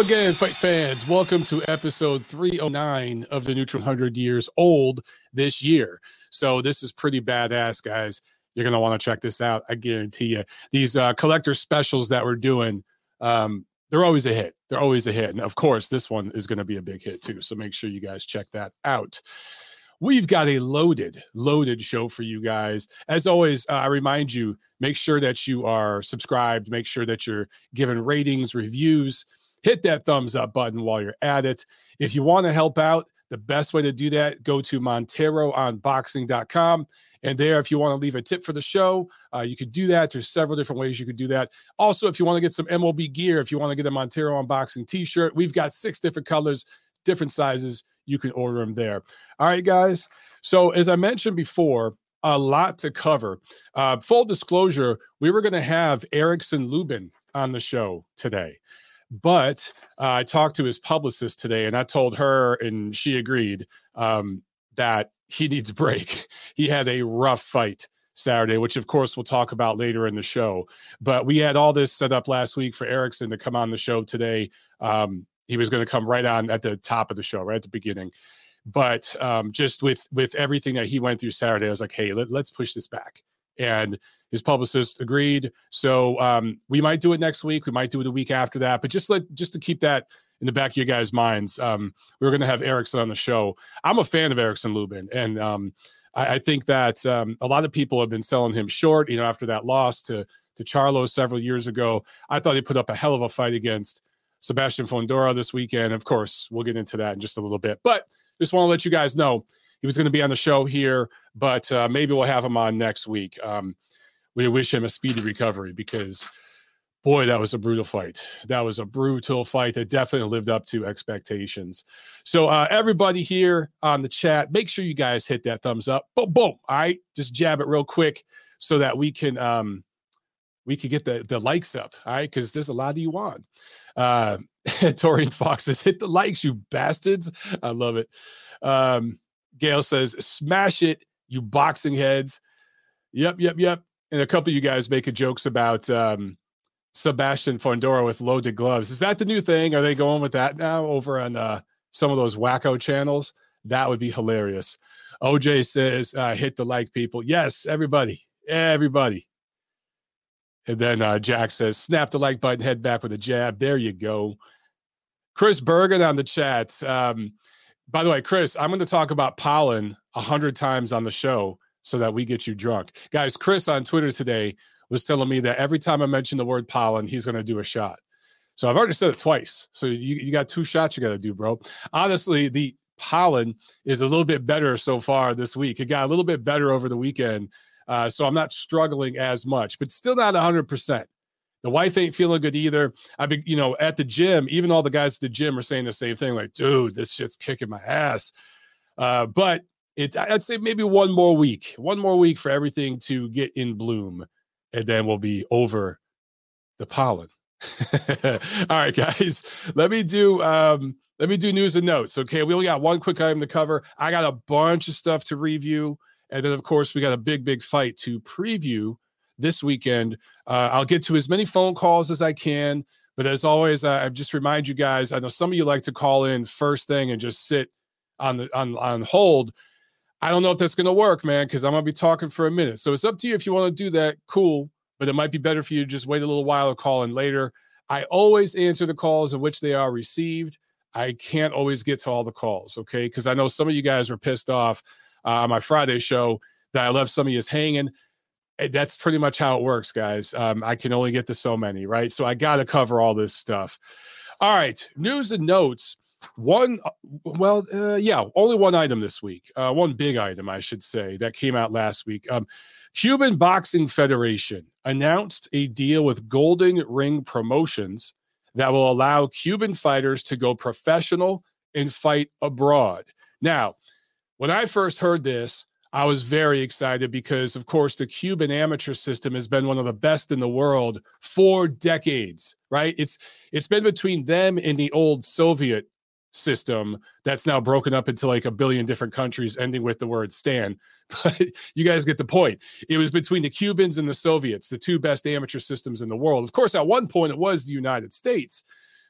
Again, fight fans. Welcome to episode 309 of the Neutral 100 Years Old this year. So, this is pretty badass, guys. You're going to want to check this out. I guarantee you. These uh, collector specials that we're doing, um, they're always a hit. They're always a hit. And of course, this one is going to be a big hit too. So, make sure you guys check that out. We've got a loaded, loaded show for you guys. As always, uh, I remind you make sure that you are subscribed, make sure that you're giving ratings, reviews hit that thumbs up button while you're at it. If you want to help out, the best way to do that, go to monteroonboxing.com. And there, if you want to leave a tip for the show, uh, you could do that. There's several different ways you could do that. Also, if you want to get some MOB gear, if you want to get a Montero On Boxing t shirt, we've got six different colors, different sizes. You can order them there. All right, guys. So, as I mentioned before, a lot to cover. Uh, full disclosure, we were going to have Erickson Lubin on the show today. But uh, I talked to his publicist today, and I told her, and she agreed um, that he needs a break. He had a rough fight Saturday, which of course we'll talk about later in the show. But we had all this set up last week for Erickson to come on the show today. Um, he was going to come right on at the top of the show, right at the beginning. But um, just with with everything that he went through Saturday, I was like, hey, let, let's push this back. And his publicist agreed. So um, we might do it next week. We might do it a week after that. But just let just to keep that in the back of your guys' minds, um, we are going to have Erickson on the show. I'm a fan of Erickson Lubin, and um, I, I, think that um, a lot of people have been selling him short. You know, after that loss to to Charlo several years ago, I thought he put up a hell of a fight against Sebastian Fundora this weekend. Of course, we'll get into that in just a little bit, but just want to let you guys know he was going to be on the show here, but uh, maybe we'll have him on next week. Um, we wish him a speedy recovery because boy, that was a brutal fight. That was a brutal fight that definitely lived up to expectations. So, uh, everybody here on the chat, make sure you guys hit that thumbs up. Boom, boom. All right, just jab it real quick so that we can um we can get the the likes up. All right, because there's a lot of you on. Uh, Torian Fox says, "Hit the likes, you bastards." I love it. Um, Gail says, "Smash it, you boxing heads." Yep, yep, yep and a couple of you guys making jokes about um, Sebastian Fundora with loaded gloves. Is that the new thing? Are they going with that now over on uh, some of those wacko channels? That would be hilarious. OJ says, uh, hit the like, people. Yes, everybody, everybody. And then uh, Jack says, snap the like button, head back with a jab. There you go. Chris Bergen on the chat. Um, by the way, Chris, I'm going to talk about pollen a hundred times on the show so that we get you drunk. Guys, Chris on Twitter today was telling me that every time I mention the word pollen, he's going to do a shot. So I've already said it twice. So you, you got two shots you got to do, bro. Honestly, the pollen is a little bit better so far this week. It got a little bit better over the weekend. Uh, so I'm not struggling as much, but still not 100%. The wife ain't feeling good either. I've been, you know, at the gym, even all the guys at the gym are saying the same thing like, dude, this shit's kicking my ass. Uh, but it's I'd say maybe one more week, one more week for everything to get in bloom, and then we'll be over the pollen. All right, guys, let me do um, let me do news and notes. Okay, we only got one quick item to cover. I got a bunch of stuff to review, and then of course we got a big, big fight to preview this weekend. Uh, I'll get to as many phone calls as I can, but as always, I, I just remind you guys. I know some of you like to call in first thing and just sit on the on on hold. I don't know if that's going to work, man, because I'm going to be talking for a minute. So it's up to you if you want to do that. Cool. But it might be better for you to just wait a little while to call in later. I always answer the calls in which they are received. I can't always get to all the calls, okay? Because I know some of you guys were pissed off uh, on my Friday show that I left some of you hanging. Eh, that's pretty much how it works, guys. Um, I can only get to so many, right? So I got to cover all this stuff. All right, news and notes. One, uh, well, uh, yeah, only one item this week. Uh, one big item, I should say, that came out last week. Um, Cuban Boxing Federation announced a deal with Golden Ring Promotions that will allow Cuban fighters to go professional and fight abroad. Now, when I first heard this, I was very excited because, of course, the Cuban amateur system has been one of the best in the world for decades. Right? It's it's been between them and the old Soviet system that's now broken up into like a billion different countries ending with the word stan but you guys get the point it was between the cubans and the soviets the two best amateur systems in the world of course at one point it was the united states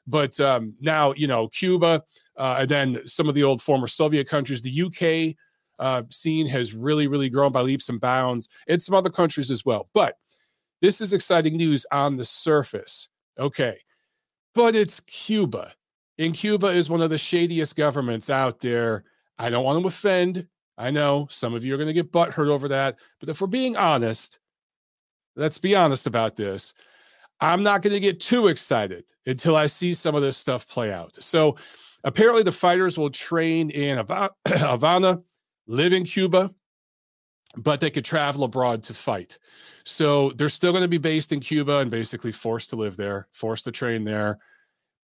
But um, now, you know, Cuba uh, and then some of the old former Soviet countries, the UK uh, scene has really, really grown by leaps and bounds, and some other countries as well. But this is exciting news on the surface. Okay. But it's Cuba. And Cuba is one of the shadiest governments out there. I don't want to offend. I know some of you are going to get butthurt over that. But if we're being honest, let's be honest about this. I'm not going to get too excited until I see some of this stuff play out. So apparently, the fighters will train in Havana, live in Cuba, but they could travel abroad to fight. So they're still going to be based in Cuba and basically forced to live there, forced to train there.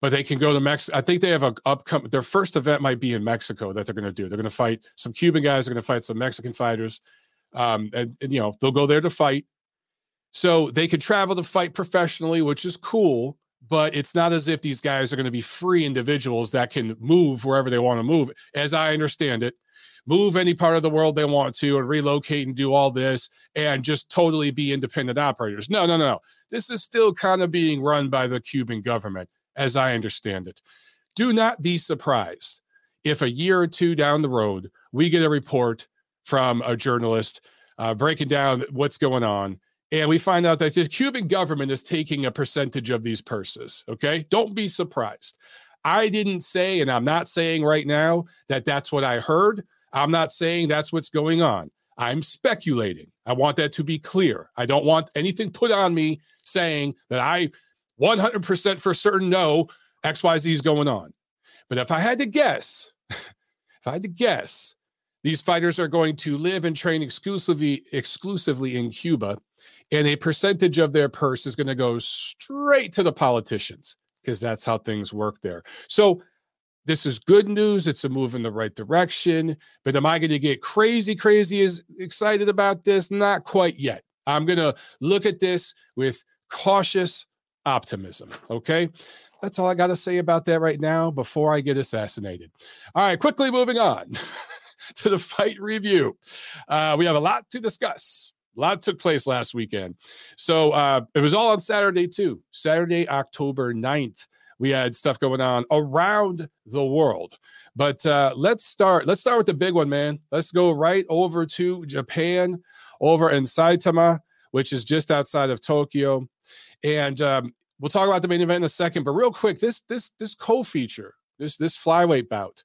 But they can go to Mexico. I think they have a upcoming. Their first event might be in Mexico that they're going to do. They're going to fight some Cuban guys. They're going to fight some Mexican fighters, um, and, and you know they'll go there to fight. So they can travel to fight professionally, which is cool. But it's not as if these guys are going to be free individuals that can move wherever they want to move. As I understand it, move any part of the world they want to and relocate and do all this and just totally be independent operators. No, no, no. This is still kind of being run by the Cuban government, as I understand it. Do not be surprised if a year or two down the road, we get a report from a journalist uh, breaking down what's going on. And we find out that the Cuban government is taking a percentage of these purses. Okay. Don't be surprised. I didn't say, and I'm not saying right now that that's what I heard. I'm not saying that's what's going on. I'm speculating. I want that to be clear. I don't want anything put on me saying that I 100% for certain no, XYZ is going on. But if I had to guess, if I had to guess, these fighters are going to live and train exclusively exclusively in Cuba, and a percentage of their purse is going to go straight to the politicians because that's how things work there. So this is good news. It's a move in the right direction. But am I going to get crazy, crazy as excited about this? Not quite yet. I'm going to look at this with cautious optimism. Okay. That's all I got to say about that right now before I get assassinated. All right, quickly moving on to the fight review. Uh, we have a lot to discuss. A lot took place last weekend. So uh, it was all on Saturday, too. Saturday, October 9th we had stuff going on around the world. But uh, let's start. Let's start with the big one, man. Let's go right over to Japan, over in Saitama, which is just outside of Tokyo, and um, we'll talk about the main event in a second. But real quick, this this this co-feature, this this flyweight bout,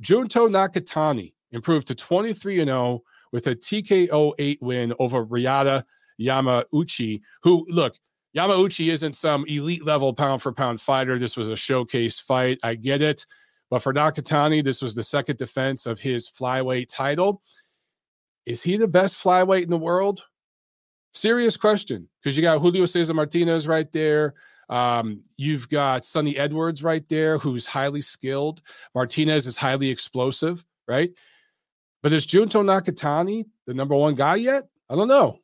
Junto Nakatani improved to 23 and 0 with a TKO 8 win over Ryota Yamauchi, who look, Yamauchi isn't some elite level pound for pound fighter. This was a showcase fight. I get it. But for Nakatani, this was the second defense of his flyweight title. Is he the best flyweight in the world? Serious question. Because you got Julio Cesar Martinez right there. Um, you've got Sunny Edwards right there, who's highly skilled. Martinez is highly explosive, right? But is Junto Nakatani the number one guy yet? I don't know.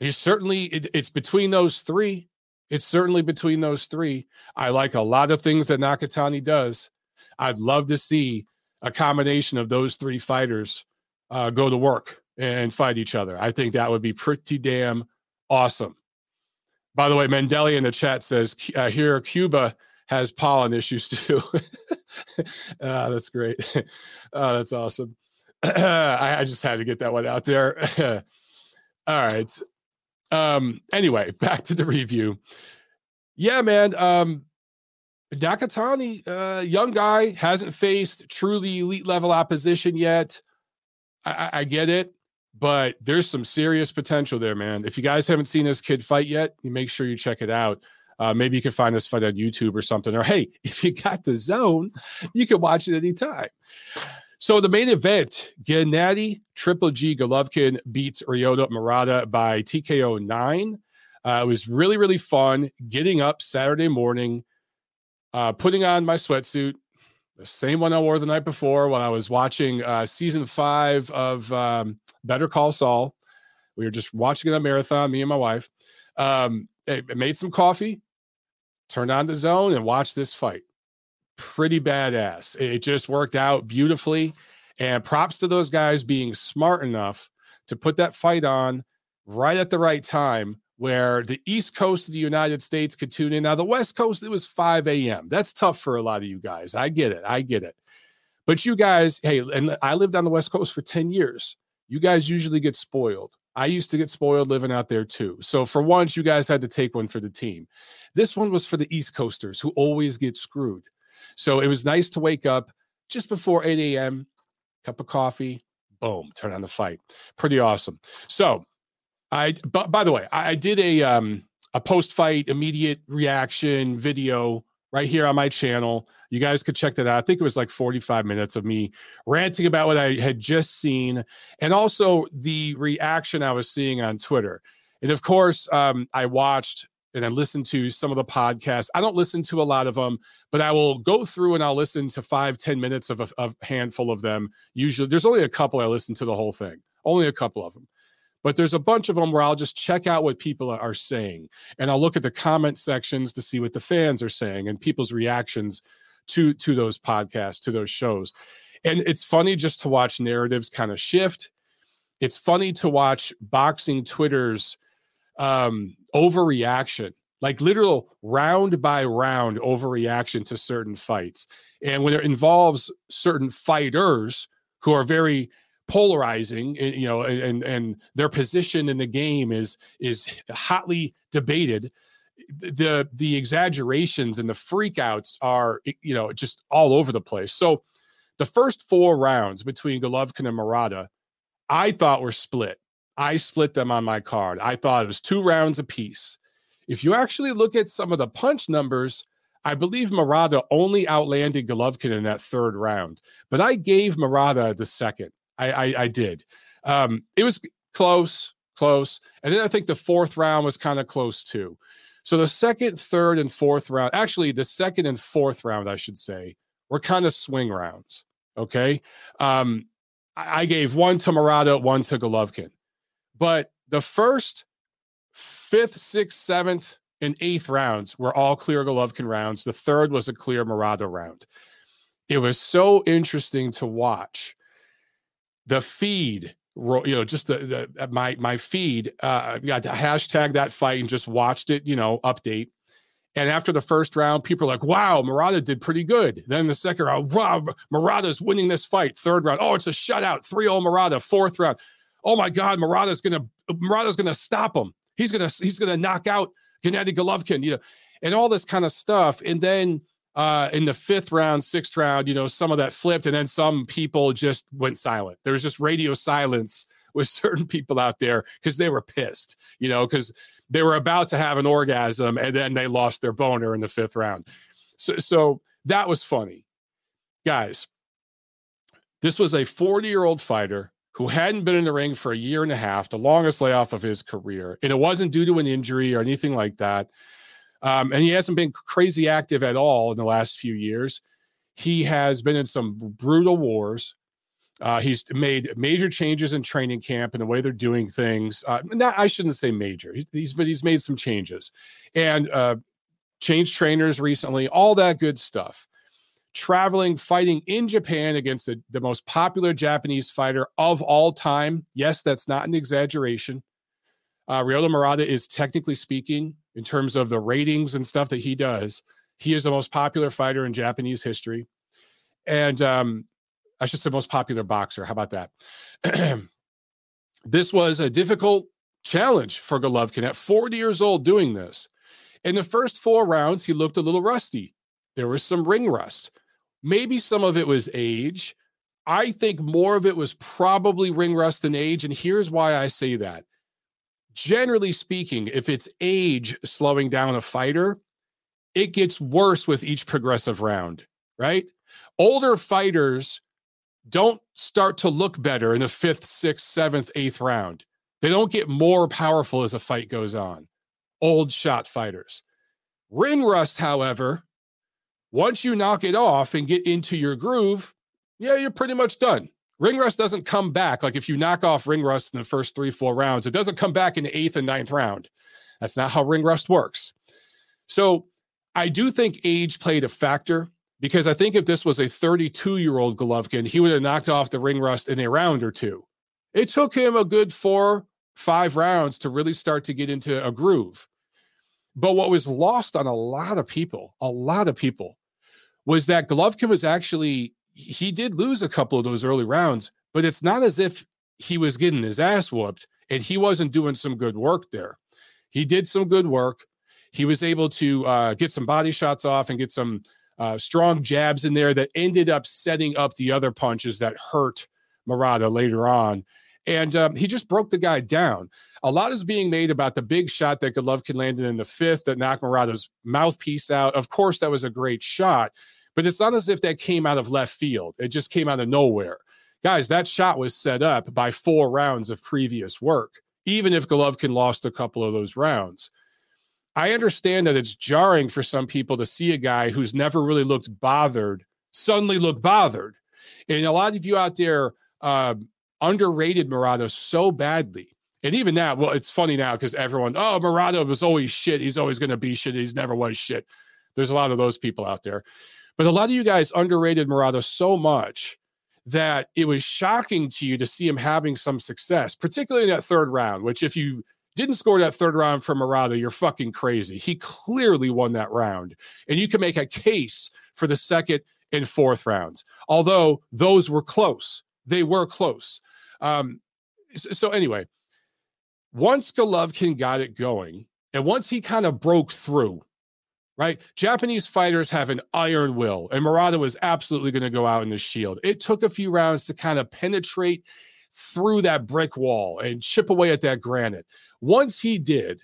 He's certainly it, it's between those three. It's certainly between those three. I like a lot of things that Nakatani does. I'd love to see a combination of those three fighters uh, go to work and fight each other. I think that would be pretty damn awesome. By the way, Mandeli in the chat says uh, here Cuba has pollen issues too. uh, that's great. Uh, that's awesome. I, I, just had to get that one out there. All right. Um, anyway, back to the review. Yeah, man. Um, Nakatani, uh, young guy, hasn't faced truly elite level opposition yet. I, I, get it, but there's some serious potential there, man. If you guys haven't seen this kid fight yet, you make sure you check it out. Uh, maybe you can find this fight on YouTube or something. Or hey, if you got the zone, you can watch it anytime. So the main event, Gennady Triple G Golovkin beats Ryota Murata by TKO 9. Uh, it was really, really fun getting up Saturday morning, uh, putting on my sweatsuit, the same one I wore the night before when I was watching uh, season five of um, Better Call Saul. We were just watching it on marathon, me and my wife. Um, I made some coffee, turned on the zone, and watched this fight pretty badass. It just worked out beautifully. And props to those guys being smart enough to put that fight on right at the right time where the East Coast of the United States could tune in. Now, the West Coast, it was 5 a.m. That's tough for a lot of you guys. I get it. I get it. But you guys, hey, and I lived on the West Coast for 10 years. You guys usually get spoiled. I used to get spoiled living out there too. So for once, you guys had to take one for the team. This one was for the East Coasters who always get screwed. So it was nice to wake up just before 8 a.m., cup of coffee, boom, turn on the fight. Pretty awesome. So I, but by the way, I, did a um a post fight immediate reaction video right here on my channel. You guys could check that out. I think it was like 45 minutes of me ranting about what I had just seen and also the reaction I was seeing on Twitter. And of course, um, I watched and I listened to some of the podcasts. I don't listen to a lot of them, but I will go through and I'll listen to five, ten minutes of a, a handful of them. Usually, there's only a couple I listen to the whole thing, only a couple of them. But there's a bunch of them where I'll just check out what people are saying and I'll look at the comment sections to see what the fans are saying and people's reactions to to those podcasts, to those shows. And it's funny just to watch narratives kind of shift. It's funny to watch boxing Twitter's um, overreaction, like literal round by round overreaction to certain fights. And when it involves certain fighters who are very polarizing, you know, and and their position in the game is is hotly debated. The the exaggerations and the freakouts are you know just all over the place. So the first four rounds between Golovkin and Murata, I thought were split. I split them on my card. I thought it was two rounds apiece. If you actually look at some of the punch numbers, I believe Murata only outlanded Golovkin in that third round, but I gave Murata the second. I, I, I did. Um, it was close, close. And then I think the fourth round was kind of close too. So the second, third, and fourth round, actually, the second and fourth round, I should say, were kind of swing rounds. Okay. Um, I, I gave one to Murata, one to Golovkin. But the first, fifth, sixth, seventh, and eighth rounds were all clear Golovkin rounds. The third was a clear Murata round. It was so interesting to watch. The feed, you know, just the, the uh, my my feed, uh, got to hashtag that fight and just watched it, you know, update. And after the first round, people are like, wow, Murata did pretty good. Then the second round, wow, Murata's winning this fight. Third round, oh, it's a shutout. 3 0 Murata. Fourth round, oh my God, Murata's gonna Murata's gonna stop him. He's gonna he's gonna knock out Gennady Golovkin, you know, and all this kind of stuff. And then uh, in the fifth round, sixth round, you know, some of that flipped, and then some people just went silent. There was just radio silence with certain people out there because they were pissed, you know, because they were about to have an orgasm and then they lost their boner in the fifth round. So, so that was funny, guys. This was a 40 year old fighter who hadn't been in the ring for a year and a half, the longest layoff of his career. And it wasn't due to an injury or anything like that. Um, and he hasn't been crazy active at all in the last few years. He has been in some brutal wars. Uh, he's made major changes in training camp and the way they're doing things. Uh, not, I shouldn't say major. He's but he's made some changes and uh, changed trainers recently. All that good stuff traveling, fighting in Japan against the, the most popular Japanese fighter of all time. Yes, that's not an exaggeration. Uh, Ryota Murata is technically speaking, in terms of the ratings and stuff that he does, he is the most popular fighter in Japanese history. And um, I should say, most popular boxer. How about that? this was a difficult challenge for Golovkin at 40 years old doing this. In the first four rounds, he looked a little rusty. There was some ring rust. Maybe some of it was age. I think more of it was probably ring rust and age. And here's why I say that. Generally speaking, if it's age slowing down a fighter, it gets worse with each progressive round, right? Older fighters don't start to look better in the fifth, sixth, seventh, eighth round. They don't get more powerful as a fight goes on. Old shot fighters. Ring rust, however, once you knock it off and get into your groove, yeah, you're pretty much done. Ring rust doesn't come back. Like if you knock off ring rust in the first three, four rounds, it doesn't come back in the eighth and ninth round. That's not how ring rust works. So I do think age played a factor because I think if this was a 32 year old Golovkin, he would have knocked off the ring rust in a round or two. It took him a good four, five rounds to really start to get into a groove. But what was lost on a lot of people, a lot of people, was that Golovkin was actually, he did lose a couple of those early rounds, but it's not as if he was getting his ass whooped and he wasn't doing some good work there. He did some good work. He was able to uh, get some body shots off and get some uh, strong jabs in there that ended up setting up the other punches that hurt Murata later on. And um, he just broke the guy down. A lot is being made about the big shot that Golovkin landed in the fifth that knocked Murata's mouthpiece out. Of course, that was a great shot, but it's not as if that came out of left field. It just came out of nowhere. Guys, that shot was set up by four rounds of previous work, even if Golovkin lost a couple of those rounds. I understand that it's jarring for some people to see a guy who's never really looked bothered suddenly look bothered. And a lot of you out there uh, underrated Murata so badly. And even now, well, it's funny now because everyone, oh, Murata was always shit. He's always going to be shit. He's never was shit. There's a lot of those people out there. But a lot of you guys underrated Murata so much that it was shocking to you to see him having some success, particularly in that third round, which if you didn't score that third round for Murata, you're fucking crazy. He clearly won that round. And you can make a case for the second and fourth rounds, although those were close. They were close. Um, so, anyway, once Golovkin got it going, and once he kind of broke through, right? Japanese fighters have an iron will, and Murata was absolutely going to go out in the shield. It took a few rounds to kind of penetrate through that brick wall and chip away at that granite. Once he did,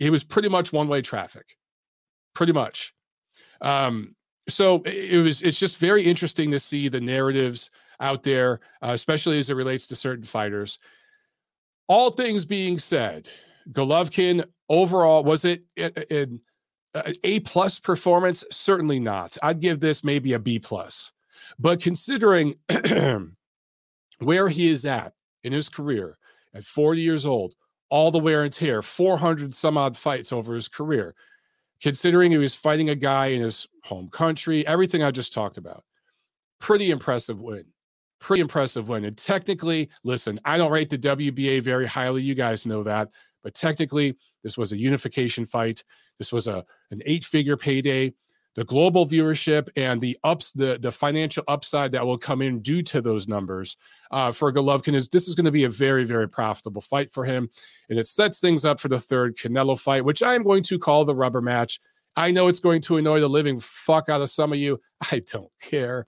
it was pretty much one way traffic, pretty much. Um, so it was. It's just very interesting to see the narratives out there, uh, especially as it relates to certain fighters. All things being said, Golovkin overall was it an Uh, a plus performance? Certainly not. I'd give this maybe a B plus. But considering where he is at in his career at 40 years old, all the wear and tear, 400 some odd fights over his career, considering he was fighting a guy in his home country, everything I just talked about. Pretty impressive win. Pretty impressive win. And technically, listen, I don't rate the WBA very highly. You guys know that. But technically, this was a unification fight. This was a an eight figure payday the global viewership and the ups the the financial upside that will come in due to those numbers uh, for Golovkin is this is going to be a very very profitable fight for him, and it sets things up for the third Canelo fight, which I am going to call the rubber match. I know it's going to annoy the living fuck out of some of you. I don't care.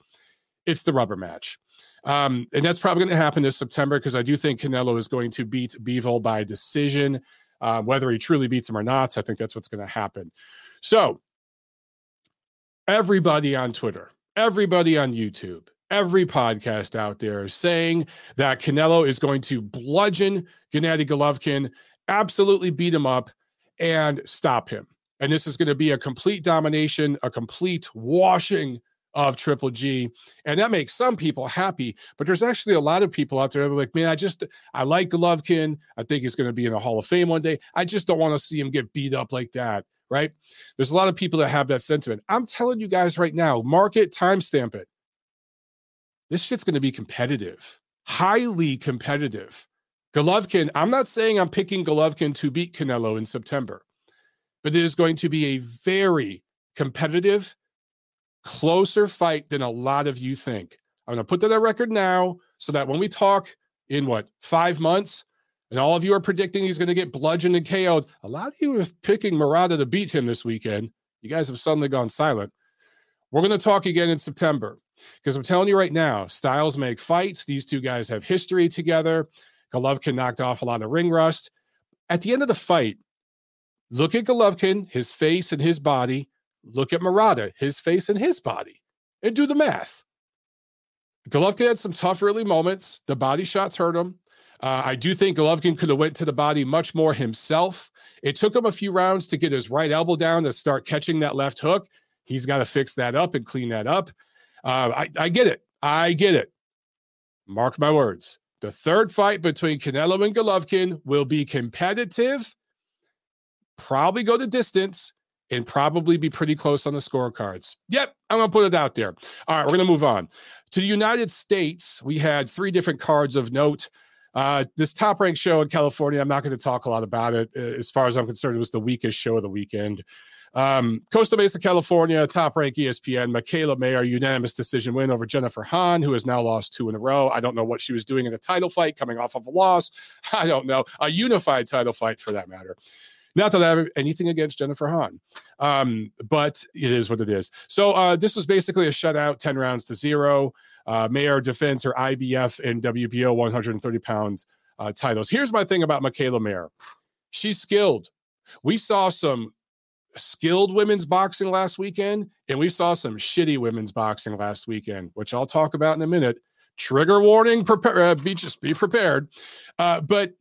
It's the rubber match. Um, and that's probably going to happen this September because I do think Canelo is going to beat Bivol by decision. Uh, whether he truly beats him or not, I think that's what's going to happen. So everybody on Twitter, everybody on YouTube, every podcast out there is saying that Canelo is going to bludgeon Gennady Golovkin, absolutely beat him up, and stop him. And this is going to be a complete domination, a complete washing of Triple G. And that makes some people happy. But there's actually a lot of people out there that are like, man, I just, I like Golovkin. I think he's going to be in the Hall of Fame one day. I just don't want to see him get beat up like that right? There's a lot of people that have that sentiment. I'm telling you guys right now, market timestamp it. This shit's going to be competitive, highly competitive. Golovkin, I'm not saying I'm picking Golovkin to beat Canelo in September, but it is going to be a very competitive, closer fight than a lot of you think. I'm going to put that on record now so that when we talk in what, five months, and all of you are predicting he's going to get bludgeoned and KO'd. A lot of you are picking Murata to beat him this weekend. You guys have suddenly gone silent. We're going to talk again in September because I'm telling you right now, styles make fights. These two guys have history together. Golovkin knocked off a lot of ring rust. At the end of the fight, look at Golovkin, his face and his body. Look at Murata, his face and his body, and do the math. Golovkin had some tough early moments. The body shots hurt him. Uh, I do think Golovkin could have went to the body much more himself. It took him a few rounds to get his right elbow down to start catching that left hook. He's got to fix that up and clean that up. Uh, I, I get it. I get it. Mark my words. The third fight between Canelo and Golovkin will be competitive, probably go the distance, and probably be pretty close on the scorecards. Yep, I'm going to put it out there. All right, we're going to move on. To the United States, we had three different cards of note. Uh, this top ranked show in California, I'm not going to talk a lot about it. Uh, as far as I'm concerned, it was the weakest show of the weekend. Um, Costa Mesa, California, top ranked ESPN, Mikaela Mayer, unanimous decision win over Jennifer Han, who has now lost two in a row. I don't know what she was doing in a title fight coming off of a loss. I don't know. A unified title fight for that matter. Not that I have anything against Jennifer Han, um, but it is what it is. So uh, this was basically a shutout, 10 rounds to zero. Uh, Mayer defends her IBF and WBO 130 pound uh, titles. Here's my thing about Mikaela Mayer she's skilled. We saw some skilled women's boxing last weekend, and we saw some shitty women's boxing last weekend, which I'll talk about in a minute. Trigger warning, prepare, uh, be just be prepared. Uh, but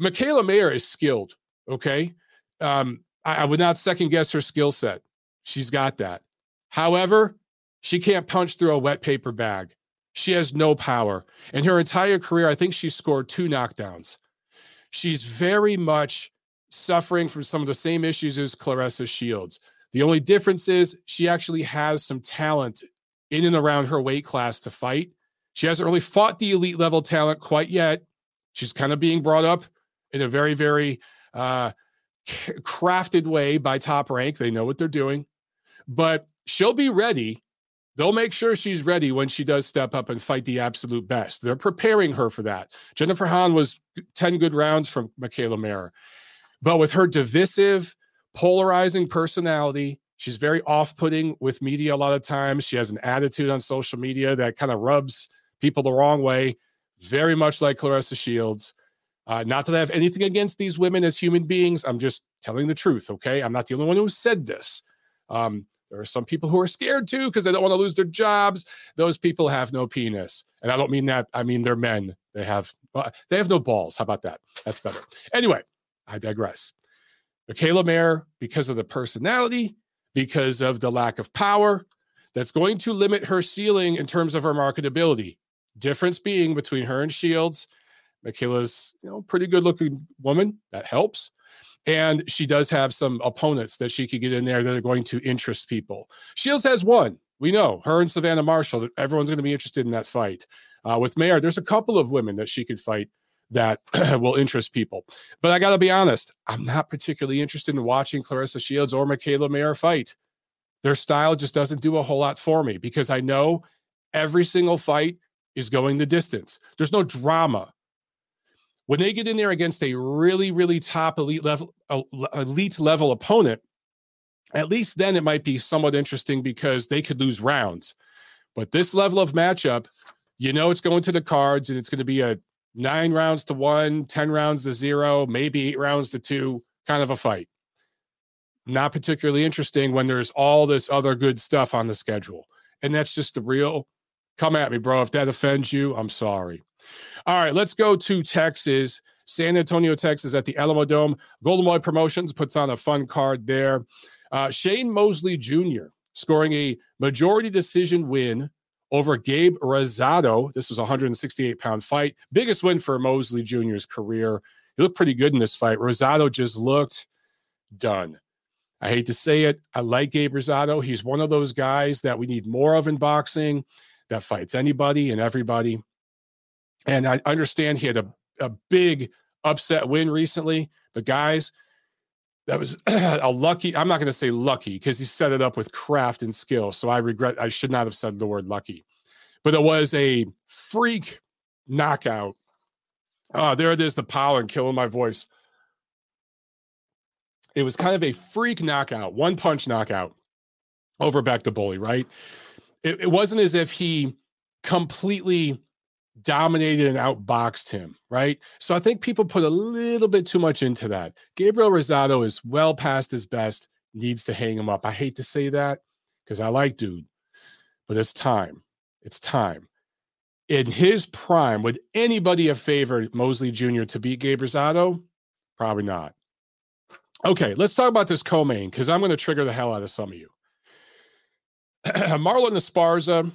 Mikaela Mayer is skilled. Okay, um, I, I would not second guess her skill set. She's got that. However, she can't punch through a wet paper bag. She has no power. In her entire career, I think she scored two knockdowns. She's very much suffering from some of the same issues as Claressa Shields. The only difference is she actually has some talent in and around her weight class to fight. She hasn't really fought the elite level talent quite yet. She's kind of being brought up in a very, very uh, crafted way by top rank. They know what they're doing, but she'll be ready. They'll make sure she's ready when she does step up and fight the absolute best. They're preparing her for that. Jennifer Han was 10 good rounds from Mikaela Mayer. But with her divisive, polarizing personality, she's very off putting with media a lot of times. She has an attitude on social media that kind of rubs people the wrong way, very much like Claressa Shields. Uh, not that I have anything against these women as human beings. I'm just telling the truth, okay? I'm not the only one who said this. Um, there are some people who are scared too because they don't want to lose their jobs. Those people have no penis, and I don't mean that. I mean they're men. They have uh, they have no balls. How about that? That's better. Anyway, I digress. Mikaela Mayer, because of the personality, because of the lack of power, that's going to limit her ceiling in terms of her marketability. Difference being between her and Shields, Mikaela's you know pretty good looking woman. That helps. And she does have some opponents that she could get in there that are going to interest people. Shields has one. We know her and Savannah Marshall. Everyone's going to be interested in that fight. Uh, with Mayer, there's a couple of women that she could fight that will interest people. But I got to be honest, I'm not particularly interested in watching Claressa Shields or Mikaela Mayer fight. Their style just doesn't do a whole lot for me because I know every single fight is going the distance. There's no drama. When they get in there against a really, really top elite level, elite level opponent, at least then it might be somewhat interesting because they could lose rounds. But this level of matchup, you know, it's going to the cards and it's going to be a nine rounds to one, ten rounds to zero, maybe eight rounds to two, kind of a fight. Not particularly interesting when there's all this other good stuff on the schedule. And that's just the real come at me, bro. If that offends you, I'm sorry. All right, let's go to Texas. San Antonio, Texas at the Alamodome. Golden Boy Promotions puts on a fun card there. Uh, Shane Mosley Jr. scoring a majority decision win over Gabe Rosado. This was a 168 pound fight. Biggest win for Mosley Jr.'s career. He looked pretty good in this fight. Rosado just looked done. I hate to say it. I like Gabe Rosado. He's one of those guys that we need more of in boxing that fights anybody and everybody. And I understand he had a, a big upset win recently, but guys, that was a lucky i'm not going to say lucky because he set it up with craft and skill so i regret i should not have said the word lucky. But it was a freak knockout. Oh there it is the and killing my voice. It was kind of a freak knockout one punch knockout over back to bully right it, it wasn't as if he completely dominated and outboxed him, right? So I think people put a little bit too much into that. Gabriel Rosado is well past his best, needs to hang him up. I hate to say that because I like dude, but it's time. It's time. In his prime, would anybody have favored Mosley Jr. to beat Gabe Rosado? Probably not. Okay, let's talk about this co-main because I'm going to trigger the hell out of some of you. Marlen Esparza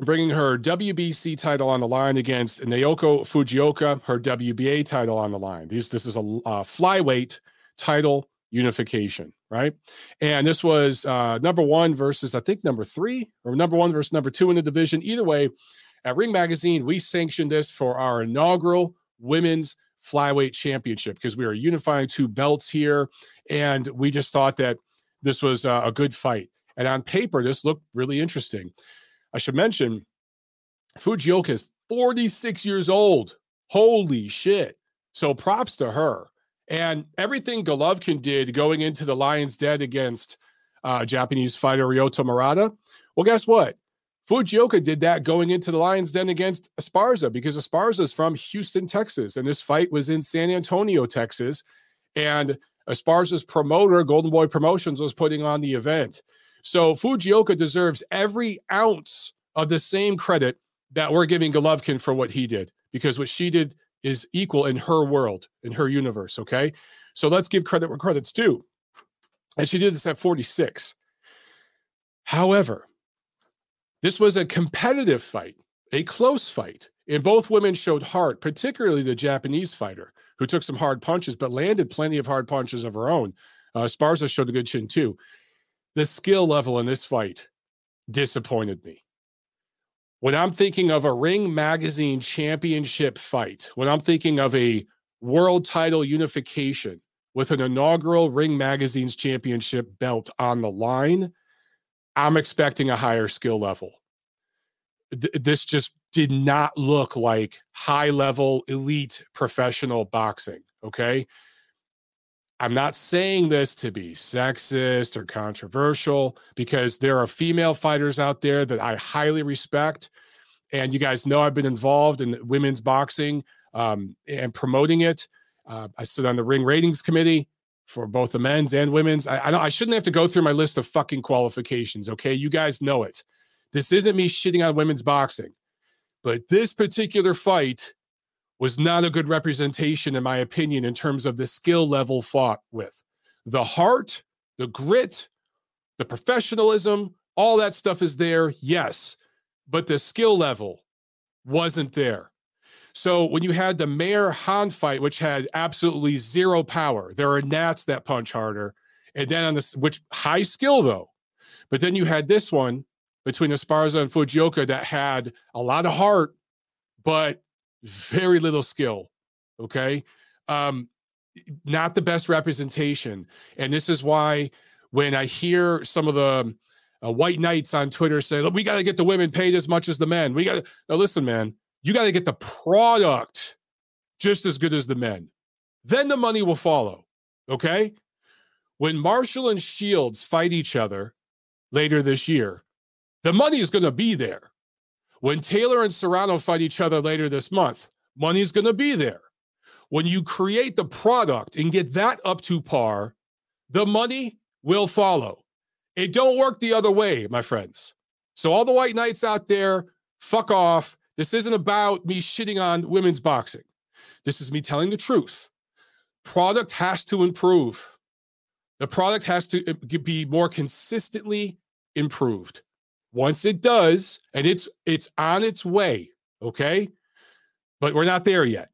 bringing her WBC title on the line against Naoko Fujioka, her WBA title on the line. These, this is a uh, flyweight title unification, right? And this was uh, number one versus, I think, number three, or number one versus number two in the division. Either way, at Ring Magazine, we sanctioned this for our inaugural women's flyweight championship because we are unifying two belts here. And we just thought that this was a good fight. And on paper, this looked really interesting. I should mention Fujioka is 46 years old. Holy shit. So props to her. And everything Golovkin did going into the Lion's Den against uh, Japanese fighter Ryota Murata. Well, guess what? Fujioka did that going into the Lions Den against Esparza because Esparza is from Houston, Texas, and this fight was in San Antonio, Texas. And Esparza's promoter, Golden Boy Promotions, was putting on the event. So Fujioka deserves every ounce of the same credit that we're giving Golovkin for what he did, because what she did is equal in her world, in her universe. Okay. So let's give credit where credit's due. And she did this at 46. However, this was a competitive fight, a close fight. And both women showed heart, particularly the Japanese fighter, who took some hard punches, but landed plenty of hard punches of her own. Uh, Sparza showed a good chin too. The skill level in this fight disappointed me. When I'm thinking of a Ring Magazine championship fight, when I'm thinking of a world title unification with an inaugural Ring Magazine's championship belt on the line, I'm expecting a higher skill level. Th- this just did not look like high level elite professional boxing. Okay. I'm not saying this to be sexist or controversial because there are female fighters out there that I highly respect. And you guys know I've been involved in women's boxing um, and promoting it. Uh, I sit on the ring ratings committee for both the men's and women's. I, I, I shouldn't have to go through my list of fucking qualifications. Okay. You guys know it. This isn't me shitting on women's boxing, but this particular fight was not a good representation, in my opinion, in terms of the skill level fought with. The heart, the grit, the professionalism, all that stuff is there, yes, but the skill level wasn't there. So when you had the Mayer Han fight, which had absolutely zero power, there are gnats that punch harder, and then on this, which high skill though, but then you had this one between Esparza and Fujioka that had a lot of heart, but very little skill. Okay. Um, not the best representation. And this is why when I hear some of the uh, white knights on Twitter say, look, we got to get the women paid as much as the men. We got to, now listen, man, you got to get the product just as good as the men. Then the money will follow. Okay. When Marshall and Shields fight each other later this year, the money is going to be there. When Taylor and Serrano fight each other later this month, money's going to be there. When you create the product and get that up to par, the money will follow. It don't work the other way, my friends. So all the white knights out there, fuck off. This isn't about me shitting on women's boxing. This is me telling the truth. Product has to improve. The product has to uh, be more consistently improved. Once it does, and it's it's on its way, okay? But we're not there yet.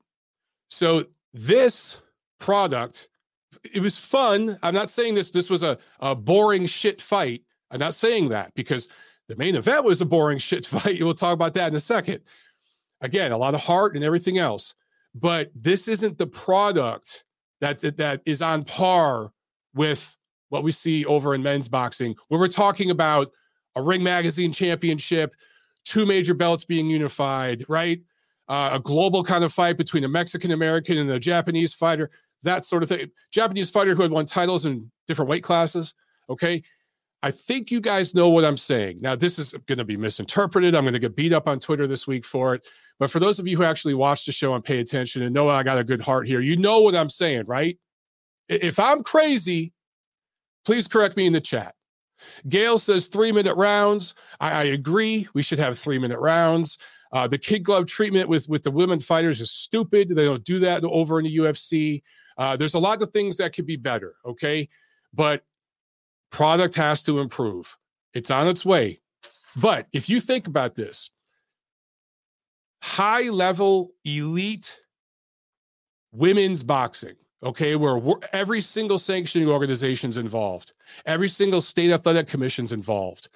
So this product, it was fun. I'm not saying this this was a, a boring shit fight. I'm not saying that because the main event was a boring shit fight. We'll talk about that in a second. Again, a lot of heart and everything else. But this isn't the product that, that, that is on par with what we see over in men's boxing, where we're talking about a Ring Magazine championship, two major belts being unified, right? Uh, a global kind of fight between a Mexican American and a Japanese fighter, that sort of thing. Japanese fighter who had won titles in different weight classes. Okay. I think you guys know what I'm saying. Now, this is going to be misinterpreted. I'm going to get beat up on Twitter this week for it. But for those of you who actually watch the show and pay attention and know I got a good heart here, you know what I'm saying, right? If I'm crazy, please correct me in the chat. Gail says three minute rounds. I, I agree. We should have three minute rounds. Uh, the kid glove treatment with with the women fighters is stupid. They don't do that over in the UFC. Uh, there's a lot of things that could be better. Okay, but product has to improve. It's on its way. But if you think about this, high level elite women's boxing okay, where every single sanctioning organization's involved, every single state athletic commission's involved.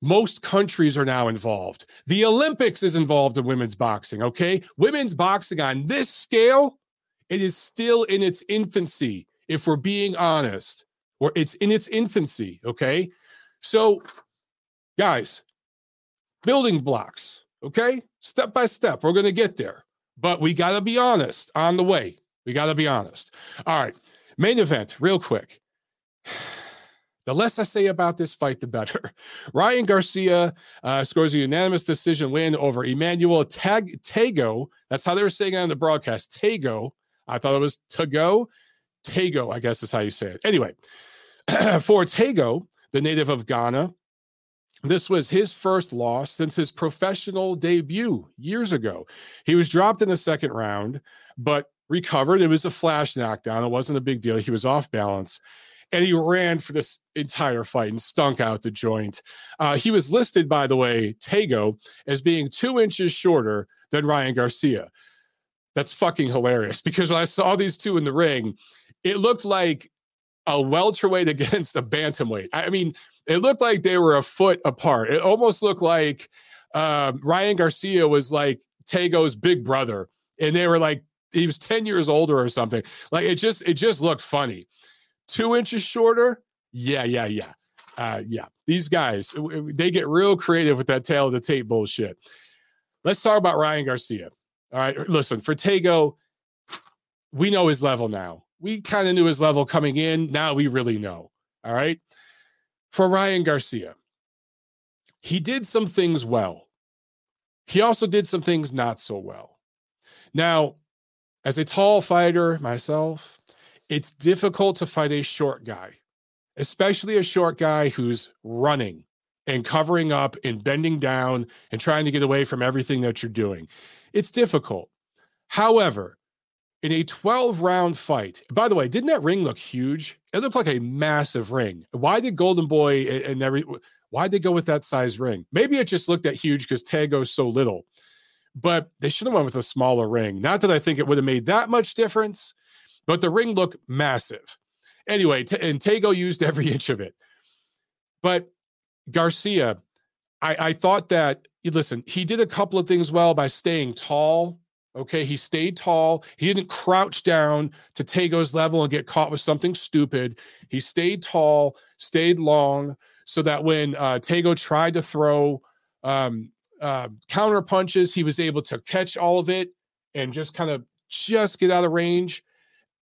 Most countries are now involved. The Olympics is involved in women's boxing. Okay. Women's boxing on this scale, it is still in its infancy, if we're being honest, or it's in its infancy. Okay. So, guys, building blocks. Okay. Step by step, we're going to get there. But we got to be honest on the way. We got to be honest. All right. Main event, real quick. The less I say about this fight, the better. Ryan Garcia uh, scores a unanimous decision win over Emmanuel Tag- Tagoe. That's how they were saying it on the broadcast. Tagoe. I thought it was Tagoe. Tagoe, I guess is how you say it. Anyway, for Tagoe, the native of Ghana, this was his first loss since his professional debut years ago. He was dropped in the second round, but recovered. It was a flash knockdown. It wasn't a big deal. He was off balance and he ran for this entire fight and stunk out the joint. Uh, he was listed, by the way, Tagoe, as being two inches shorter than Ryan Garcia. That's fucking hilarious because when I saw these two in the ring, it looked like a welterweight against a bantamweight. I mean, it looked like they were a foot apart. It almost looked like uh, Ryan Garcia was like Tagoe's big brother, and they were like he was 10 years older or something. Like it just it just looked funny two inches shorter. Yeah, yeah, yeah. Uh, yeah, these guys, they get real creative with that tale of the tape bullshit. Let's talk about Ryan Garcia. All right, listen, for Tagoe, we know his level now. We kind of knew his level coming in. Now we really know. All right. For Ryan Garcia, he did some things well. He also did some things not so well. Now, as a tall fighter myself, it's difficult to fight a short guy, especially a short guy who's running and covering up and bending down and trying to get away from everything that you're doing. It's difficult. However, in a 12 round fight, by the way, didn't that ring look huge? It looked like a massive ring. Why did Golden Boy and every why did they go with that size ring? Maybe it just looked that huge because Tagoe's so little, but they should have went with a smaller ring. Not that I think it would have made that much difference, but the ring looked massive. Anyway, t- and Tagoe used every inch of it. But Garcia, I, I thought that, listen, he did a couple of things well by staying tall. Okay. He stayed tall. He didn't crouch down to Tagoe's level and get caught with something stupid. He stayed tall, stayed long, so that when uh, Tagoe tried to throw um, uh, counter punches, he was able to catch all of it and just kind of just get out of range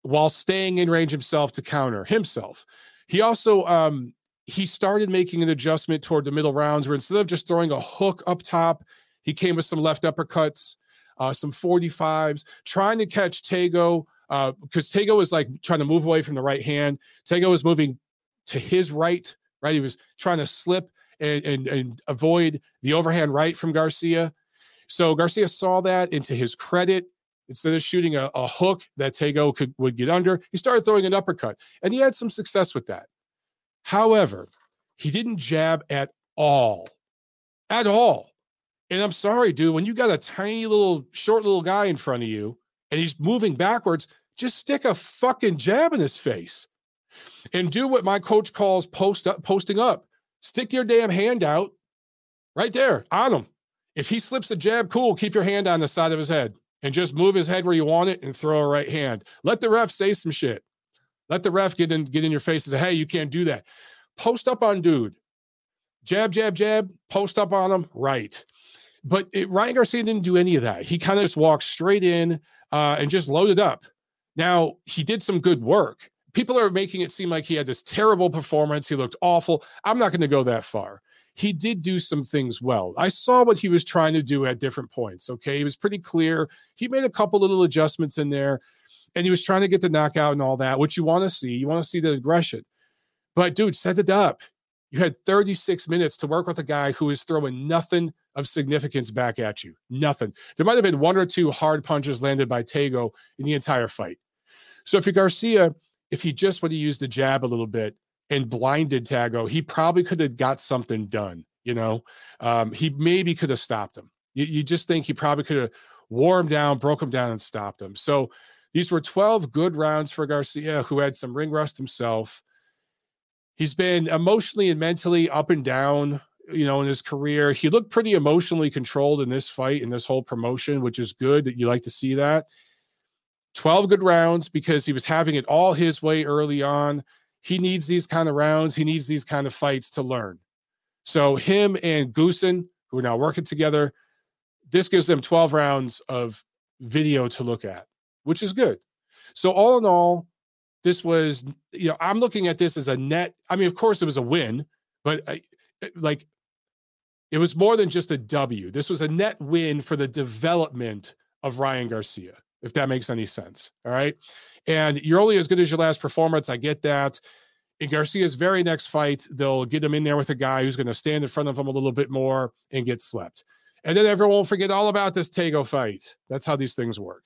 while staying in range himself to counter himself. He also um, he started making an adjustment toward the middle rounds where instead of just throwing a hook up top, he came with some left uppercuts, uh, some 45s, trying to catch Tagoe because uh, Tagoe was like trying to move away from the right hand. Tagoe was moving to his right, right? He was trying to slip and, and, and avoid the overhand right from Garcia. So Garcia saw that into his credit Instead of shooting a, a hook that Tagoe could would get under, he started throwing an uppercut, and he had some success with that. However, he didn't jab at all, at all. And I'm sorry, dude, when you got a tiny little short little guy in front of you and he's moving backwards, just stick a fucking jab in his face and do what my coach calls post up, posting up. Stick your damn hand out right there on him. If he slips a jab, cool, keep your hand on the side of his head and just move his head where you want it and throw a right hand. Let the ref say some shit. Let the ref get in get in your face and say, "Hey, you can't do that." Post up on dude. Jab, jab, jab. Post up on him. Right. But it, Ryan Garcia didn't do any of that. He kind of just walked straight in uh, and just loaded up. Now he did some good work. People are making it seem like he had this terrible performance. He looked awful. I'm not going to go that far he did do some things well. I saw what he was trying to do at different points. Okay. He was pretty clear. He made a couple little adjustments in there and he was trying to get the knockout and all that, which you want to see. You want to see the aggression. But dude, set it up. You had 36 minutes to work with a guy who is throwing nothing of significance back at you. Nothing. There might have been one or two hard punches landed by Tagoe in the entire fight. So if you're Garcia, if he just would have used the jab a little bit, and blinded Tagoe, he probably could have got something done. You know, um, he maybe could have stopped him. You, you just think he probably could have wore him down, broke him down, and stopped him. So these were 12 good rounds for Garcia, who had some ring rust himself. He's been emotionally and mentally up and down you know, in his career. He looked pretty emotionally controlled in this fight, in this whole promotion, which is good that you like to see that. 12 good rounds because he was having it all his way early on. He needs these kind of rounds. He needs these kind of fights to learn. So him and Goossen, who are now working together, this gives them 12 rounds of video to look at, which is good. So all in all, this was, you know, I'm looking at this as a net. I mean, of course, it was a win, but uh, I, like it was more than just a W. This was a net win for the development of Ryan Garcia, if that makes any sense. All right. And you're only as good as your last performance. I get that. In Garcia's very next fight, they'll get him in there with a guy who's going to stand in front of him a little bit more and get slept. And then everyone will forget all about this Tagoe fight. That's how these things work.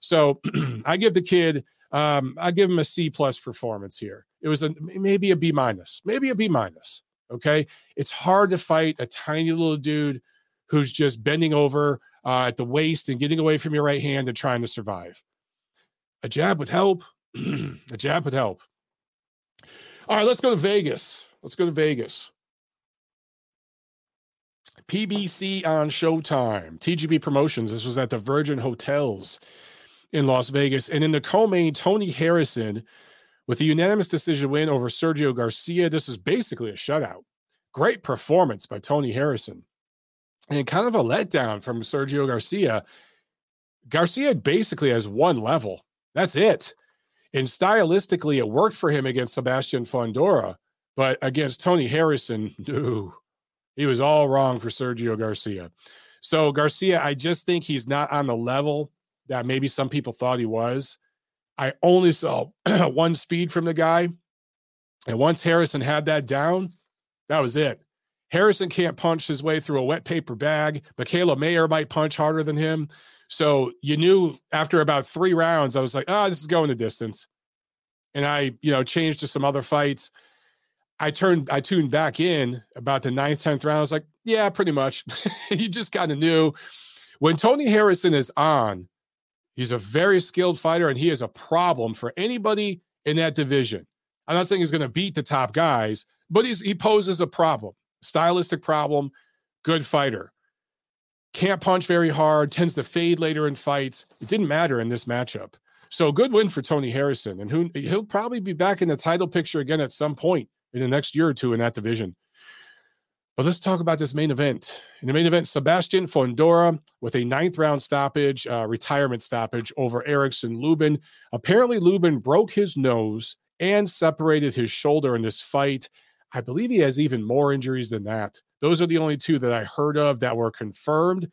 So I give the kid, um, I give him a C plus performance here. It was a maybe a B minus, maybe a B minus. Okay. It's hard to fight a tiny little dude who's just bending over uh, at the waist and getting away from your right hand and trying to survive. A jab would help. a jab would help. All right, let's go to Vegas. Let's go to Vegas. PBC on Showtime. TGB Promotions. This was at the Virgin Hotels in Las Vegas. And in the co-main, Tony Harrison with a unanimous decision win over Sergio Garcia. This is basically a shutout. Great performance by Tony Harrison. And kind of a letdown from Sergio Garcia. Garcia basically has one level. That's it. And stylistically, it worked for him against Sebastian Fundora, but against Tony Harrison, no, he was all wrong for Sergio Garcia. So Garcia, I just think he's not on the level that maybe some people thought he was. I only saw one speed from the guy. And once Harrison had that down, that was it. Harrison can't punch his way through a wet paper bag. Mikaela Mayer might punch harder than him. So you knew after about three rounds, I was like, oh, this is going the distance. And I, you know, changed to some other fights. I turned, I tuned back in about the ninth, 10th round. I was like, yeah, pretty much. you just kind of knew when Tony Harrison is on, He's a very skilled fighter, and he is a problem for anybody in that division. I'm not saying he's going to beat the top guys, but he's he poses a problem, stylistic problem. Good fighter. Can't punch very hard, tends to fade later in fights. It didn't matter in this matchup. So good win for Tony Harrison, and who he'll probably be back in the title picture again at some point in the next year or two in that division. But let's talk about this main event. In the main event, Sebastian Fundora with a ninth round stoppage, uh, retirement stoppage over Erickson Lubin. Apparently, Lubin broke his nose and separated his shoulder in this fight. I believe he has even more injuries than that. Those are the only two that I heard of that were confirmed.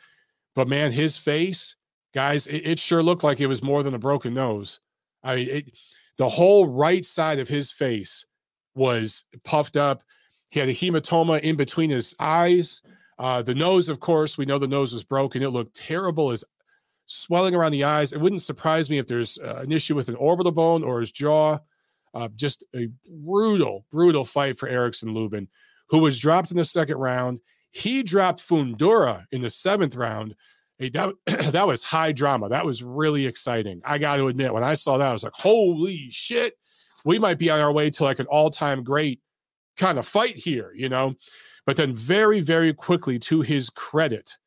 But man, his face, guys, it, it sure looked like it was more than a broken nose. I mean, it, the whole right side of his face was puffed up. He had a hematoma in between his eyes. Uh, the nose, of course, we know the nose was broken. It looked terrible as swelling around the eyes. It wouldn't surprise me if there's uh, an issue with an orbital bone or his jaw. Uh, just a brutal, brutal fight for Erickson Lubin, who was dropped in the second round. He dropped Fundora in the seventh round. Hey, that, that was high drama. That was really exciting. I got to admit, when I saw that, I was like, holy shit, we might be on our way to like an all time great kind of fight here, you know. But then, very, very quickly, to his credit,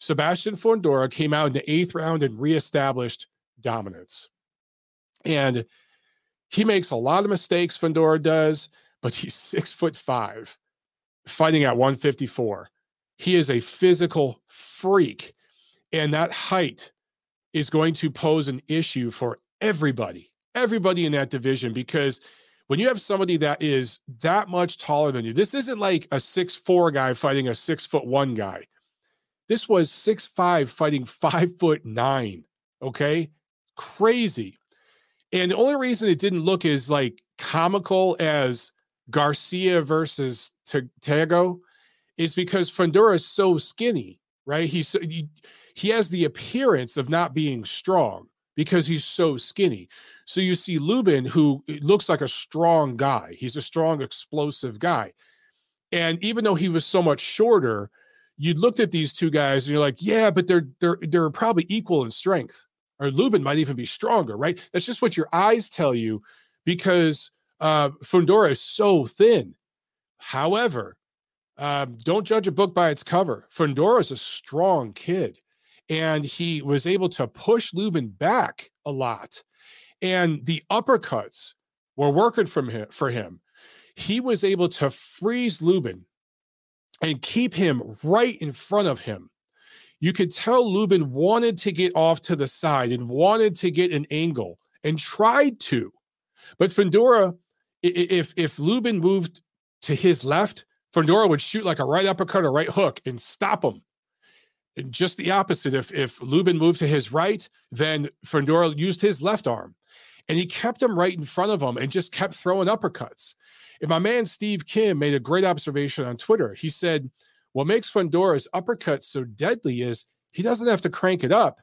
Sebastian Fundora came out in the eighth round and reestablished dominance. And he makes a lot of mistakes, Fundora does, but he's six foot five, fighting at 154. He is a physical freak. And that height is going to pose an issue for everybody, everybody in that division, because when you have somebody that is that much taller than you, this isn't like a six four guy fighting a six foot one guy. This was six five fighting five foot nine. Okay, crazy. And the only reason it didn't look as like comical as Garcia versus Tagoe is because Fundora is so skinny, right? He's he, he has the appearance of not being strong because he's so skinny. So you see Lubin, who looks like a strong guy. He's a strong, explosive guy. And even though he was so much shorter, you looked at these two guys and you're like, yeah, but they're they're they're probably equal in strength. Or Lubin might even be stronger, right? That's just what your eyes tell you because uh Fundora is so thin. However, um, don't judge a book by its cover. Fundora is a strong kid, and he was able to push Lubin back a lot. And the uppercuts were working from him for him. He was able to freeze Lubin and keep him right in front of him. You could tell Lubin wanted to get off to the side and wanted to get an angle and tried to. But Fundora, if if Lubin moved to his left, Fundora would shoot like a right uppercut or right hook and stop him. And just the opposite. If if Lubin moved to his right, then Fundora used his left arm. And he kept him right in front of him and just kept throwing uppercuts. And my man Steve Kim made a great observation on Twitter. He said, What makes Fundora's uppercut so deadly is he doesn't have to crank it up.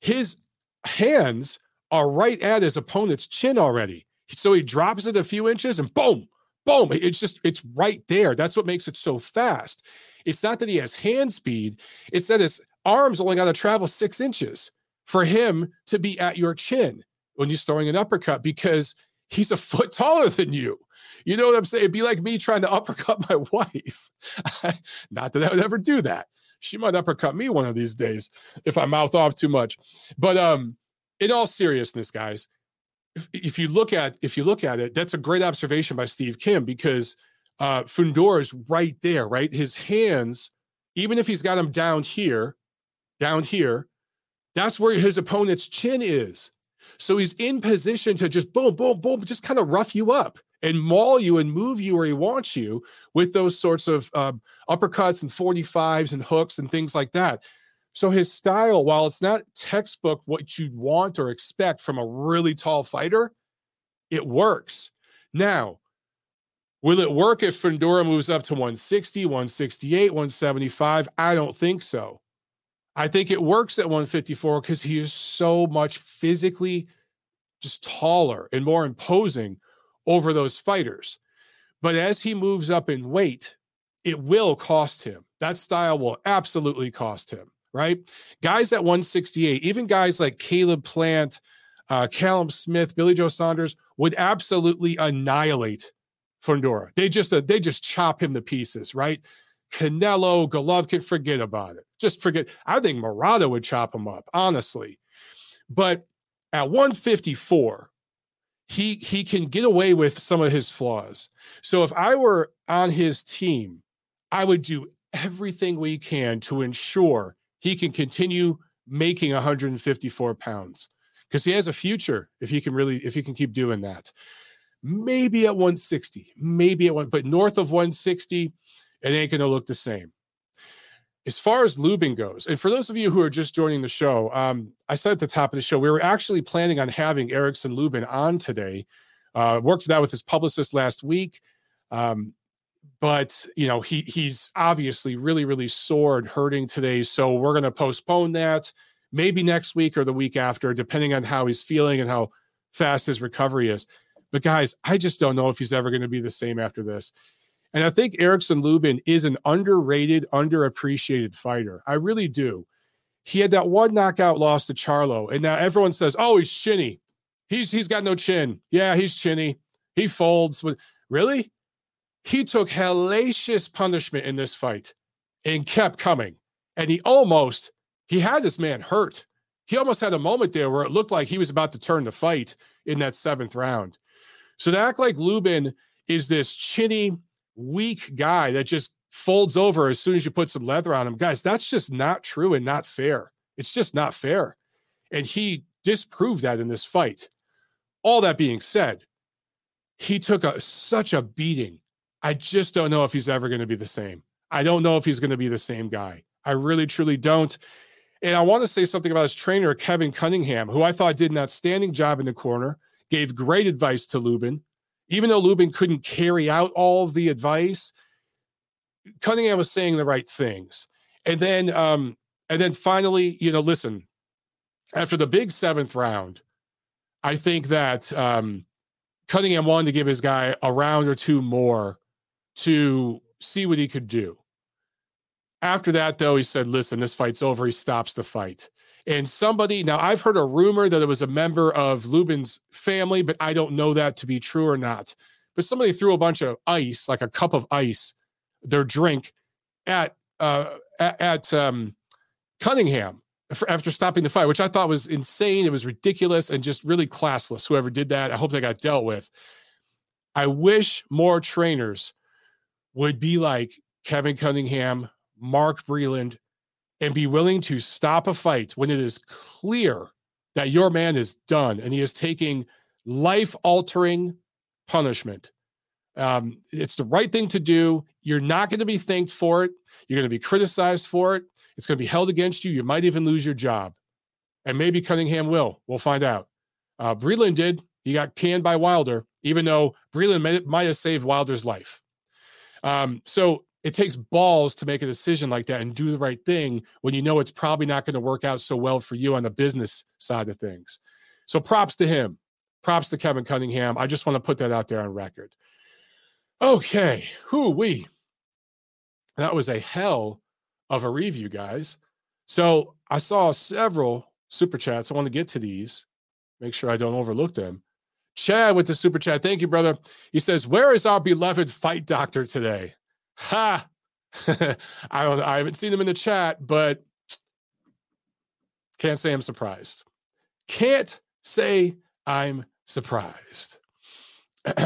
His hands are right at his opponent's chin already. So he drops it a few inches and boom, boom. It's just, it's right there. That's what makes it so fast. It's not that he has hand speed, it's that his arms only got to travel six inches for him to be at your chin when he's throwing an uppercut because he's a foot taller than you. You know what I'm saying? It'd be like me trying to uppercut my wife. not that I would ever do that. She might uppercut me one of these days if I mouth off too much. But um, in all seriousness, guys, if, if you look at if you look at it, that's a great observation by Steve Kim because uh, Fundora is right there, right? His hands, even if he's got him down here, down here, that's where his opponent's chin is. So he's in position to just boom, boom, boom, just kind of rough you up and maul you and move you where he wants you with those sorts of um, uppercuts and 45s and hooks and things like that. So his style, while it's not textbook what you'd want or expect from a really tall fighter, it works. Now, will it work if Fundora moves up to 160, 168, 175? I don't think so. I think it works at 154 because he is so much physically just taller and more imposing over those fighters. But as he moves up in weight, it will cost him. That style will absolutely cost him right? Guys at 168, even guys like Caleb Plant, uh, Callum Smith, Billy Joe Saunders would absolutely annihilate Fundora. They just uh, they just chop him to pieces, right? Canelo, Golovkin, forget about it. Just forget. I think Murata would chop him up, honestly. But at 154, he he can get away with some of his flaws. So if I were on his team, I would do everything we can to ensure he can continue making 154 pounds because he has a future if he can really if he can keep doing that maybe at 160 maybe at one but north of 160 it ain't to look the same as far as Lubin goes, and for those of you who are just joining the show, um, I said at the top of the show, we were actually planning on having Erickson Lubin on today. Uh, worked that with his publicist last week. Um, but you know he he's obviously really really sore and hurting today so we're going to postpone that maybe next week or the week after depending on how he's feeling and how fast his recovery is but guys i just don't know if he's ever going to be the same after this and i think erickson lubin is an underrated underappreciated fighter i really do he had that one knockout loss to charlo and now everyone says oh he's chinny he's he's got no chin yeah he's chinny he folds really he took hellacious punishment in this fight and kept coming. And he almost, he had this man hurt. He almost had a moment there where it looked like he was about to turn the fight in that seventh round. So to act like Lubin is this chinny, weak guy that just folds over as soon as you put some leather on him, guys, that's just not true and not fair. It's just not fair. And he disproved that in this fight. All that being said, he took a, such a beating I just don't know if he's ever going to be the same. I don't know if he's going to be the same guy. I really, truly don't. And I want to say something about his trainer, Kevin Cunningham, who I thought did an outstanding job in the corner, gave great advice to Lubin. Even though Lubin couldn't carry out all of the advice, Cunningham was saying the right things. And then, um, and then finally, you know, listen, after the big seventh round, I think that um, Cunningham wanted to give his guy a round or two more to see what he could do. After that, though, he said, listen, this fight's over. He stops the fight. And somebody, now I've heard a rumor that it was a member of Lubin's family, but I don't know that to be true or not. But somebody threw a bunch of ice, like a cup of ice, their drink at uh, at, um, Cunningham after stopping the fight, which I thought was insane. It was ridiculous and just really classless. Whoever did that, I hope they got dealt with. I wish more trainers would be like Kevin Cunningham, Mark Breland, and be willing to stop a fight when it is clear that your man is done and he is taking life altering punishment. Um, it's the right thing to do. You're not going to be thanked for it. You're going to be criticized for it. It's going to be held against you. You might even lose your job. And maybe Cunningham will. We'll find out. Uh, Breland did. He got canned by Wilder, even though Breland might, have saved Wilder's life. Um, so it takes balls to make a decision like that and do the right thing when you know it's probably not going to work out so well for you on the business side of things. So props to him. Props to Kevin Cunningham. I just want to put that out there on record. Okay. Who we? That was a hell of a review, guys. So I saw several super chats. I want to get to these, make sure I don't overlook them. Chad with the super chat. Thank you, brother. He says, Where is our beloved fight doctor today? Ha! I don't I haven't seen them in the chat, but can't say I'm surprised. Can't say I'm surprised.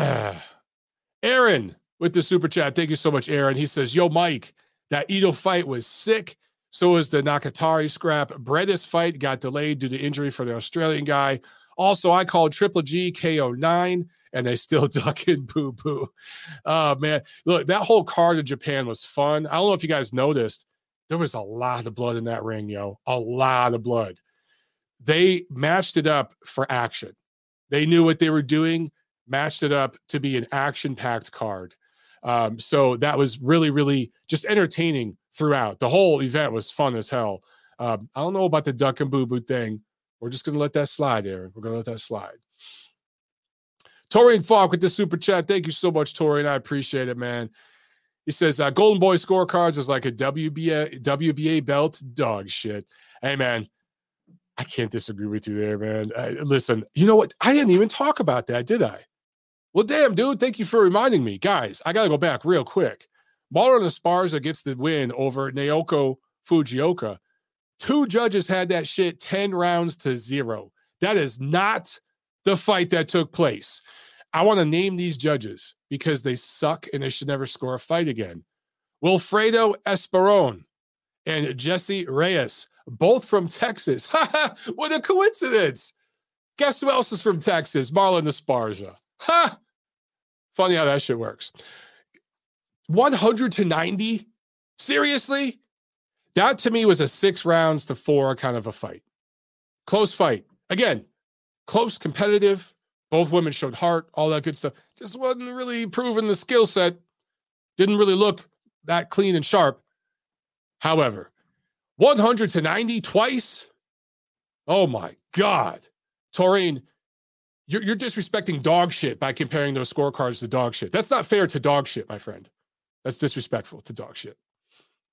Aaron with the super chat. Thank you so much, Aaron. He says, Yo, Mike, that Ito fight was sick. So was the Nakatari scrap. Bredis fight got delayed due to injury for the Australian guy. Also, I called Triple G KO9 and they still ducking boo boo. Oh, man. Look, that whole card in Japan was fun. I don't know if you guys noticed, there was a lot of blood in that ring, yo. A lot of blood. They matched it up for action. They knew what they were doing, matched it up to be an action packed card. Um, so that was really, really just entertaining throughout. The whole event was fun as hell. Um, I don't know about the duck and boo boo thing. We're just going to let that slide, Aaron. We're going to let that slide. Torian Falk with the super chat. Thank you so much, Torian. I appreciate it, man. He says, uh, Golden Boy scorecards is like a WBA, WBA belt. Dog shit. Hey, man, I can't disagree with you there, man. Uh, listen, you know what? I didn't even talk about that, did I? Well, damn, dude. Thank you for reminding me. Guys, I got to go back real quick. Marlen Esparza gets the win over Naoko Fujioka. Two judges had that shit 10 rounds to zero. That is not the fight that took place. I want to name these judges because they suck and they should never score a fight again. Wilfredo Esperon and Jesse Reyes, both from Texas. what a coincidence. Guess who else is from Texas? Marlen Esparza. Ha! Funny how that shit works. 100 to 90? Seriously? That to me was a six rounds to four kind of a fight. Close fight. Again, close, competitive. Both women showed heart, all that good stuff. Just wasn't really proving the skill set. Didn't really look that clean and sharp. However, 100 to 90 twice. Oh my God. Torian, you're, you're disrespecting dog shit by comparing those scorecards to dog shit. That's not fair to dog shit, my friend. That's disrespectful to dog shit.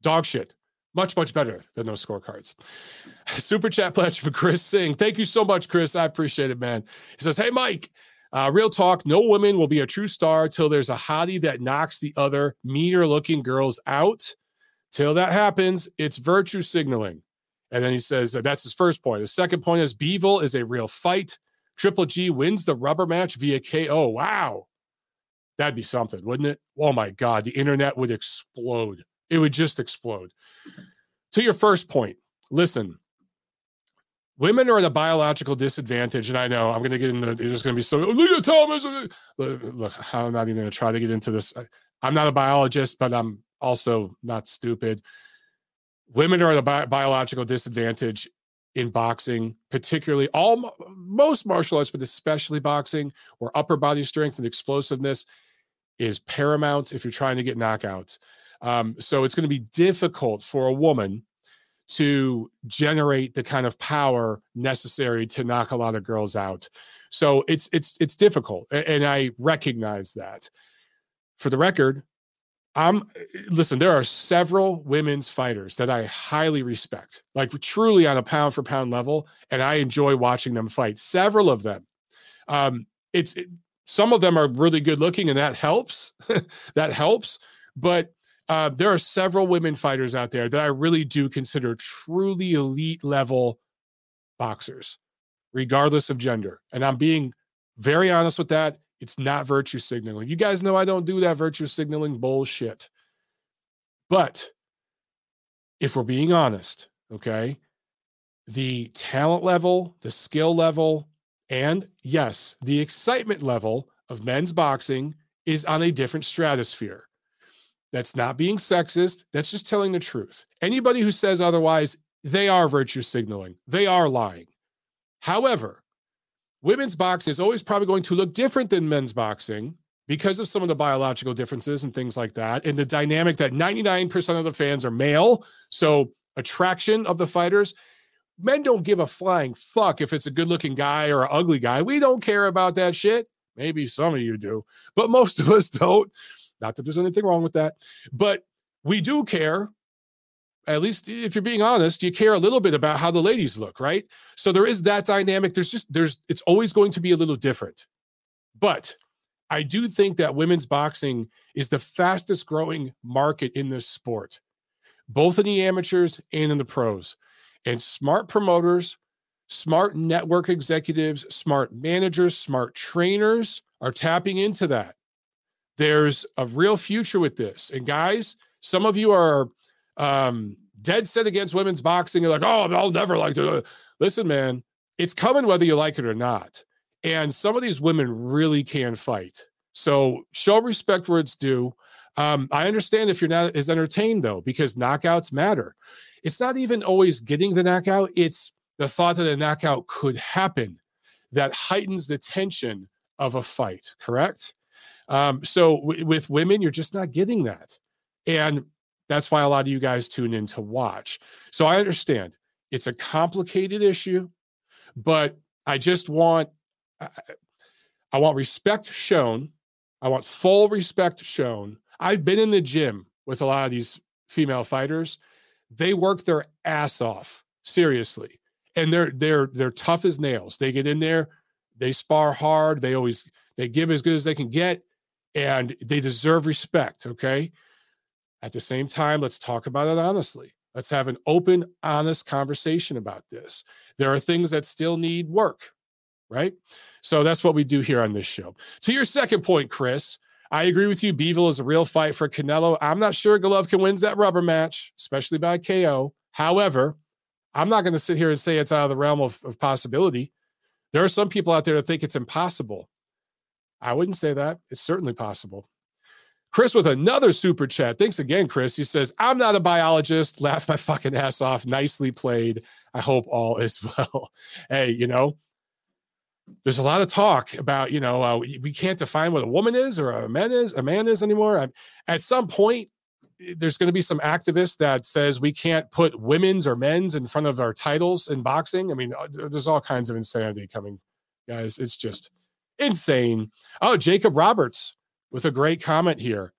Dog shit. Much, much better than those scorecards. Super chat pledge from Chris Singh. Thank you so much, Chris. I appreciate it, man. He says, Hey, Mike, uh, real talk. No woman will be a true star till there's a hottie that knocks the other meaner looking girls out. Till that happens, it's virtue signaling. And then he says, uh, That's his first point. His second point is Bivol is a real fight. Triple G wins the rubber match via KO. Wow. That'd be something, wouldn't it? Oh my God. The internet would explode. It would just explode. To your first point, listen, women are at a biological disadvantage. And I know I'm going to get into there's going to be so Lia Thomas. Look, I'm not even going to try to get into this. I'm not a biologist, but I'm also not stupid. Women are at a bi- biological disadvantage in boxing, particularly all most martial arts, but especially boxing, where upper body strength and explosiveness is paramount if you're trying to get knockouts. Um, so it's going to be difficult for a woman to generate the kind of power necessary to knock a lot of girls out. So it's it's it's difficult, and I recognize that. For the record, I'm listen, there are several women's fighters that I highly respect, like truly on a pound for pound level, and I enjoy watching them fight. Several of them. Um, it's it, some of them are really good looking, and that helps. that helps. But uh, there are several women fighters out there that I really do consider truly elite level boxers, regardless of gender. And I'm being very honest with that. It's not virtue signaling. You guys know I don't do that virtue signaling bullshit. But if we're being honest, okay, the talent level, the skill level, and yes, the excitement level of men's boxing is on a different stratosphere. That's not being sexist. That's just telling the truth. Anybody who says otherwise, they are virtue signaling. They are lying. However, women's boxing is always probably going to look different than men's boxing because of some of the biological differences and things like that. And the dynamic that 99% of the fans are male. So, attraction of the fighters. Men don't give a flying fuck if it's a good looking guy or an ugly guy. We don't care about that shit. Maybe some of you do, but most of us don't. Not that there's anything wrong with that, but we do care. At least if you're being honest, you care a little bit about how the ladies look, right? So there is that dynamic. There's just, there's, it's always going to be a little different. But I do think that women's boxing is the fastest growing market in this sport, both in the amateurs and in the pros. And smart promoters, smart network executives, smart managers, smart trainers are tapping into that. There's a real future with this. And guys, some of you are um, dead set against women's boxing. You're like, oh, I'll never like to. Listen, man, it's coming whether you like it or not. And some of these women really can fight. So show respect where it's due. Um, I understand if you're not as entertained though, because knockouts matter. It's not even always getting the knockout, it's the thought that a knockout could happen that heightens the tension of a fight, correct? Um, so w- with women, you're just not getting that. And that's why a lot of you guys tune in to watch. So I understand it's a complicated issue, but I just want I, I want respect shown. I want full respect shown. I've been in the gym with a lot of these female fighters. They work their ass off, seriously. And they're they're they're tough as nails. They get in there, they spar hard, they always they give as good as they can get and they deserve respect. Okay. At the same time, let's talk about it honestly. Let's have an open, honest conversation about this. There are things that still need work, right? So that's what we do here on this show. To your second point, Chris, I agree with you. Bivol is a real fight for Canelo. I'm not sure Golovkin wins that rubber match, especially by KO. However, I'm not going to sit here and say it's out of the realm of, of possibility. There are some people out there that think it's impossible. I wouldn't say that. It's certainly possible. Chris with another super chat. Thanks again, Chris. He says, I'm not a biologist. Laugh my fucking ass off. Nicely played. I hope all is well. hey, you know, there's a lot of talk about, you know, uh, we can't define what a woman is or a man is, a man is anymore. I, at some point, eh, there's going to be some activist that says we can't put women's or men's in front of our titles in boxing. I mean, uh, there's all kinds of insanity coming, guys. It's just insane. Oh, Jacob Roberts with a great comment here.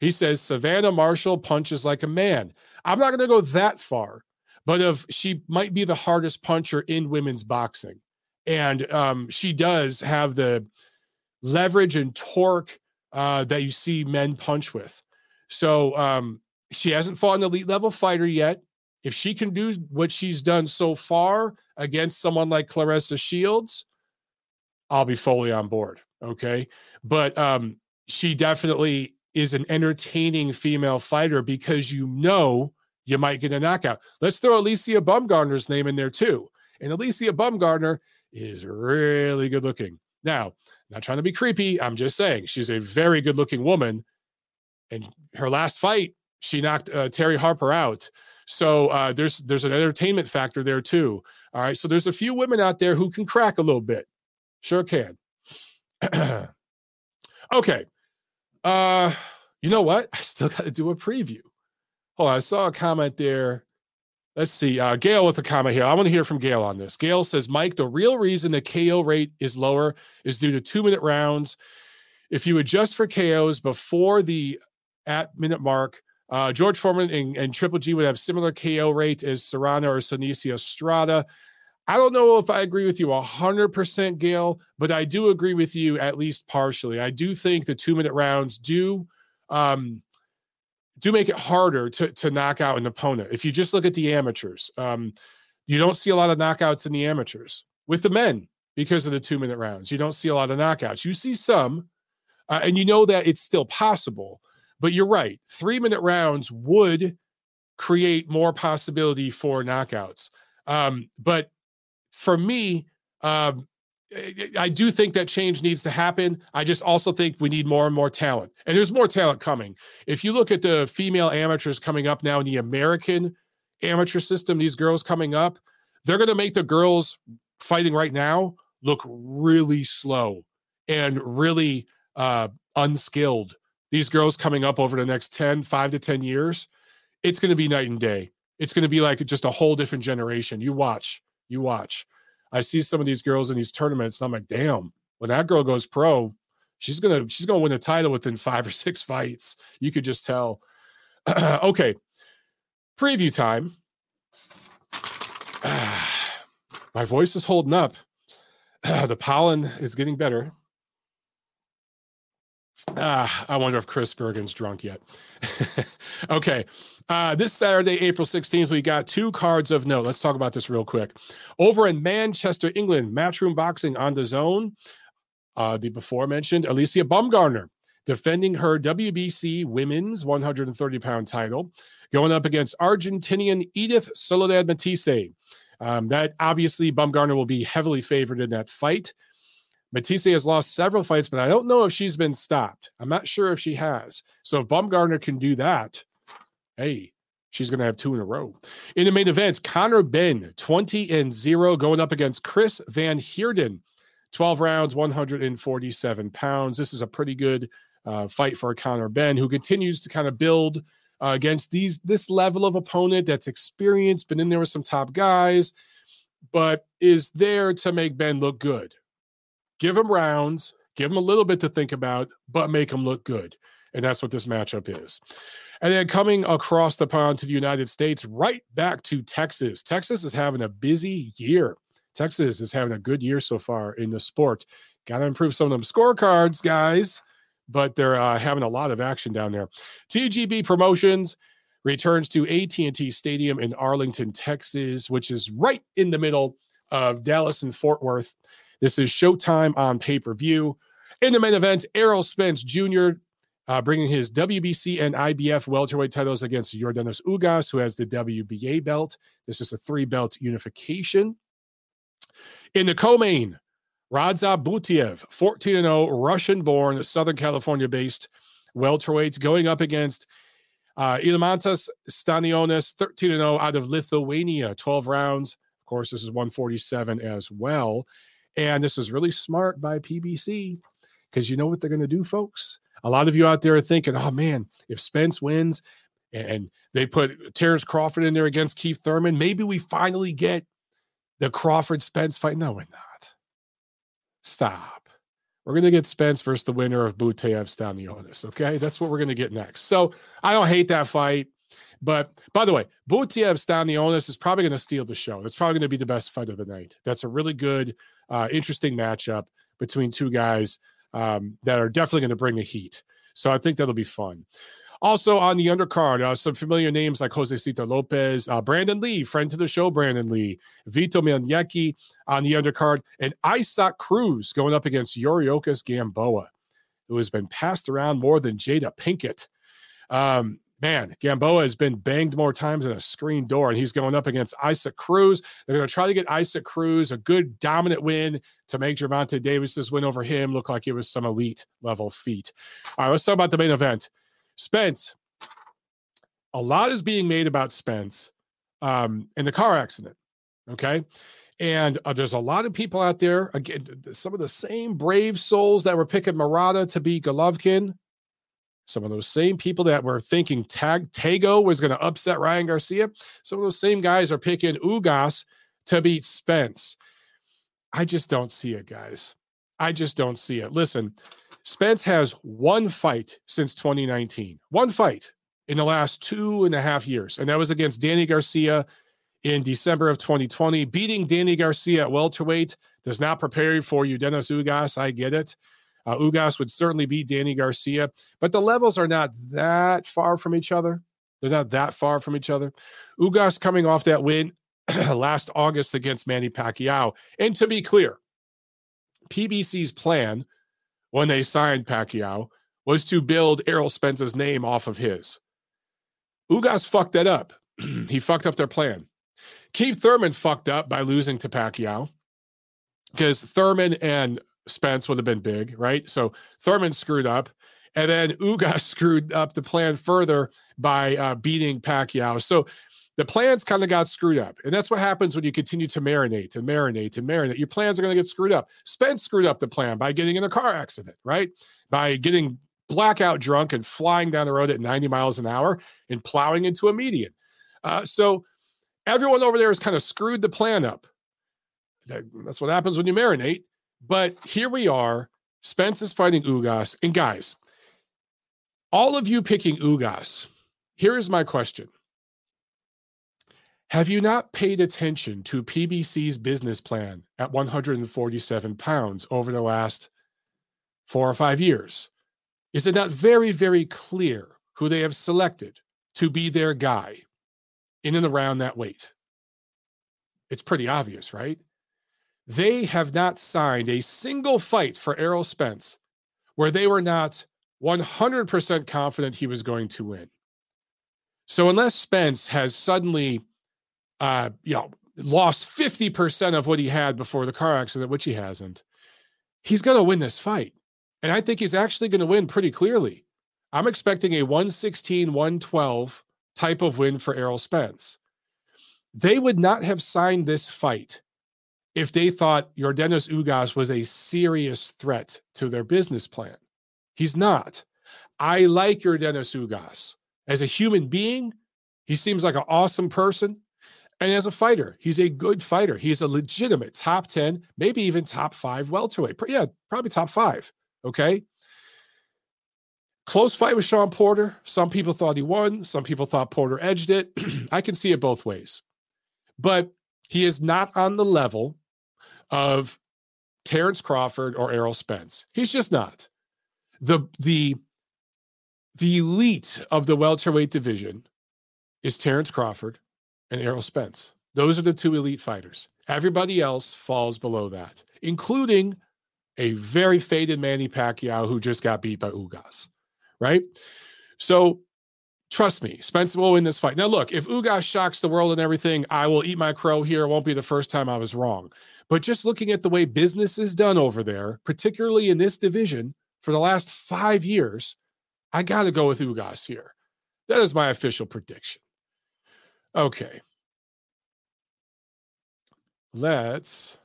He says Savannah Marshall punches like a man. I'm not going to go that far, but if she might be the hardest puncher in women's boxing, and um, she does have the leverage and torque uh, that you see men punch with. So um, she hasn't fought an elite level fighter yet. If she can do what she's done so far against someone like Claressa Shields, I'll be fully on board. Okay. But um, she definitely is an entertaining female fighter because you know you might get a knockout. Let's throw Alycia Baumgardner's name in there too. And Alycia Baumgardner is really good looking. Now, not trying to be creepy. I'm just saying she's a very good looking woman. And her last fight, she knocked uh, Terri Harper out. So uh, there's there's an entertainment factor there too. All right. So there's a few women out there who can crack a little bit. Sure can. okay. Uh, you know what? I still got to do a preview. Oh, I saw a comment there. Let's see. Uh, Gail with a comment here. I want to hear from Gail on this. Gail says, Mike, the real reason the KO rate is lower is due to two minute rounds. If you adjust for KOs before the at minute mark, uh, George Foreman and, and, Triple G would have similar KO rate as Serrano or Seniesa Estrada. I don't know if I agree with you 100%, Gail, but I do agree with you at least partially. I do think the two minute rounds do um, do make it harder to to knock out an opponent. If you just look at the amateurs, um, you don't see a lot of knockouts in the amateurs with the men because of the two minute rounds. You don't see a lot of knockouts. You see some, uh, and you know that it's still possible. But you're right. Three minute rounds would create more possibility for knockouts. Um, but for me, um, I do think that change needs to happen. I just also think we need more and more talent. And there's more talent coming. If you look at the female amateurs coming up now in the American amateur system, these girls coming up, they're going to make the girls fighting right now look really slow and really uh, unskilled. These girls coming up over the next 10, five to 10 years, it's going to be night and day. It's going to be like just a whole different generation. You watch, you watch. I see some of these girls in these tournaments, and I'm like, damn, when that girl goes pro, she's gonna she's gonna win a title within five or six fights. You could just tell. okay, preview time. My voice is holding up. the pollen is getting better. Ah, I wonder if Chris Bergen's drunk yet. okay. Uh, this Saturday, April 16th, we got two cards of note. Let's talk about this real quick. Over in Manchester, England, Matchroom Boxing on DAZN. Uh, the before mentioned Alycia Baumgardner defending her WBC women's 130 pound title, going up against Argentinian Edith Soledad Matthysse. Um, that obviously Baumgardner will be heavily favored in that fight. Matthysse has lost several fights, but I don't know if she's been stopped. I'm not sure if she has. So if Baumgardner can do that, hey, she's going to have two in a row. In the main event, Conor Benn, 20 and 0, going up against Chris Van Heerden, 12 rounds, 147 pounds. This is a pretty good uh, fight for Conor Benn, who continues to kind of build uh, against these this level of opponent that's experienced, been in there with some top guys, but is there to make Benn look good give him rounds, give him a little bit to think about, but make him look good. And that's what this matchup is. And then coming across the pond to the United States, right back to Texas. Texas is having a busy year. Texas is having a good year so far in the sport. Got to improve some of them scorecards, guys, but they're uh, having a lot of action down there. TGB Promotions returns to AT&T Stadium in Arlington, Texas, which is right in the middle of Dallas and Fort Worth. This is Showtime on pay per view. In the main event, Errol Spence Jr. Uh, bringing his WBC and IBF welterweight titles against Yordenis Ugas, who has the WBA belt. This is a three belt unification. In the co main, Radza Butaev, 14 0, Russian born, Southern California based welterweight, going up against uh, Eimantas Stanionis, 13 0, out of Lithuania, 12 rounds. Of course, this is 147 as well. And this is really smart by PBC because you know what they're going to do, folks? A lot of you out there are thinking, oh man, if Spence wins and they put Terrence Crawford in there against Keith Thurman, maybe we finally get the Crawford Spence fight. No, we're not. Stop. We're going to get Spence versus the winner of Butaev Stanionis. Okay. That's what we're going to get next. So I don't hate that fight. But by the way, Butaev Stanionis is probably going to steal the show. That's probably going to be the best fight of the night. That's a really good uh, interesting matchup between two guys um, that are definitely going to bring the heat. So I think that'll be fun. Also on the undercard, uh, some familiar names like Josesito Lopez, uh, Brandon Lee, friend to the show, Brandon Lee, Vito Mielnicki on the undercard, and Isaac Cruz going up against Yuriorkis Gamboa, who has been passed around more than Jada Pinkett. Um, man, Gamboa has been banged more times than a screen door, and he's going up against Isaac Cruz. They're going to try to get Isaac Cruz a good dominant win to make Gervonta Davis's win over him look like it was some elite level feat. All right, let's talk about the main event. Spence. A lot is being made about Spence um, in the car accident. Okay. And uh, there's a lot of people out there, again, some of the same brave souls that were picking Murata to be Golovkin some of those same people that were thinking Tag Tagoe was going to upset Ryan Garcia, some of those same guys are picking Ugas to beat Spence. I just don't see it, guys. I just don't see it. Listen, Spence has one fight since 2019, one fight in the last two and a half years, and that was against Danny Garcia in December of 2020. Beating Danny Garcia at welterweight does not prepare you for Yordenis Ugas. I get it. Uh, Ugas would certainly beat Danny Garcia, but the levels are not that far from each other. They're not that far from each other. Ugas coming off that win last August against Manny Pacquiao. And to be clear, PBC's plan when they signed Pacquiao was to build Errol Spence's name off of his. Ugas fucked that up. he fucked up their plan. Keith Thurman fucked up by losing to Pacquiao because Thurman and Spence would have been big, right? So Thurman screwed up. And then Ugas screwed up the plan further by uh, beating Pacquiao. So the plans kind of got screwed up. And that's what happens when you continue to marinate and marinate and marinate. Your plans are going to get screwed up. Spence screwed up the plan by getting in a car accident, right? By getting blackout drunk and flying down the road at 90 miles an hour and plowing into a median. Uh, so everyone over there has kind of screwed the plan up. That, that's what happens when you marinate. But here we are. Spence is fighting Ugas. And guys, all of you picking Ugas, here is my question have you not paid attention to PBC's business plan at 147 pounds over the last four or five years? Is it not very, very clear who they have selected to be their guy in and around that weight? It's pretty obvious, right? They have not signed a single fight for Errol Spence where they were not 100% confident he was going to win. So unless Spence has suddenly uh, you know, lost 50% of what he had before the car accident, which he hasn't, he's going to win this fight. And I think he's actually going to win pretty clearly. I'm expecting a 116, 112 type of win for Errol Spence. They would not have signed this fight if they thought Yordenis Ugas was a serious threat to their business plan. He's not. I like Yordenis Ugas. As a human being, he seems like an awesome person. And as a fighter, he's a good fighter. He's a legitimate top 10, maybe even top five welterweight. Yeah, probably top five. Okay. Close fight with Sean Porter. Some people thought he won. Some people thought Porter edged it. I can see it both ways. But he is not on the level of Terrence Crawford or Errol Spence. He's just not. The the the elite of the welterweight division is Terrence Crawford and Errol Spence. Those are the two elite fighters. Everybody else falls below that, including a very faded Manny Pacquiao who just got beat by Ugas, right? So trust me, Spence will win this fight. Now, look, if Ugas shocks the world and everything, I will eat my crow here. It won't be the first time I was wrong. But just looking at the way business is done over there, particularly in this division for the last five years, I got to go with Ugas here. That is my official prediction. Okay. Let's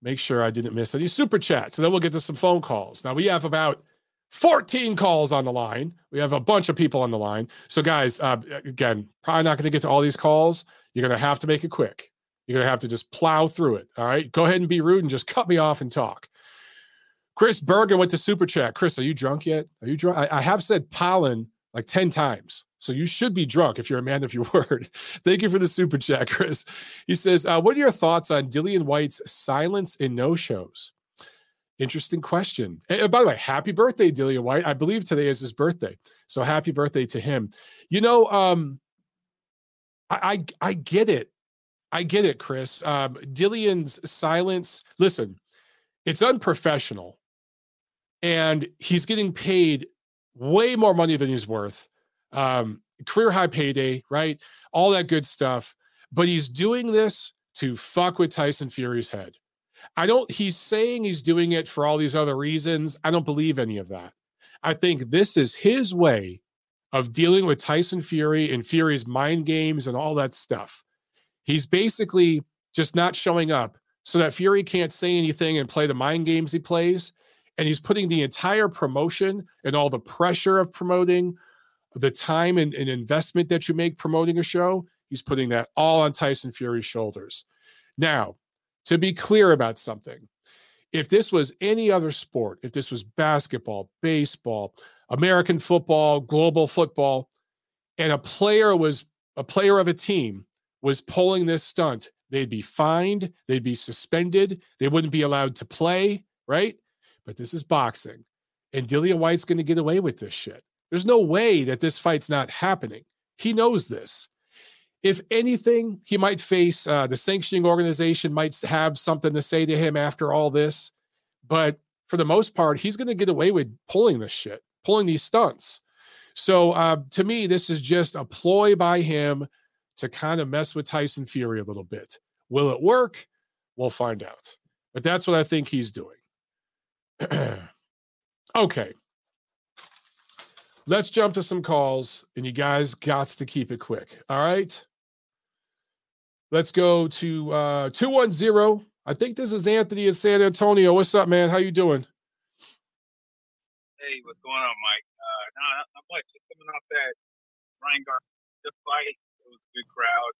make sure I didn't miss any super chats. So then we'll get to some phone calls. Now we have about 14 calls on the line. We have a bunch of people on the line. So, guys, uh, again, probably not going to get to all these calls. You're going to have to make it quick. You're going to have to just plow through it. All right. Go ahead and be rude and just cut me off and talk. Chris Berger went to super chat. Chris, are you drunk yet? Are you drunk? I, I have said pollen like 10 times. So you should be drunk if you're a man of your word. Thank you for the super chat, Chris. He says, uh, What are your thoughts on Dillian Whyte's silence in no shows? Interesting question. And by the way, happy birthday, Dillian Whyte. I believe today is his birthday. So happy birthday to him. You know, um, I, I, I get it. I get it, Chris. Um, Dillian's silence, listen, it's unprofessional. And he's getting paid way more money than he's worth. Um, career high payday, right? All that good stuff. But he's doing this to fuck with Tyson Fury's head. I don't, he's saying he's doing it for all these other reasons. I don't believe any of that. I think this is his way of dealing with Tyson Fury and Fury's mind games and all that stuff. He's basically just not showing up. So that Fury can't say anything and play the mind games he plays and he's putting the entire promotion and all the pressure of promoting the time and, and, investment that you make promoting a show he's putting that all on tyson fury's shoulders. Now to be clear about something if this was any other sport if this was basketball baseball american football global football and a player was a player of a team was pulling this stunt they'd be fined they'd be suspended they wouldn't be allowed to play right but this is boxing. And Dillian Whyte's going to get away with this shit. There's no way that this fight's not happening. He knows this. If anything, he might face uh, the sanctioning organization, might have something to say to him after all this. But for the most part, he's going to get away with pulling this shit, pulling these stunts. So uh, to me, this is just a ploy by him to kind of mess with Tyson Fury a little bit. Will it work? We'll find out. But that's what I think he's doing. okay. Let's jump to some calls, and you guys got to keep it quick. All right. Let's go to uh 210. I think this is Anthony in San Antonio. What's up, man? How you doing? Hey, what's going on, Mike? Uh, no, not much. Just coming off that Ryan Garcia fight. It was a good crowd.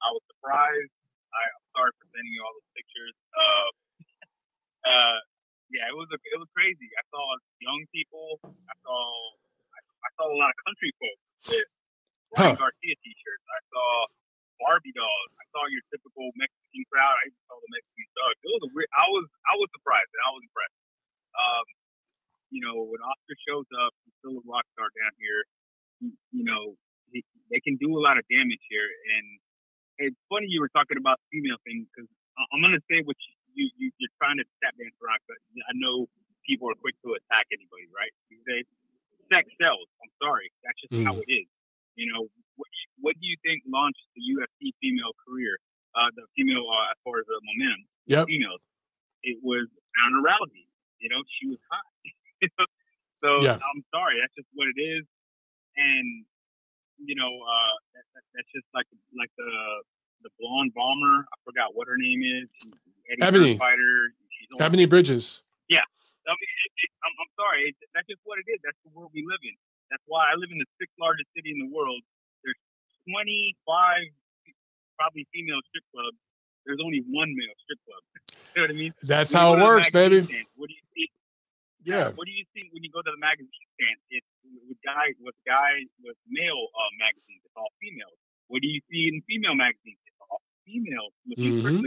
I was surprised. I, am sorry for sending you all those pictures. Uh, uh, yeah, it was a, it was crazy. I saw young people. I saw I, I saw a lot of country folks with huh. Garcia t-shirts. I saw Barbie dolls. I saw your typical Mexican crowd. I even saw the Mexican dog. It was a weird. I was I was surprised and I was impressed. Um, you know, when Oscar shows up, he's still a rock star down here. He, you know, they can do a lot of damage here. And it's funny you were talking about female thing because I'm gonna say what you, you you're trying to tap dance around, but I know people are quick to attack anybody, right? These days, sex sells. I'm sorry, that's just mm. how it is. You know, what, what do you think launched the UFC female career? Uh, the female uh, as far as the momentum, yep. females. It was Ronda Rousey. You know, she was hot. so yeah. I'm sorry, that's just what it is. And you know, uh, that, that, that's just like like the the blonde bomber. I forgot what her name is. Eddie Ebony fighter. Ebony Bridges. Yeah, I mean, it, it, I'm, I'm sorry. That's just what it is. That's the world we live in. That's why I live in the sixth largest city in the world. There's 25 probably female strip clubs. There's only one male strip club. you know what I mean? That's when how it works, baby. Stand, what do you see? Yeah. What do you think when you go to the magazine stand? It's with guy with guy with male uh, magazines. It's all females. What do you see in female magazines? It's all females. Mm-hmm.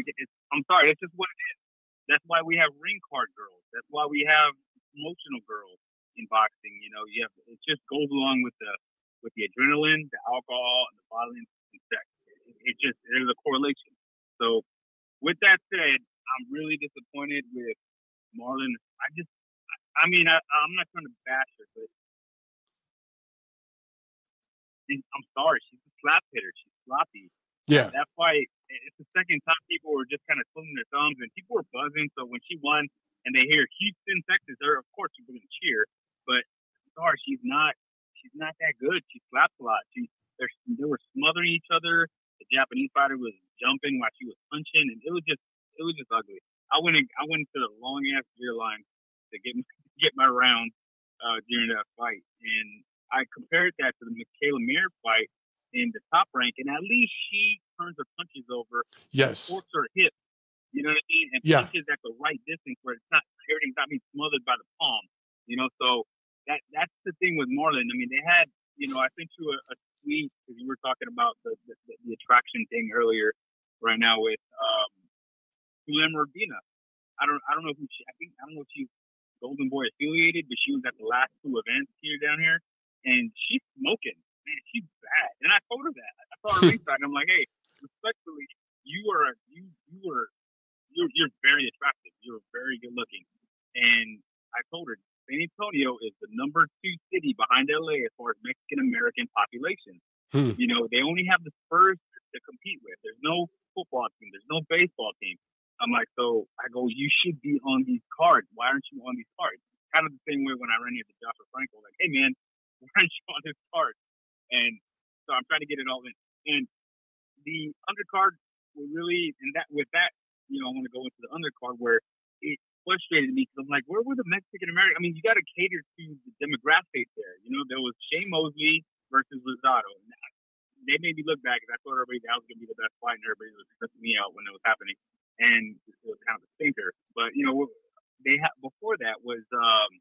I'm sorry, that's just what it is. That's why we have ring card girls. That's why we have emotional girls in boxing. You know, you have it just goes along with the with the adrenaline, the alcohol, and the violence and sex. It, it just there's a correlation. So, with that said, I'm really disappointed with Marlen. I just I mean, I, I'm not trying to bash her, but I'm sorry, she's a slap hitter. She's sloppy. Yeah. That fight, it's the second time people were just kind of twiddling their thumbs and people were buzzing. So when she won and they hear Houston, Texas, they're of course people going to cheer. But sorry, she's not. She's not that good. She slaps a lot. She they were smothering each other. The Japanese fighter was jumping while she was punching, and it was just it was just ugly. I went in, I went into the long ass beer line to get get my round uh, during that fight. And I compared that to the Mikaela Mayer fight in the top rank, and at least she turns her punches over, yes, forks her hip, you know what I mean, and yeah. punches at the right distance where it's not everything's not being smothered by the palm, you know. So that that's the thing with Marlen. I mean, they had, you know, I sent you a, a tweet because you were talking about the, the, the attraction thing earlier, right now with um, Juliana Urbina. I don't I don't know who she. I think I don't know if she's Golden Boy affiliated, but she was at the last two events here down here, and she's smoking. Man, she's bad. And I told her that. I saw her ringside, I'm like, hey, respectfully, you are you you are you're you're very attractive. You're very good looking, and I told her San Antonio is the number two city behind LA as far as Mexican American population. Hmm. You know, they only have the Spurs to compete with. There's no football team. There's no baseball team. I'm like, so I go, you should be on these cards. Why aren't you on these cards? Kind of the same way when I ran into Joshua Franco, like, hey man, why on his card? And so I'm trying to get it all in. And the undercard will really, and that with that, you know, I want to go into the undercard where it frustrated me because I'm like, where were the Mexican American? I mean, you got to cater to the demographic there. You know, there was Shane Mosley versus Rosado. They made me look back because I thought everybody that was going to be the best fight, and everybody was stressing me out when it was happening and it was kind of a stinker. But you know, they had before that was um,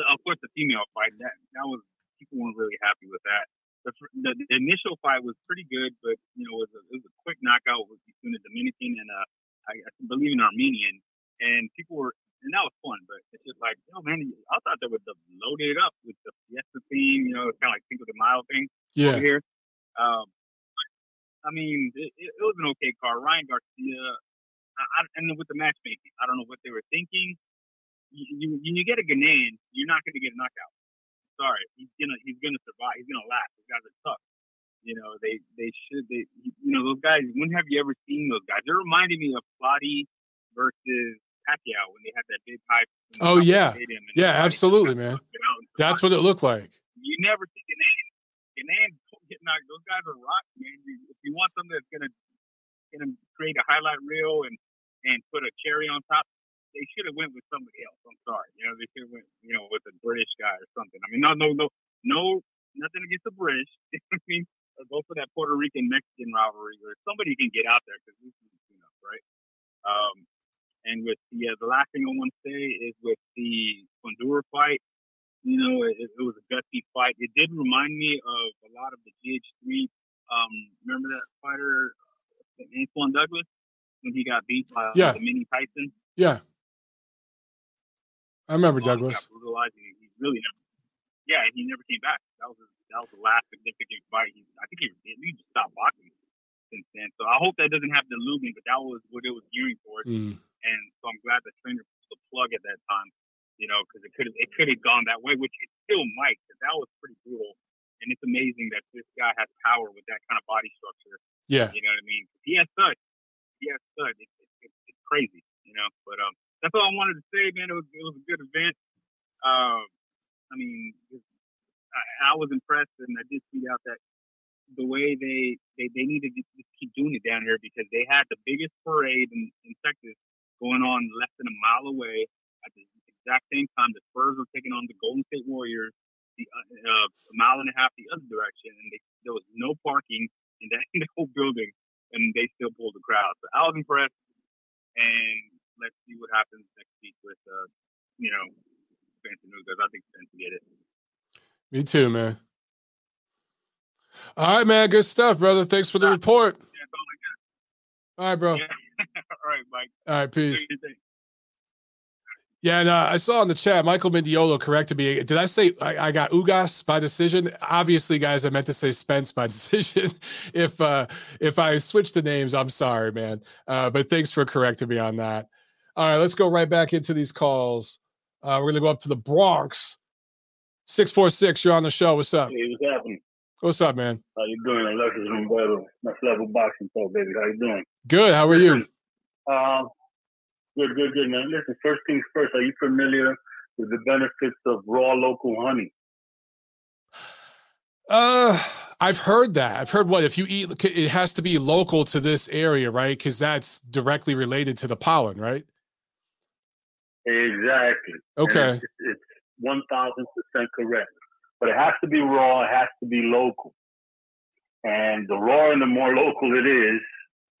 the, of course the female fight. That that was people weren't really happy with that. The, the, the initial fight was pretty good, but you know, it was a, it was a quick knockout between the Dominican and uh, I, I believe an Armenian, and people were and that was fun. But it's just like, oh man, I thought they would load it up with the Fiesta theme, you know, kind of like Cinco de Mayo thing yeah. over here. Um, I mean, it, it, was an okay car. Ryan Garcia, I, I, and with the matchmaking, I don't know what they were thinking. You, you, you get a Ghanaian, you're not going to get a knockout. Sorry, he's gonna he's gonna survive. He's gonna last. These guys are tough. You know, they they should they you know those guys. When have you ever seen those guys? They're reminding me of Clottey versus Pacquiao when they had that big hype. Oh yeah, yeah, absolutely, man. That's what it looked like. You never see Ghanaian. Ghanaian getting knocked. Those guys are rock, man. If you want something that's gonna gonna create a highlight reel and and put a cherry on top, they should have went with somebody else. I'm sorry, you know they should have went you know with a British guy or something. I mean, no, no, no, no, nothing against the British. I mean, go for that Puerto Rican Mexican rivalry or somebody can get out there because this is you know right. Um, and with the uh, the last thing I want to say is with the Fundora fight, you know, it, it, was a gutsy fight. It did remind me of a lot of the GH3. Um, remember that fighter, uh, Antoine Douglas, when he got beat by yeah. the mini Tyson? Yeah. I remember Douglas. Brutalized. He, he really never, yeah, he never came back. That was that was the last significant fight. He, I think he, he just stopped boxing since then. So I hope that doesn't happen to Lubin, but that was what it was gearing towards. Mm. And so I'm glad the trainer pulled the plug at that time you know, because it could have it could have gone that way, which it still might, because that was pretty brutal. And it's amazing that this guy has power with that kind of body structure. Yeah, you know what I mean. He has stud. He has stud. It's, it's, it's crazy, you know. But um, that's all I wanted to say, man. It was it was a good event. Um, I mean, I, I was impressed, and I did tweet out that the way they they, they needed to just keep doing it down here because they had the biggest parade in, in Texas going on less than a mile away at the exact same time, the Spurs were taking on the Golden State Warriors the uh, uh, a mile and a half the other direction, and they, there was no parking in that in the whole building, and they still pulled the crowd. So I was impressed, and let's see what happens next week with uh, you know Spencer News. I think Spencer get it. Me too, man. All right, man. Good stuff, brother. Thanks for the report. All, right, bro. All right, Mike. All right, peace. Yeah, and uh, I saw in the chat Michael Mendiolo corrected me. Did I say I, I, got Ugas by decision? Obviously, guys, I meant to say Spence by decision. if uh, if I switched the names, I'm sorry, man. Uh, but thanks for correcting me on that. All right, let's go right back into these calls. Uh, we're gonna go up to the Bronx. Six four six. You're on the show. What's up? Hey, what's happening? What's up, man? How you doing? Alexis Rumberto, next level boxing talk, baby. How you doing? Good. How are you? Um, Good, good, good, man. Listen, first things first, are you familiar with the benefits of raw local honey? Uh, I've heard that. I've heard what if you eat, it has to be local to this area, right? Because that's directly related to the pollen, right? Exactly. Okay. It's one thousand percent correct, but it has to be raw. It has to be local, and the raw and the more local it is,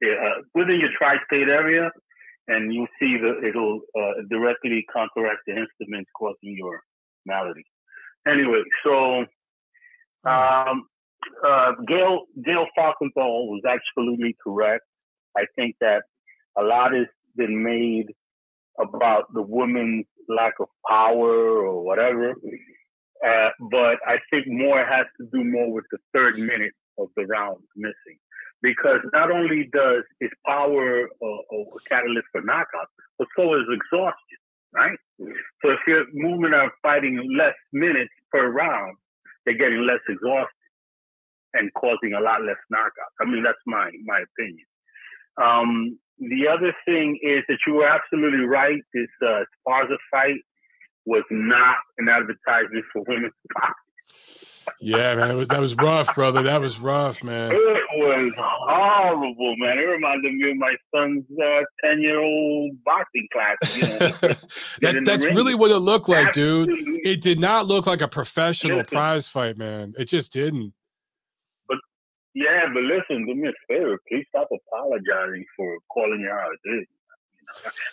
uh, within your tri-state area, and you see that it'll uh, directly counteract the instruments causing your malady. Anyway, so um, uh, Gail Gail Falkenthal was absolutely correct. I think that a lot has been made about the woman's lack of power or whatever, uh, but I think more has to do more with the third minute of the round missing because not only does its power a, a catalyst for knockout, but so is exhaustion, right? So if your movement are fighting less minutes per round, they're getting less exhausted and causing a lot less knockouts. I mean, that's my my opinion. Um, the other thing is that you were absolutely right. This uh, Esparza fight was not an advertisement for women's boxing. Yeah, man, was, that was rough, brother. That was rough, man. It was horrible, man. It reminded me of my son's uh, ten-year-old boxing class. You know, that, that's really what it looked like, Absolutely. dude. It did not look like a professional listen, prize fight, man. It just didn't. Yeah, but listen, do me a favor. Please stop apologizing for calling you out. It.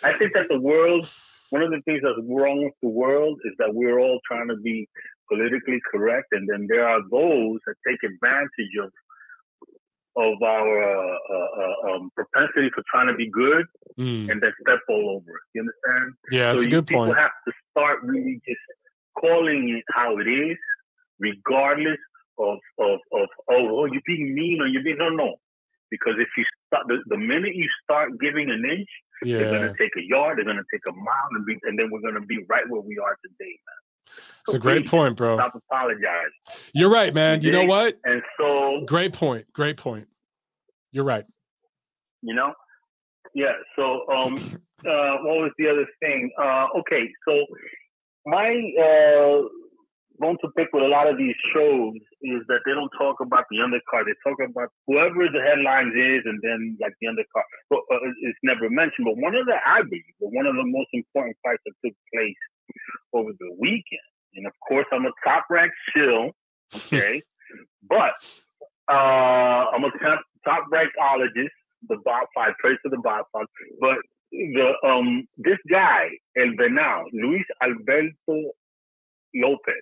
I think that the world one of the things that's wrong with the world is that we're all trying to be politically correct, and then there are those that take advantage of of our uh, uh, uh, um, propensity for trying to be good Mm. and then step all over it. You understand? Yeah, that's so a you, good people point. People have to start really just calling it how it is, regardless of of of oh, oh you're being mean or you're being no no. Because if you start the, the minute you start giving an inch, they're gonna take a yard, they're gonna take a mile, and, be, and then we're gonna be right where we are today, man. it's So a great point, bro. Stop apologizing. You're right, man. You know what? And so Great point. Great point. You're right. you know yeah so um uh what was the other thing uh okay so my uh bone to pick with a lot of these shows is that they don't talk about the undercard they talk about whoever the headlines is and then like the undercard but uh, it's never mentioned but one of the i believe but one of the most important fights that took place over the weekend and of course i'm a top ranked shill okay but uh i'm a top top rankedologist the bot five, praise to the bot five. But the um this guy, El Venado, Luis Alberto Lopez.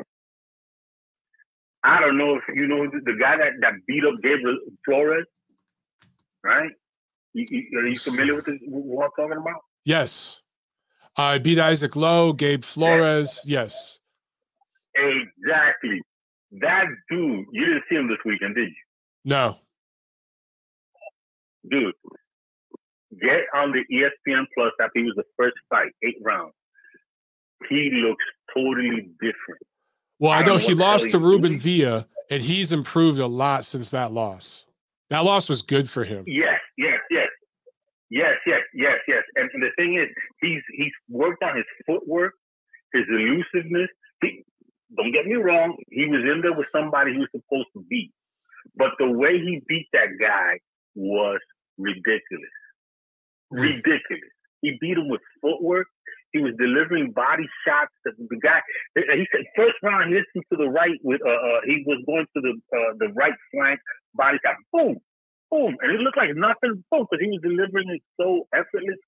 I don't know if you know the, guy that, that beat up Gabriel Flores, right? You, you, are you familiar with this, what I'm talking about? Yes. I beat Isaac Lowe, Gabe Flores. Yes. Exactly. That dude, you didn't see him this weekend, did you? No. Dude, get on the ESPN Plus after he was the first fight, eight rounds. He looks totally different. Well, I I know he what the hell lost to Ruben. Villa, and he's improved a lot since that loss. That loss was good for him. Yes, yes, yes. Yes, yes, yes, yes. And, and the thing is, he's he's worked on his footwork, his elusiveness. He, don't get me wrong, he was in there with somebody he was supposed to beat. But the way he beat that guy was ridiculous. Hmm. Ridiculous. He beat him with footwork. He was delivering body shots. That the guy, he said, first round, he hit him to the right with, uh, uh he was going to the uh, the right flank, body shot, boom, boom, and it looked like nothing, boom, because he was delivering it so effortless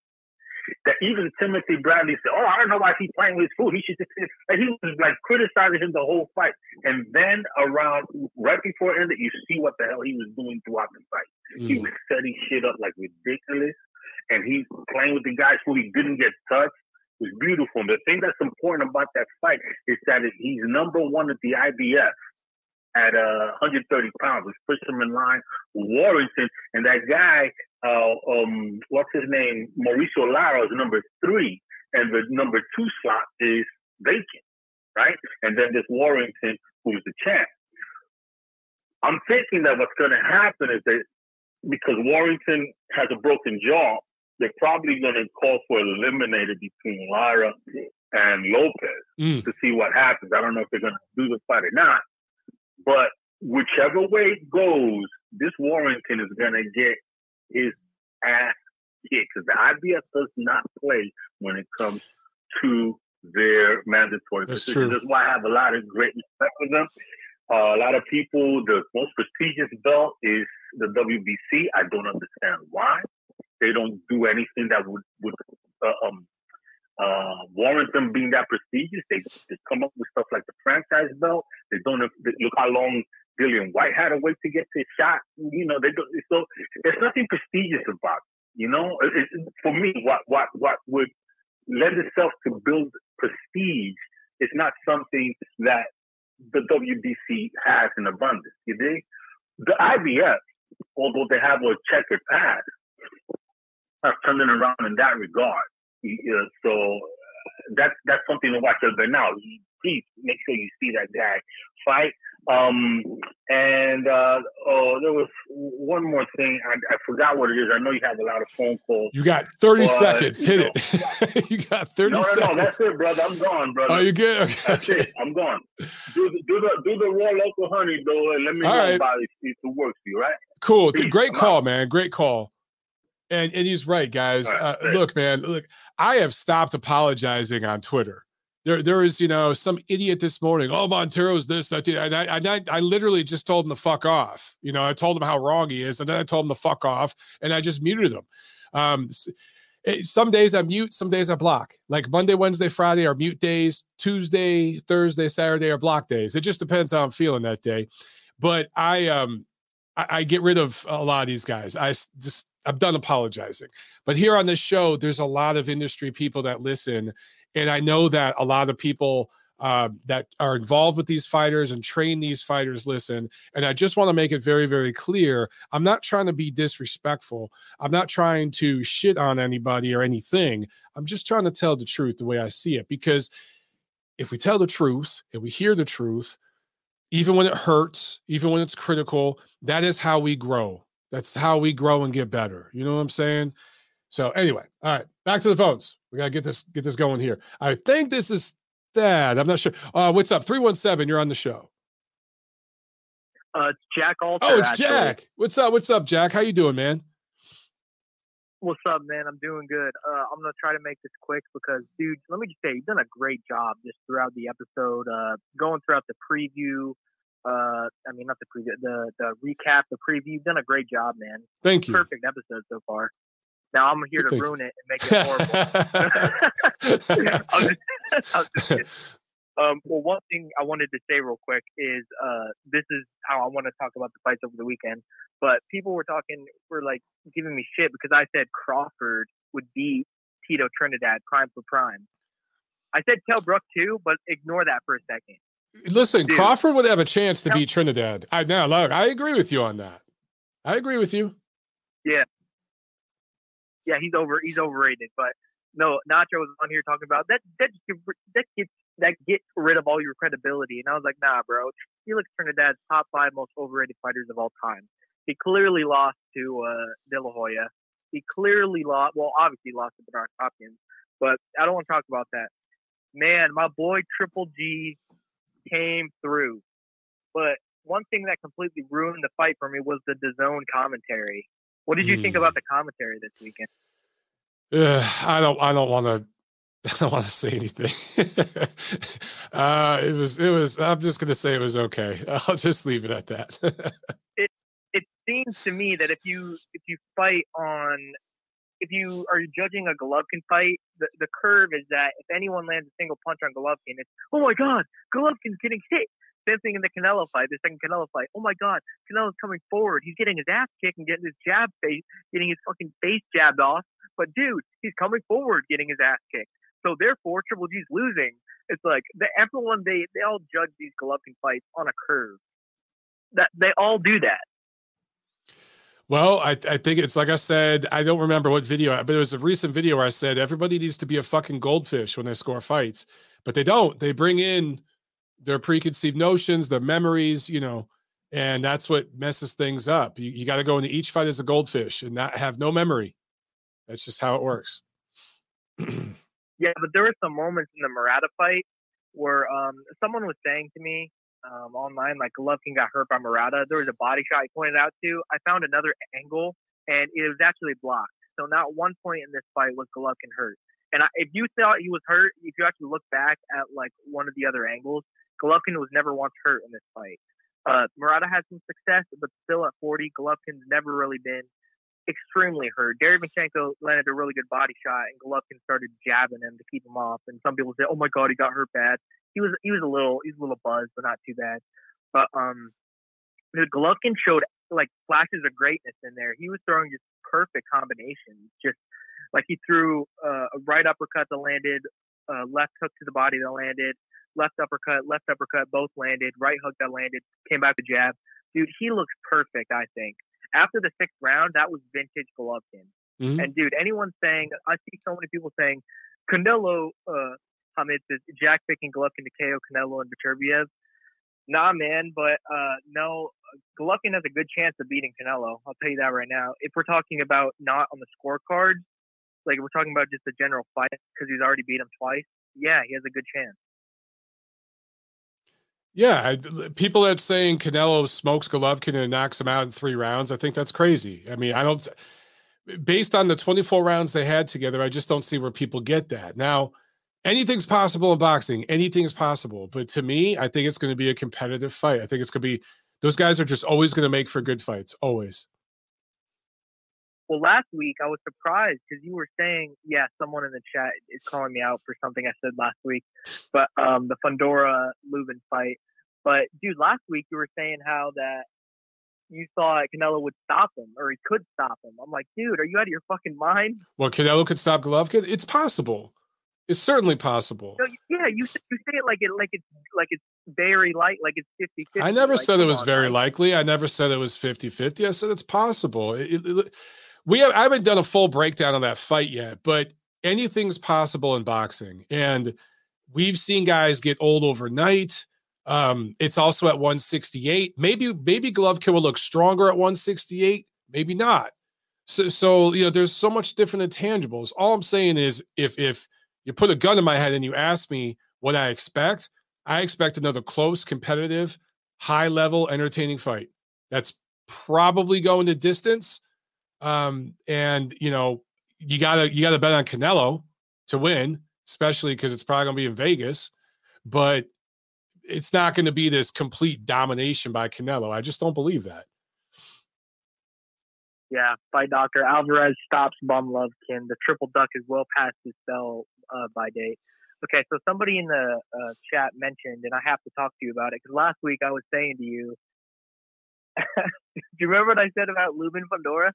that even Timothy Bradley said, "Oh, I don't know why he's playing with his food. He should." just." And he was like criticizing him the whole fight. And then around right before it ended, you see what the hell he was doing throughout the fight. He Mm. was setting shit up like ridiculous, and he's playing with the guys who he didn't get touched. Was beautiful. And the thing that's important about that fight is that he's number one at the IBF at uh, 130 pounds, which puts him in line with Warrington. And that guy, uh, um, what's his name? Mauricio Lara is number three, and the number two slot is vacant, right? And then there's Warrington, who's the champ. I'm thinking that what's going to happen is that because Warrington has a broken jaw, they're probably going to call for an eliminator between Lara and Lopez Mm. to see what happens. I don't know if they're going to do the fight or not, but whichever way it goes, this Warrington is going to get his ass kicked because the IBF does not play when it comes to their mandatory That's true. That's why I have a lot of great respect for them. Uh, a lot of people, the most prestigious belt is the WBC. I don't understand why they don't do anything that would would uh, um, uh, warrant them being that prestigious. They, they come up with stuff like the franchise belt. They don't they, look how long Dillian Whyte had to wait to get his shot. You know, they don't, so there's nothing prestigious about it. You know, it, it, for me, what what what would lend itself to build prestige is not something that the WBC has in abundance. You dig? The IBF, although they have a checkered past, have turned it around in that regard. Yeah, so uh, that's that's something to watch out there now. Please make sure you see that guy fight. Um, and uh, oh, there was one more thing. I, I forgot what it is. I know you have a lot of phone calls. You got 30 Well, seconds. Hit it. you got 30 No, no, seconds. no. That's it, brother. I'm gone, brother. Oh, you good? Okay. That's it. I'm gone. Do the do the do the raw local honey though, and let me All know right. about it if it works for you, right? Cool. Great I'm call, man. Great call. And and he's right, guys. Right, Uh, look, man. Look, I have stopped apologizing on Twitter. There, there is, you know, some idiot this morning. Oh, Montero's this, that, and I, and I, I literally just told him to fuck off. You know, I told him how wrong he is, and then I told him to fuck off, and I just muted him. Um, eh, some days I mute, some days I block. Like Monday, Wednesday, Friday are mute days. Tuesday, Thursday, Saturday are block days. It just depends how I'm feeling that day. But I, um, I, I get rid of a lot of these guys. I just I'm done apologizing. But here on this show, there's a lot of industry people that listen, and I know that a lot of people uh, that are involved with these fighters and train these fighters listen. And I just want to make it very, very clear I'm not trying to be disrespectful. I'm not trying to shit on anybody or anything. I'm just trying to tell the truth the way I see it. Because if we tell the truth and we hear the truth, even when it hurts, even when it's critical, that is how we grow. That's how we grow and get better. You know what I'm saying? So anyway, all right, back to the phones. We gotta get this get this going here. I think this is that. I'm not sure. Uh, what's up? 317, you're on the show. Uh, it's Jack Alter. Oh, it's actually. Jack. What's up? What's up, Jack? How you doing, man? What's up, man? I'm doing good. Uh, I'm gonna try to make this quick because, dude, let me just say, you've done a great job just throughout the episode, uh, going throughout the preview. Uh, I mean, not the preview, the the recap, the preview. You've done a great job, man. Thank you. Perfect episode so far. Now I'm here to ruin it and make it horrible. I'm just, I'm just um, well, one thing I wanted to say real quick is uh, this is how I want to talk about the fights over the weekend. But people were talking, were like giving me shit because I said Crawford would beat Tito Trinidad prime for prime. I said Kell Brook too, but ignore that for a second. Listen, Dude, Crawford would have a chance to beat Trinidad. I now look, I agree with you on that. I agree with you. Yeah, yeah, he's over. He's overrated. But no, Nacho was on here talking about that. That that gets that gets rid of all your credibility. And I was like, nah, bro. Felix Trinidad's top five most overrated fighters of all time. He clearly lost to uh, De La Hoya. He clearly lost. Well, obviously lost to Bernard Hopkins. But I don't want to talk about that. Man, my boy Triple G came through. But one thing that completely ruined the fight for me was the DAZN commentary. What did you mm. think about the commentary this weekend? Uh, I don't. I don't want to. I don't want to say anything. uh, it was. It was. I'm just going to say it was okay. I'll just leave it at that. it It seems to me that if you if you fight on if you are judging a Golovkin fight, the, the curve is that if anyone lands a single punch on Golovkin, it's oh my god, Golovkin's getting hit. Same thing in the Canelo fight, the second Canelo fight. Oh my God, Canelo's coming forward. He's getting his ass kicked and getting his jab face, getting his fucking face jabbed off. But dude, he's coming forward, getting his ass kicked. So therefore, Triple G's losing. It's like the, everyone they they all judge these Golovkin fights on a curve. That they all do that. Well, I, I think it's like I said, I don't remember what video, but it was a recent video where I said everybody needs to be a fucking goldfish when they score fights, but they don't. They bring in their preconceived notions, their memories, you know, and that's what messes things up. You, you got to go into each fight as a goldfish and not have no memory. That's just how it works. yeah, but there were some moments in the Murata fight where um, someone was saying to me um, online, like Golovkin got hurt by Murata. There was a body shot he pointed out to. I found another angle, and it was actually blocked. So not one point in this fight was Golovkin hurt. And I, if you thought he was hurt, if you actually look back at like one of the other angles, Golovkin was never once hurt in this fight. Uh, Murata had some success, but still at 40, Golovkin's never really been extremely hurt. Derevyanchenko landed a really good body shot, and Golovkin started jabbing him to keep him off. And some people say, "Oh my God, he got hurt bad." He was he was a little he was a little buzzed, but not too bad. But um, dude, Golovkin showed like flashes of greatness in there. He was throwing just perfect combinations. Just like he threw uh, a right uppercut that landed, uh, left hook to the body that landed, left uppercut, left uppercut, both landed, right hook that landed, came back to jab. Dude, he looks perfect, I think. After the sixth round, that was vintage Golovkin. Mm-hmm. And dude, anyone saying, I see so many people saying, Canelo, uh, Hamid says, Jack picking Golovkin to KO Canelo and Beterbiev. Nah, man, but uh, no, Golovkin has a good chance of beating Canelo. I'll tell you that right now. If we're talking about not on the scorecard, like we're talking about just the general fight because he's already beat him twice, yeah, he has a good chance. Yeah, I, people that saying Canelo smokes Golovkin and knocks him out in three rounds, I think that's crazy. I mean, I don't. Based on the 24 rounds they had together, I just don't see where people get that. Now, anything's possible in boxing. Anything's possible, but to me, I think it's going to be a competitive fight. I think it's going to be those guys are just always going to make for good fights, always. Well, last week I was surprised because you were saying, yeah, someone in the chat is calling me out for something I said last week, but um, the Fundora Lubin fight. But dude, last week you were saying how that you thought Canelo would stop him or he could stop him. I'm like, dude, are you out of your fucking mind? Well, Canelo could stop Golovkin. It's possible. It's certainly possible. No, yeah, you you say it like it like it's like it's very light, like it's 50 I never like, said it was on, very right? likely. I never said it was 50 50. I said it's possible. It- it- we have, I haven't done a full breakdown on that fight yet, but anything's possible in boxing. And we've seen guys get old overnight. Um, it's also at 168. Maybe, maybe Golovkin will look stronger at 168, maybe not. So, so you know, there's so much different intangibles. All I'm saying is if if you put a gun in my head and you ask me what I expect, I expect another close, competitive, high level, entertaining fight. That's probably going to distance. Um, and you know, you gotta you gotta bet on Canelo to win, especially because it's probably gonna be in Vegas. But it's not going to be this complete domination by Canelo. I just don't believe that. Yeah, by Doctor Alvarez stops Bum Lovekin. The triple duck is well past his sell uh, by date. Okay, so somebody in the uh, chat mentioned, and I have to talk to you about it because last week I was saying to you, do you remember what I said about Lubin Fundora?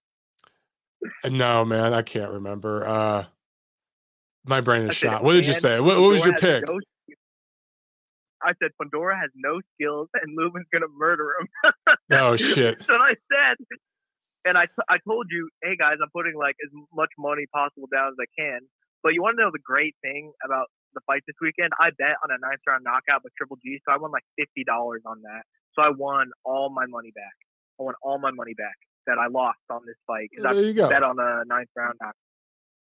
No, man, I can't remember. Uh my brain I is said, shot. What did you say? What, what was your pick? sk- I said Fundora has no skills and Lubin's gonna murder him. Oh shit. so I said, and I, t- I told you, hey guys, I'm putting like as much money possible down as I can. But you want to know the great thing about the fight this weekend? I bet on a ninth round knockout with Triple G, so I won like fifty dollars on that. So I won all my money back. I won all my money back that I lost on this fight because I go. bet on a ninth round knockout.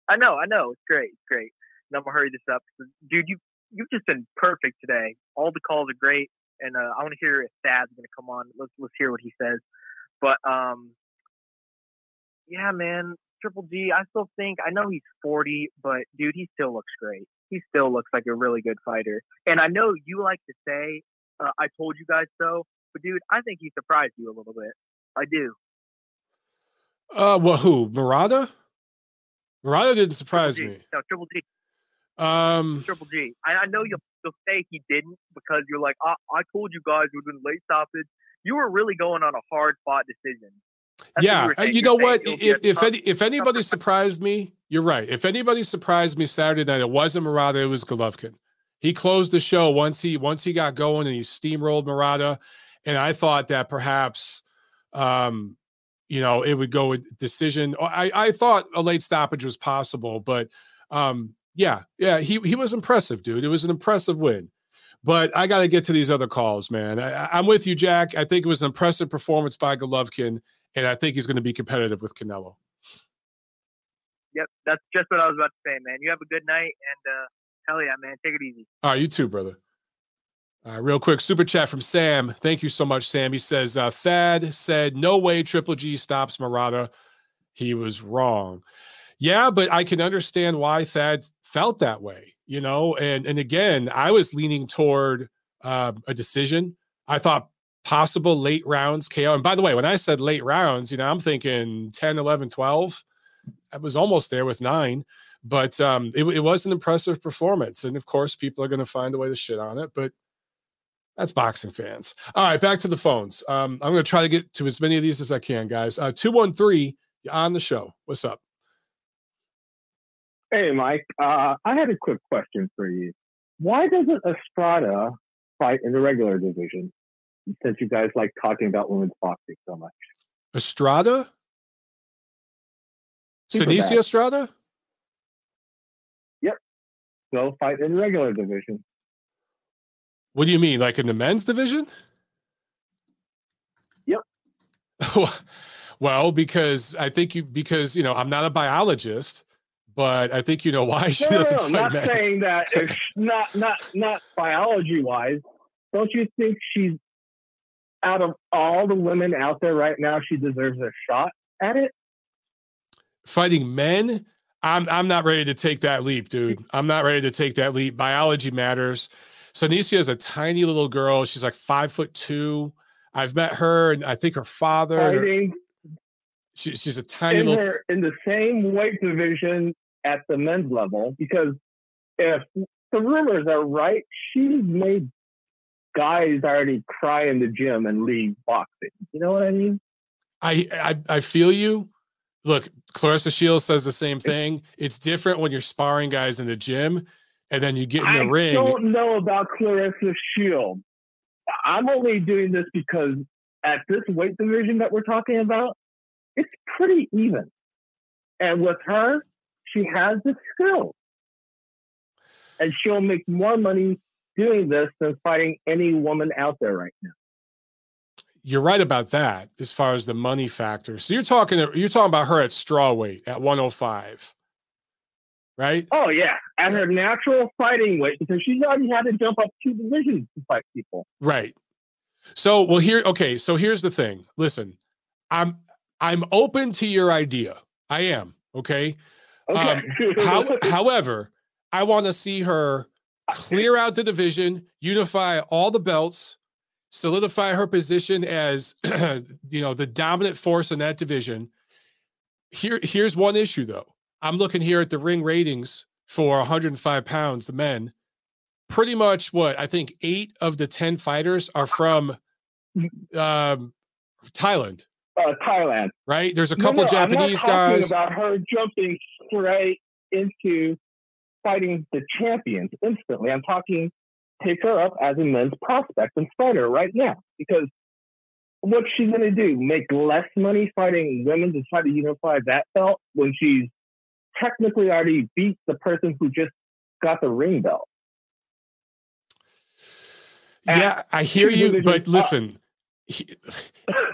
I know, I know, it's great, it's great. And I'm gonna hurry this up, dude. You you've just been perfect today. All the calls are great, and uh, I want to hear if Thad's gonna come on. Let's let's hear what he says. But um, yeah, man, Triple G. I still think I know he's 40, but dude, he still looks great. He still looks like a really good fighter. And I know you like to say, uh, "I told you guys so," but dude, I think he surprised you a little bit. I do. Uh well who? Murata? Murata didn't surprise me. No, Triple G. Um Triple G. I, I know you'll, you'll say he didn't because you're like, I, I told you guys was in late stoppage. You were really going on a hard fought decision. That's yeah, were uh, you You're know what? If if any if anybody surprised me, you're right. If anybody surprised me Saturday night, it wasn't Murata, it was Golovkin. He closed the show once he once he got going and he steamrolled Murata. And I thought that perhaps um, you know, it would go with decision. I I thought a late stoppage was possible, but um, yeah, yeah, he he was impressive, dude. It was an impressive win. But I got to get to these other calls, man. I, I'm with you, Jack. I think it was an impressive performance by Golovkin, and I think he's going to be competitive with Canelo. Yep, that's just what I was about to say, man. You have a good night, and uh, hell yeah, man, take it easy. All right, you too, brother. Right, real quick, super chat from Sam. Thank you so much, Sam. He says, uh, Thad said, no way Triple G stops Murata. He was wrong. Yeah, but I can understand why Thad felt that way, you know? And and again, I was leaning toward uh, a decision. I thought possible late rounds KO. And by the way, when I said late rounds, you know, I'm thinking 10, 11, 12. I was almost there with nine but um, it, it was an impressive performance. And of course, people are going to find a way to shit on it, but that's boxing fans. All right, back to the phones. Um, I'm going to try to get to as many of these as I can, guys. Uh, 213, you're on the show. What's up? Hey, Mike. Uh, I had a quick question for you. Why doesn't Estrada fight in the regular division? Since you guys like talking about women's boxing so much. Estrada? Bad. Estrada? Go fight in the regular division. What do you mean? Like in the men's division? Yep. well, because I think you, because, you know, I'm not a biologist, but I think you know why she No, no, doesn't no, fight not men. saying that it's not not not biology wise. Don't you think she's out of all the women out there right now, she deserves a shot at it? fighting men i'm i'm not ready to take that leap dude i'm not ready to take that leap biology matters so Nicia is a tiny little girl she's like five foot two i've met her and i think her father Fighting she, she's a tiny in little her in the same weight division at the men's level because if the rumors are right, she's made guys already cry in the gym and leave boxing. You know what I mean? I, I I feel you. Look, Claressa Shields says the same thing. It's different when you're sparring guys in the gym, and then you get in the I ring. I don't know about Claressa Shield. I'm only doing this because at this weight division that we're talking about, it's pretty even. And with her, she has the skills. And she'll make more money doing this than fighting any woman out there right now. You're right about that as far as the money factor. So you're talking you're talking about her at straw weight at 105, right? Oh yeah, at her natural fighting weight because she's already had to jump up two divisions to fight people. Right. So well here okay, so here's the thing. Listen, I'm I'm open to your idea. I am, okay? Okay. Um, How, however, I want to see her clear out the division, unify all the belts, solidify her position as you know the dominant force in that division. Here, here's one issue though. I'm looking here at the ring ratings for 105 pounds, the men. Pretty much what I think eight of the 10 fighters are from um, Thailand, uh, Thailand. right? There's a couple no, Japanese I'm not talking guys. about her jumping straight into fighting the champions instantly. I'm talking take her up as a men's prospect and fight her right now because what's she going to do? Make less money fighting women to try to unify that belt when she's technically already beat the person who just got the ring belt. Yeah, I hear you, but up. listen, he-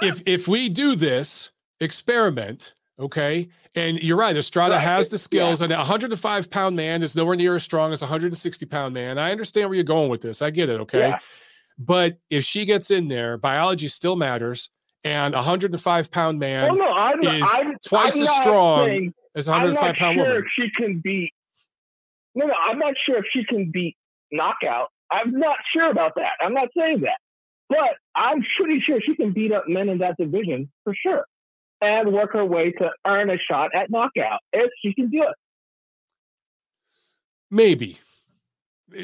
if if we do this experiment, okay, and you're right, Estrada Right, has the skills, and a 105 pound man is nowhere near as strong as a 160 pound man. I understand where you're going with this. I get it, okay. Yeah. But if she gets in there, biology still matters, and a 105 pound man Oh no, I'm, is I'm twice I'm as strong saying- as a I'm 105 not sure woman. she can beat. No, no, I'm not sure if she can beat knockout. I'm not sure about that. I'm not saying that, but I'm pretty sure she can beat up men in that division for sure, and work her way to earn a shot at knockout if she can do it. Maybe,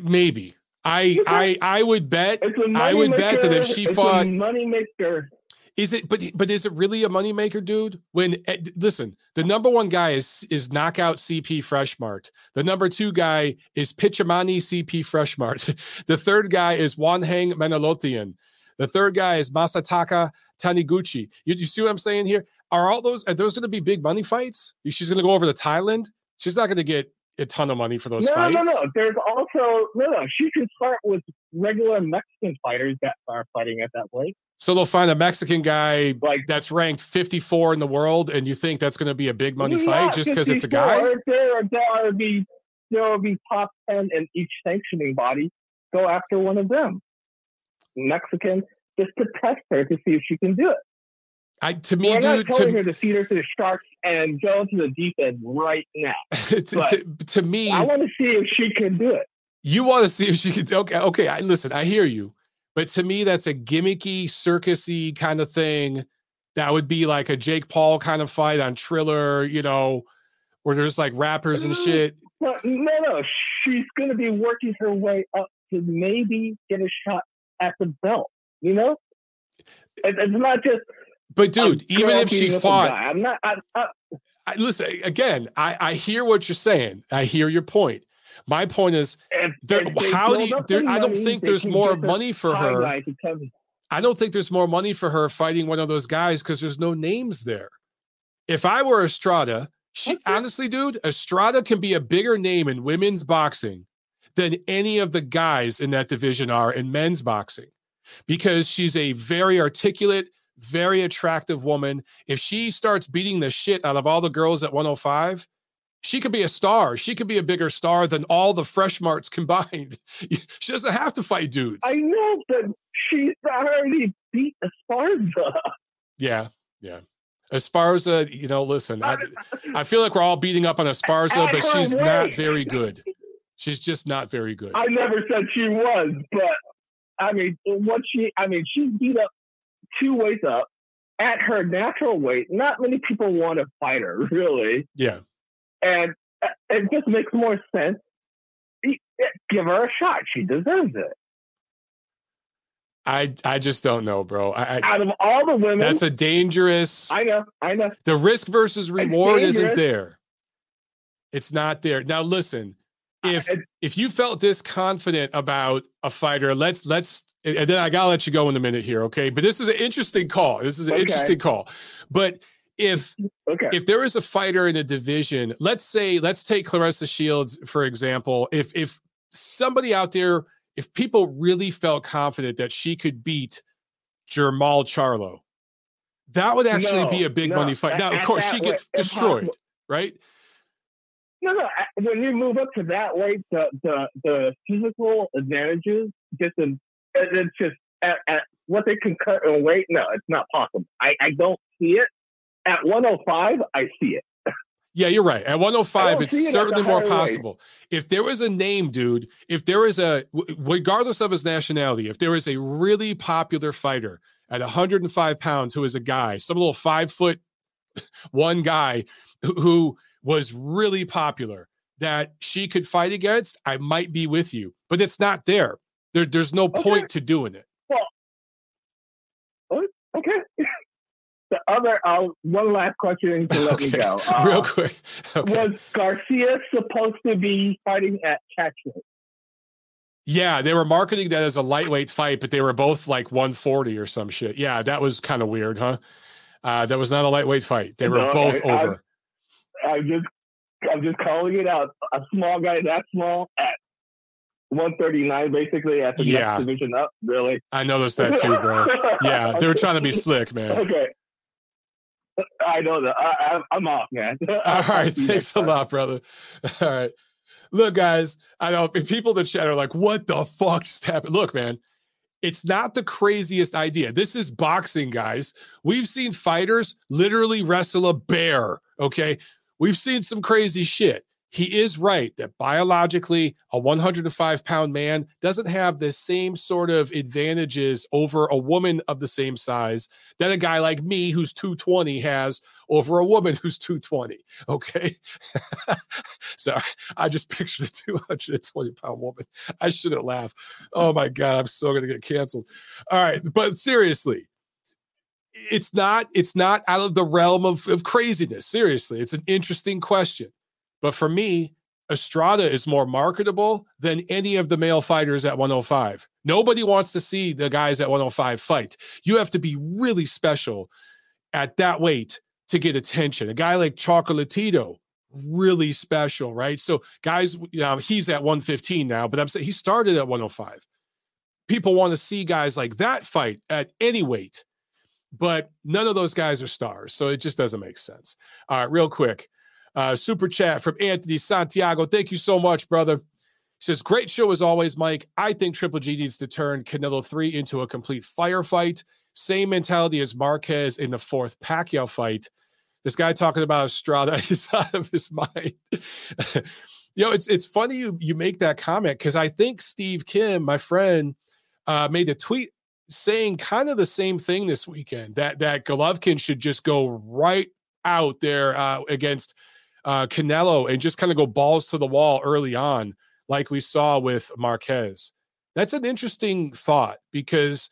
maybe. I I I would bet I would bet that if she It's a fought- moneymaker. Is it? But but is it really a moneymaker, dude? When eh, listen, the number one guy is is knockout CP Freshmart. The number two guy is Petchmanee CP Freshmart. the third guy is Wanheng Menayothin. The third guy is Masataka Taniguchi. You, you see what I'm saying here? Are all those are those going to be big money fights? She's going to go over to Thailand. She's not going to get a ton of money for those No, fights. no, no. No. There's also no, no. She can start with regular Mexican fighters that are fighting at that weight. So they'll find a Mexican guy Like that's ranked 54 in the world, and you think that's going to be a big money fight just because it's a guy? There, there will be there will be top ten in each sanctioning body. Go after one of them, Mexican, just to test her to see if she can do it. I to me, We're not telling to, her to feed her to the sharks and go into the deep end right now. to, to, to me, I want to see if she can do it. you want to see if she can. Okay, okay. I listen. I hear you, but to me, that's a gimmicky, circusy kind of thing. That would be like a Jake Paul kind of fight on Triller, you know, where there's like rappers and Mm. shit. But no, no, she's going to be working her way up to maybe get a shot at the belt. You know, it, it's not just. But dude, a even if she beating up a fought, guy. I'm not. I, I, I, listen again. I I hear what you're saying. I hear your point. My point is, if, there, if how do you? There, the I don't think there's more money for her. guy to come- I don't think there's more money for her fighting one of those guys because there's no names there. If I were Estrada, she honestly, dude, Estrada can be a bigger name in women's boxing than any of the guys in that division are in men's boxing because she's a very articulate, very attractive woman. If she starts beating the shit out of all the girls at 105, she could be a star. She could be a bigger star than all the fresh marts combined. she doesn't have to fight dudes. I know, but she's already beat Esparza. Yeah, yeah. Esparza, you know, listen, I, I feel like we're all beating up on Esparza, At but she's not very good. She's just not very good. I never said she was, but I mean, what she, I mean, she's beat up two weights up at her natural weight. Not many people want to fight her, really. Yeah. And uh, it just makes more sense. Give her a shot. She deserves it. I I just don't know, bro. I, out of all the women, that's a dangerous. I know, I know. The risk versus reward isn't there. It's not there. Now listen, if if you felt this confident about a fighter, let's let's and then I gotta let you go in a minute here, okay? But this is an interesting call. This is an okay. interesting call. But if okay. if there is a fighter in a division, let's say let's take Claressa Shields for example. If if somebody out there, if people really felt confident that she could beat Jermall Charlo, that would actually no, be a big no. money fight. Now, of course, she gets destroyed, impossible. right? No, no. When you move up to that weight, the the, the physical advantages just in, it's just at, at what they can cut in weight. No, it's not possible. I, I don't see it. At 105, I see it. Yeah, you're right. At 105, it's it certainly more possible. If there was a name, dude, if there is a, regardless of his nationality, if there is a really popular fighter at 105 pounds who is a guy, some little five foot one guy who was really popular that she could fight against, I might be with you, but it's not there. there there's no okay. point to doing it. Well, okay. the other, uh, one last question to let okay. me go. Uh, Real quick. Okay. Was Garcia supposed to be fighting at catchweight? Yeah, they were marketing that as a lightweight fight, but they were both like 140 or some shit. Yeah, that was kind of weird, huh? Uh, that was not a lightweight fight. They were no, both I, over. I'm just, I'm just calling it out. A small guy that small at 139 basically at the yeah. next division up. Really? I noticed that too, bro. yeah, they were trying to be slick, man. Okay. I know that. I, am off, man. All right. Thanks a lot, brother. All right. Look, guys, I know people in the chat are like, what the fuck just happened? Look, man, it's not the craziest idea. This is boxing, guys. We've seen fighters literally wrestle a bear. Okay. We've seen some crazy shit. He is right that biologically a 105 pound man doesn't have the same sort of advantages over a woman of the same size that a guy like me who's 220 has over a woman who's 220 okay? So i just pictured a 220 pound woman. I shouldn't laugh. Oh my god i'm so gonna get canceled. All right but seriously it's not it's not out of the realm of, of craziness seriously it's an interesting question but for me, Estrada is more marketable than any of the male fighters at 105. Nobody wants to see the guys at 105 fight. You have to be really special at that weight to get attention. A guy like Chocolatito, really special, right? So, guys, you know, he's at 115 now, but I'm saying he started at 105. People want to see guys like that fight at any weight, but none of those guys are stars. So it just doesn't make sense. All right, real quick. Uh, super chat from Anthony Santiago. Thank you so much, brother. He says, Great show as always, Mike. I think Triple G needs to turn Canelo 3 into a complete firefight. Same mentality as Marquez in the fourth Pacquiao fight. This guy talking about Estrada is out of his mind. you know, it's it's funny you you make that comment because I think Steve Kim, my friend, uh, made a tweet saying kind of the same thing this weekend that that Golovkin should just go right out there uh, against uh, Canelo and just kind of go balls to the wall early on, like we saw with Marquez. That's an interesting thought because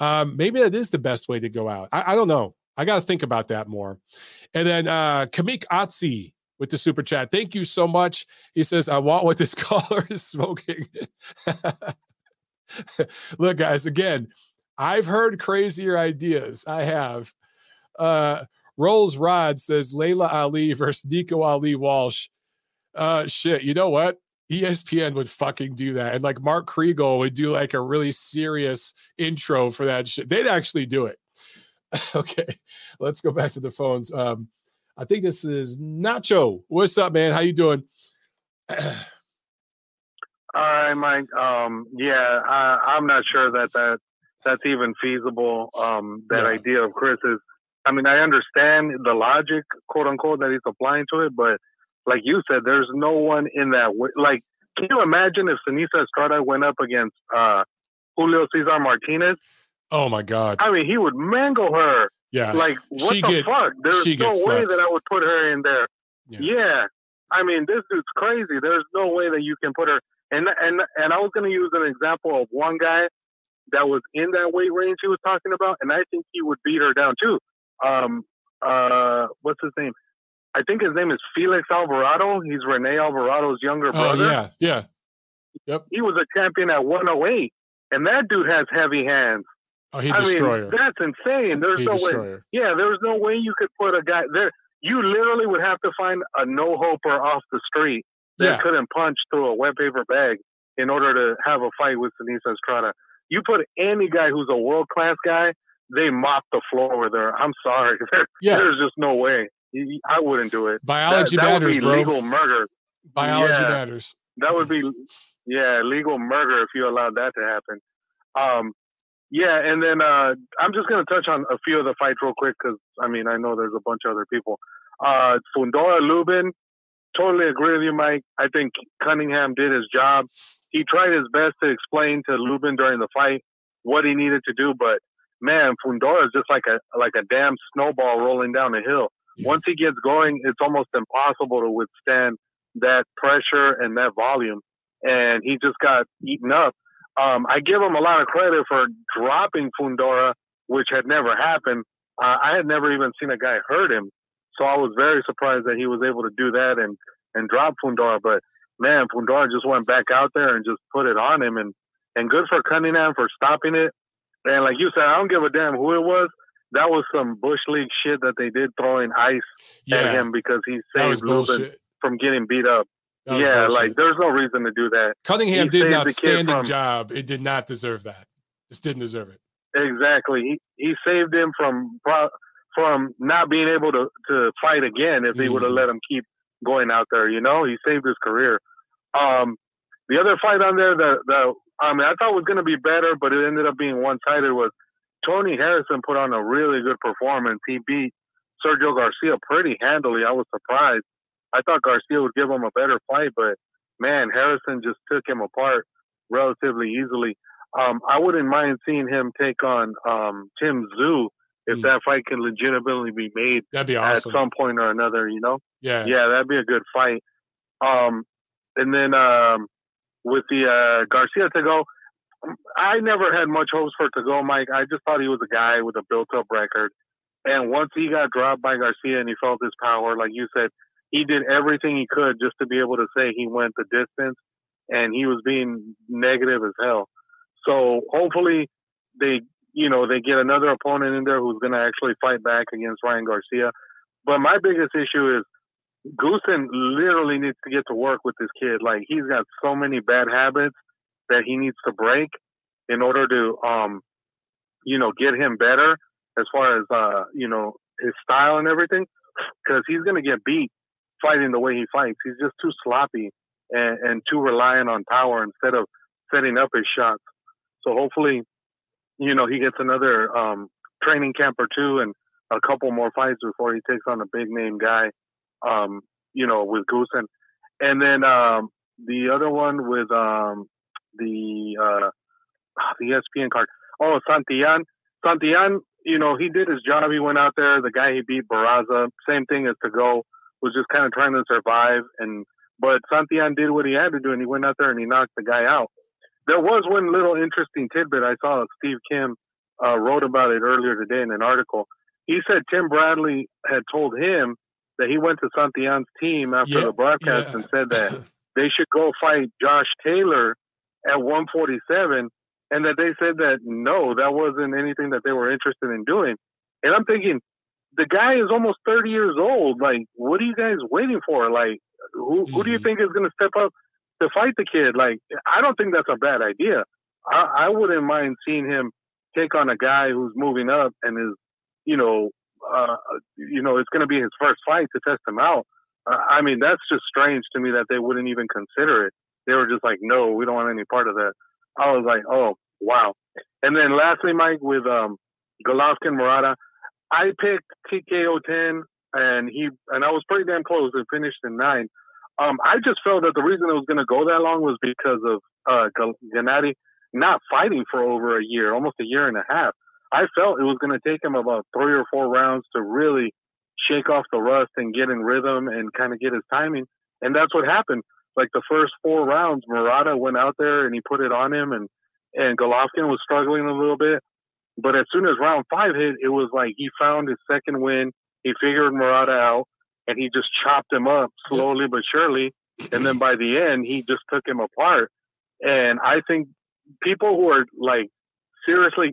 um, maybe that is the best way to go out. I, I don't know. I got to think about that more. And then uh, Kamik Atsi with the super chat. Thank you so much. He says, I want what this caller is smoking. Look, guys, again, I've heard crazier ideas. I have. Uh, Rolls Rod says Laila Ali versus Nico Ali Walsh. Uh, shit. You know what? ESPN would fucking do that, and like Mark Kriegel would do like a really serious intro for that shit. They'd actually do it. okay, let's go back to the phones. Um, I think this is Nacho. What's up, man? How you doing? Hi, Mike. Um, yeah, I, am not sure that that that's even feasible. Um, that yeah. idea of Chris's I mean, I understand the logic, quote unquote, that he's applying to it, but like you said, there's no one in that way. Like, can you imagine if Seniesa Estrada went up against uh, Julio Cesar Martinez? Oh my God! I mean, he would mangle her. Yeah. Like, what she the get, fuck? There's no way that I would put her in there. Yeah. yeah. I mean, this dude's crazy. There's no way that you can put her. And and and I was going to use an example of one guy that was in that weight range he was talking about, and I think he would beat her down too. Um, uh, what's his name? I think his name is Felix Alvarado. He's Rene Alvarado's younger Oh brother. yeah, yeah. Yep. He was a champion at 108, and that dude has heavy hands. Oh, he I mean, that's insane. There's He no way. Yeah, there's no way you could put a guy there. You literally would have to find a no hoper off the street that Yeah. couldn't punch through a wet paper bag in order to have a fight with Seniesa Estrada. You put any guy who's a world class guy, they mop the floor with her. I'm sorry. There- Yeah. There's just no way. I wouldn't do it. Biology that, that matters, would be bro. legal murder. Biology Yeah. matters. That would be, yeah, legal murder if you allowed that to happen. Um, yeah, and then uh, I'm just gonna touch on a few of the fights real quick because I mean I know there's a bunch of other people. Uh, Fundora Lubin, totally agree with you, Mike. I think Cunningham did his job. He tried his best to explain to Lubin during the fight what he needed to do, but man, Fundora is just like a like a damn snowball rolling down a hill. Yeah. Once he gets going, it's almost impossible to withstand that pressure and that volume. And he just got eaten up. Um, I give him a lot of credit for dropping Fundora, which had never happened. Uh, I had never even seen a guy hurt him, so I was very surprised that he was able to do that and and drop Fundora. But man, Fundora just went back out there and just put it on him, and and good for Cunningham for stopping it. And like you said, I don't give a damn who it was. That was some bush league shit that they did throwing ice at him because he saved Lubin from getting beat up. Yeah, bullshit. like there's no reason to do that. Cunningham he did an saved the kid outstanding from- job. It did not deserve that. Just didn't deserve it. Exactly. He he saved him from from not being able to to fight again if they would have mm. let him keep going out there. You know, he saved his career. Um, the other fight on there that that I mean I thought was going to be better, but it ended up being one sided. Was Tony Harrison put on a really good performance. He beat Sergio Garcia pretty handily. I was surprised. I thought Garcia would give him a better fight, but man, Harrison just took him apart relatively easily. Um, I wouldn't mind seeing him take on um, Tim Tszyu if Mm. that fight can legitimately be made That'd be awesome. at some point or another. You know, yeah. yeah, that'd be a good fight. Um, and then um, with the uh, Garcia Tagoe, I never had much hopes for Tagoe, Mike. I just thought he was a guy with a built-up record. And once he got dropped by Garcia and he felt his power, like you said, he did everything he could just to be able to say he went the distance. And he was being negative as hell. So hopefully they, you know, they get another opponent in there who's going to actually fight back against Ryan Garcia. But my biggest issue is Goossen literally needs to get to work with this kid. Like he's got so many bad habits that he needs to break in order to, um, you know, get him better as far as, uh, you know, his style and everything. Because he's to get beat fighting the way he fights. He's just too sloppy and, and too reliant on power instead of setting up his shots. So hopefully, you know, he gets another um, training camp or two and a couple more fights before he takes on a big name guy, um, you know, with Goossen. And then um, the other one with um, the uh, the ESPN card. Oh, Santillan. Santillan, you know, he did his job. He went out there. The guy he beat, Barraza, same thing as Tagoe, was just kind of trying to survive. And but Santillan did what he had to do, and he went out there and he knocked the guy out. There was one little interesting tidbit I saw. Steve Kim uh, wrote about it earlier today in an article. He said Tim Bradley had told him that he went to Santillan's team after Yeah, the broadcast yeah. and said that they should go fight Josh Taylor at 147, and that they said that no, that wasn't anything that they were interested in doing. And I'm thinking, the guy is almost 30 years old. Like, what are you guys waiting for? Like, who who do you Mhm. think is going to step up to fight the kid? Like, I don't think that's a bad idea. I, I wouldn't mind seeing him take on a guy who's moving up and is, you know, uh, you know, it's going to be his first fight to test him out. Uh, I mean, that's just strange to me that they wouldn't even consider it. They were just like, no, we don't want any part of that. I was like, oh, wow. And then lastly, Mike, with um, Golovkin Murata, I picked TKO 10, and he and I was pretty damn close. and finished in nine. Um, I just felt that the reason it was going to go that long was because of uh, Gennady not fighting for over a year, almost a year and a half. I felt it was going to take him about three or four rounds to really shake off the rust and get in rhythm and kind of get his timing. And that's what happened. Like the first four rounds, Murata went out there and he put it on him and and Golovkin was struggling a little bit. But as soon as round five hit, it was like he found his second win. He figured Murata out, and he just chopped him up slowly but surely. And then by the end, he just took him apart. And I think people who are like seriously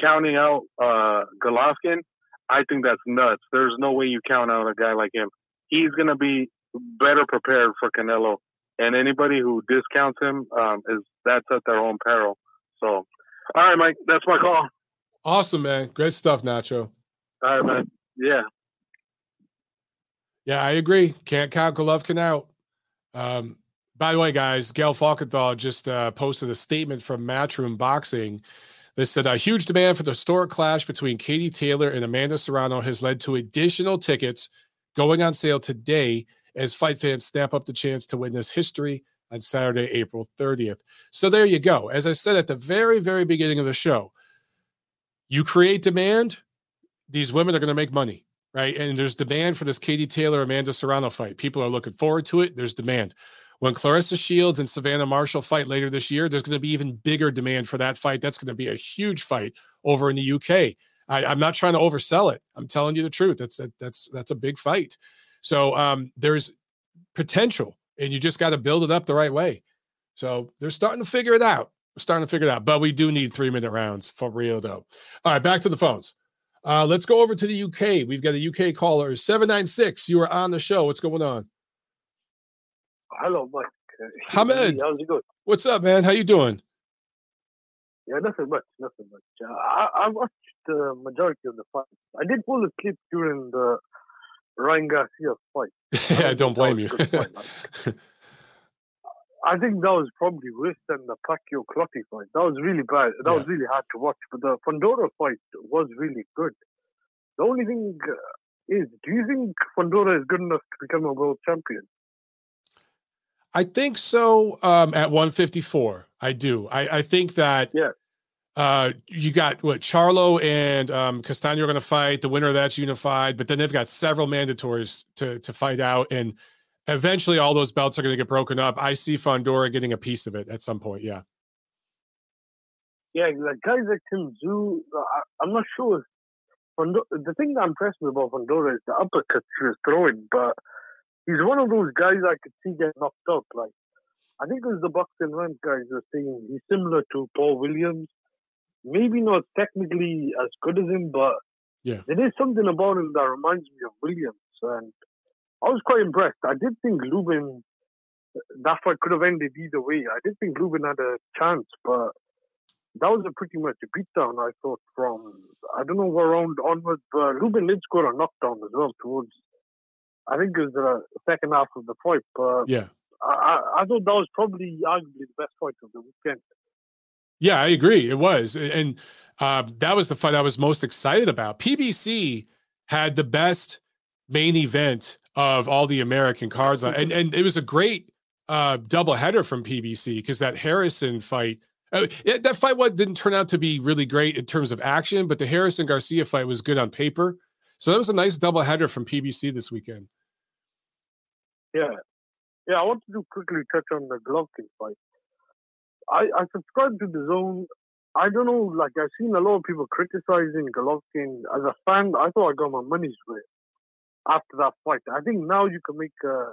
counting out uh, Golovkin, I think that's nuts. There's no way you count out a guy like him. He's going to be better prepared for Canelo. And anybody who discounts him um, is that's at their own peril. So, all right, Mike, that's my call. Awesome, man. Great stuff, Nacho. All right, man. Yeah. Yeah, I agree. Can't count Golovkin out. Um, by the way, guys, Gail Falkenthal just uh, posted a statement from Matchroom Boxing that said a huge demand for the historic clash between Katie Taylor and Amanda Serrano has led to additional tickets going on sale today as fight fans snap up the chance to witness history on Saturday, April 30th. So there you go. As I said at the very, very beginning of the show, you create demand, these women are going to make money, right? And there's demand for this Katie Taylor Amanda Serrano fight. People are looking forward to it. There's demand. When Claressa Shields and Savannah Marshall fight later this year, there's going to be even bigger demand for that fight. That's going to be a huge fight over in the UK. I, am not trying to oversell it. I'm telling you the truth. That's a, that's that's a big fight. So um, there's potential, and you just got to build it up the right way. So they're starting to figure it out. We're starting to figure it out, but we do need three minute rounds for real, though. All right, back to the phones. Uh, let's go over to the UK. We've got a UK caller, 796. You are on the show. What's going on? Hello, Mike. Hamed. How's it going? What's up, man? How you doing? Yeah, nothing much, nothing much. Uh, I, I watched the majority of the fight. I did pull a clip during the Ryan Garcia fight. yeah, I don't blame you. I think that was probably worse than the Pacquiao Clottey fight. That was really bad. That yeah. was really hard to watch. But the Fundora fight was really good. The only thing uh, is, do you think Fundora is good enough to become a world champion? I think so. Um, at 154, I do. I, I think that. Yeah. Uh, you got what Charlo and um, Castaño are going to fight. The winner of that's unified, but then they've got several mandatories to to fight out, and eventually all those belts are going to get broken up. I see Fundora getting a piece of it at some point. Yeah. Yeah, like guys that can do. uh, I'm not sure. Fundora, the thing that I'm impressed me about Fundora is the uppercuts he was throwing, but he's one of those guys I could see get knocked out. Like, I think it was the Boxing Rant guys are saying he's similar to Paul Williams. Maybe not technically as good as him, but yeah, there is something about him that reminds me of Williams. And I was quite impressed. I did think Lubin, that fight could have ended either way. I did think Lubin had a chance, but that was a pretty much a beatdown, I thought, from, I don't know, around onwards. But Lubin did score a knockdown as well towards I think it was the second half of the fight. But yeah, I, I thought that was probably arguably the best fight of the weekend. Yeah, I agree. It was, and uh, that was the fight I was most excited about. PBC had the best main event of all the American cards, and and it was a great uh, double header from PBC because that Harrison fight. Uh, that fight what didn't turn out to be really great in terms of action, but the Harrison Garcia fight was good on paper. So that was a nice double header from PBC this weekend. Yeah. Yeah, I wanted to quickly touch on the Golovkin fight. I, I subscribe to DAZN. I don't know, like I've seen a lot of people criticizing Golovkin. As a fan, I thought I got my money's worth after that fight. I think now you can make a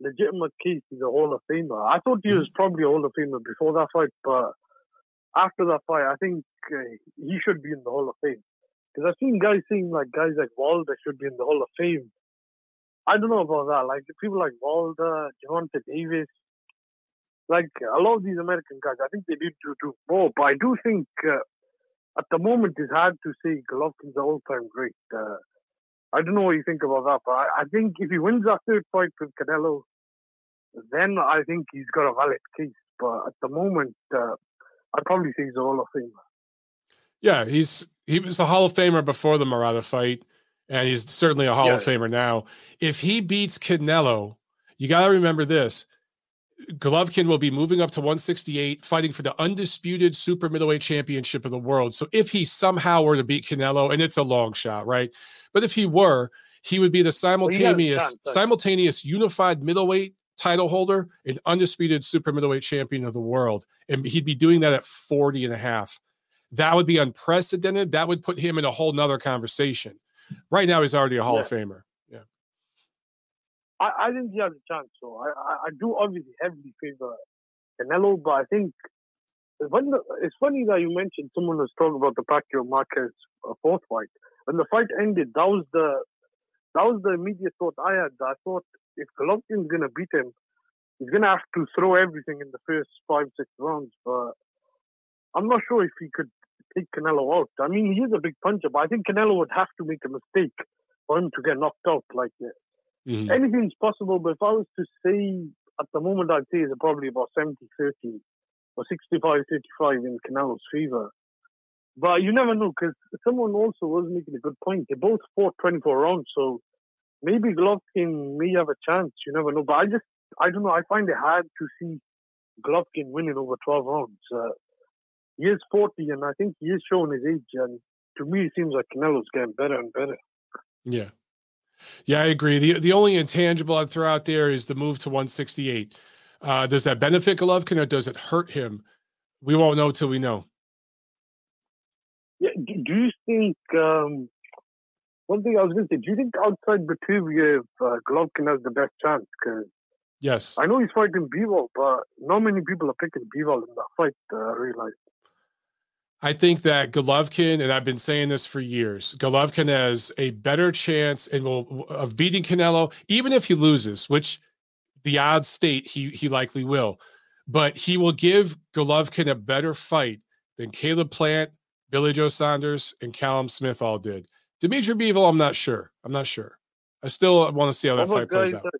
legitimate case he's a Hall of Famer. I thought he was mm-hmm. probably a Hall of Famer before that fight, but after that fight, I think uh, he should be in the Hall of Fame. Because I've seen guys saying like guys like Wilder should be in the Hall of Fame. I don't know about that. Like people like Wilder, Gervonta Davis, like a lot of these American guys, I think they need to do more. But I do think uh, at the moment it's hard to say Golovkin's an all-time great. Uh, I don't know what you think about that, but I, I, think if he wins that third fight with Canelo, then I think he's got a valid case. But at the moment, uh, I'd probably say he's a Hall of Famer. Yeah, he's he was a Hall of Famer before the Murata fight, and he's certainly a Hall yeah. of Famer now. If he beats Canelo, you got to remember this: Golovkin will be moving up to 168, fighting for the undisputed super middleweight championship of the world. So if he somehow were to beat Canelo, and it's a long shot, right? But if he were, he would be the simultaneous well, simultaneous unified middleweight title holder, an undisputed super middleweight champion of the world, and he'd be doing that at 40 and a half. That would be unprecedented. That would put him in a whole nother conversation. Right now, he's already a Hall yeah. of Famer. Yeah. I, I think he has a chance. So I, I, I do obviously heavily favor Canelo, but I think it's funny, it's funny that you mentioned someone was talking about the Pacquiao Marquez uh, fourth fight. When the fight ended, that was the that was the immediate thought I had. I thought if Golovkin's gonna beat him, he's gonna have to throw everything in the first five six rounds. But I'm not sure if he could take Canelo out. I mean, he is a big puncher, but I think Canelo would have to make a mistake for him to get knocked out. Like mm-hmm. anything's possible, but if I was to say at the moment, I'd say it's probably about 70 30 or 65 35 in Canelo's favor. But you never know because someone also was making a good point. They both fought 24 rounds, so maybe Golovkin may have a chance. You never know. But I just, I don't know. I find it hard to see Golovkin winning over 12 rounds. Uh, he is 40, and I think he is showing his age. And to me, it seems like Canelo's getting better and better. Yeah. Yeah, I agree. The the only intangible I'd throw out there is the move to 168. Uh, does that benefit Golovkin or does it hurt him? We won't know till we know. Yeah. Do you think? Um, one thing I was going to say. Do you think outside Beterbiev, uh, Golovkin has the best chance? Because yes, I know he's fighting Bivol, but not many people are picking Bivol in that fight. Uh, I realize. I think that Golovkin, and I've been saying this for years, Golovkin has a better chance and will of beating Canelo, even if he loses, which the odds state he he likely will. But he will give Golovkin a better fight than Caleb Plant, Billy Joe Saunders, and Callum Smith all did. Dimitri Bivol, I'm not sure. I'm not sure. I still want to see how that oh, fight plays out. Uh,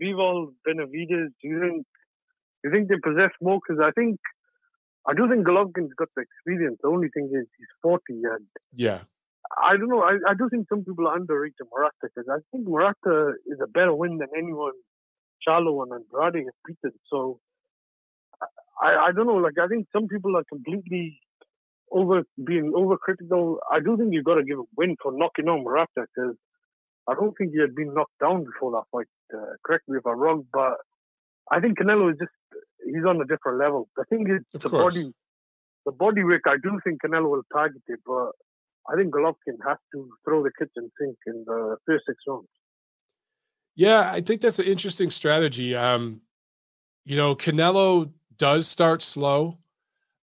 Bivol, Benavidez, do you think do you think they possess more? Because I think I do think Golovkin's got the experience. The only thing is he's 40 and yeah. I don't know. I, I do think some people are underrating Murata because I think Murata is a better win than anyone Charlo and Andrade have beaten. So I, I don't know. Like I think some people are completely over being overcritical. I do think you've got to give a win for knocking on Murata because I don't think he had been knocked down before that fight. Uh, correct me if I'm wrong, but I think Canelo is just he's on a different level. The thing is, of the course. body, the body work. I do think Canelo will target it, but I think Golovkin has to throw the kitchen sink in the first six rounds. Yeah, I think that's an interesting strategy. Um, you know, Canelo does start slow,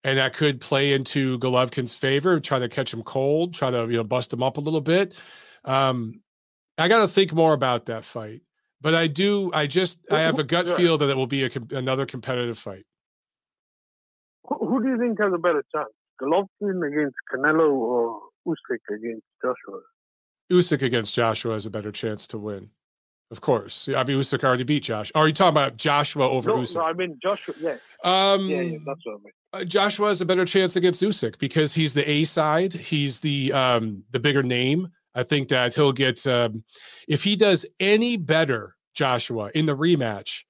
and that could play into Golovkin's favor. Try to catch him cold, try to you know bust him up a little bit. Um, I got to think more about that fight. But I do. I just. I have a gut feel that it will be a, another competitive fight. Who do you think has a better chance, Golovkin against Canelo or Usyk against Joshua? Usyk against Joshua has a better chance to win. Of course. I mean, Usyk already beat Josh. Are you talking about Joshua over no, Usyk? No, I mean Joshua. Yeah. Um, yeah, yeah, that's what I mean. Uh, Joshua has a better chance against Usyk because he's the A side. He's the um the bigger name. I think that he'll get um, if he does any better, Joshua, in the rematch,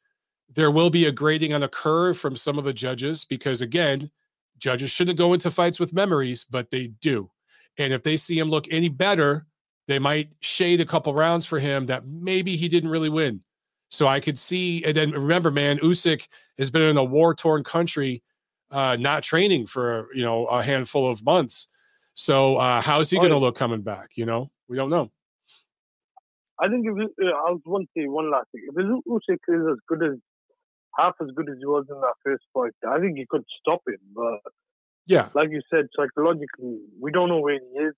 there will be a grading on a curve from some of the judges because again, judges shouldn't go into fights with memories, but they do. And if they see him look any better, they might shade a couple rounds for him that maybe he didn't really win. So I could see, and then remember, man, Usyk has been in a war-torn country, uh, not training for you know a handful of months. So uh, how's he going to look coming back? You know, we don't know. I think if uh, I was one say one last thing. If Usyk is as good as half as good as he was in that first fight, I think he could stop him. But yeah, like you said, psychologically, we don't know where he is.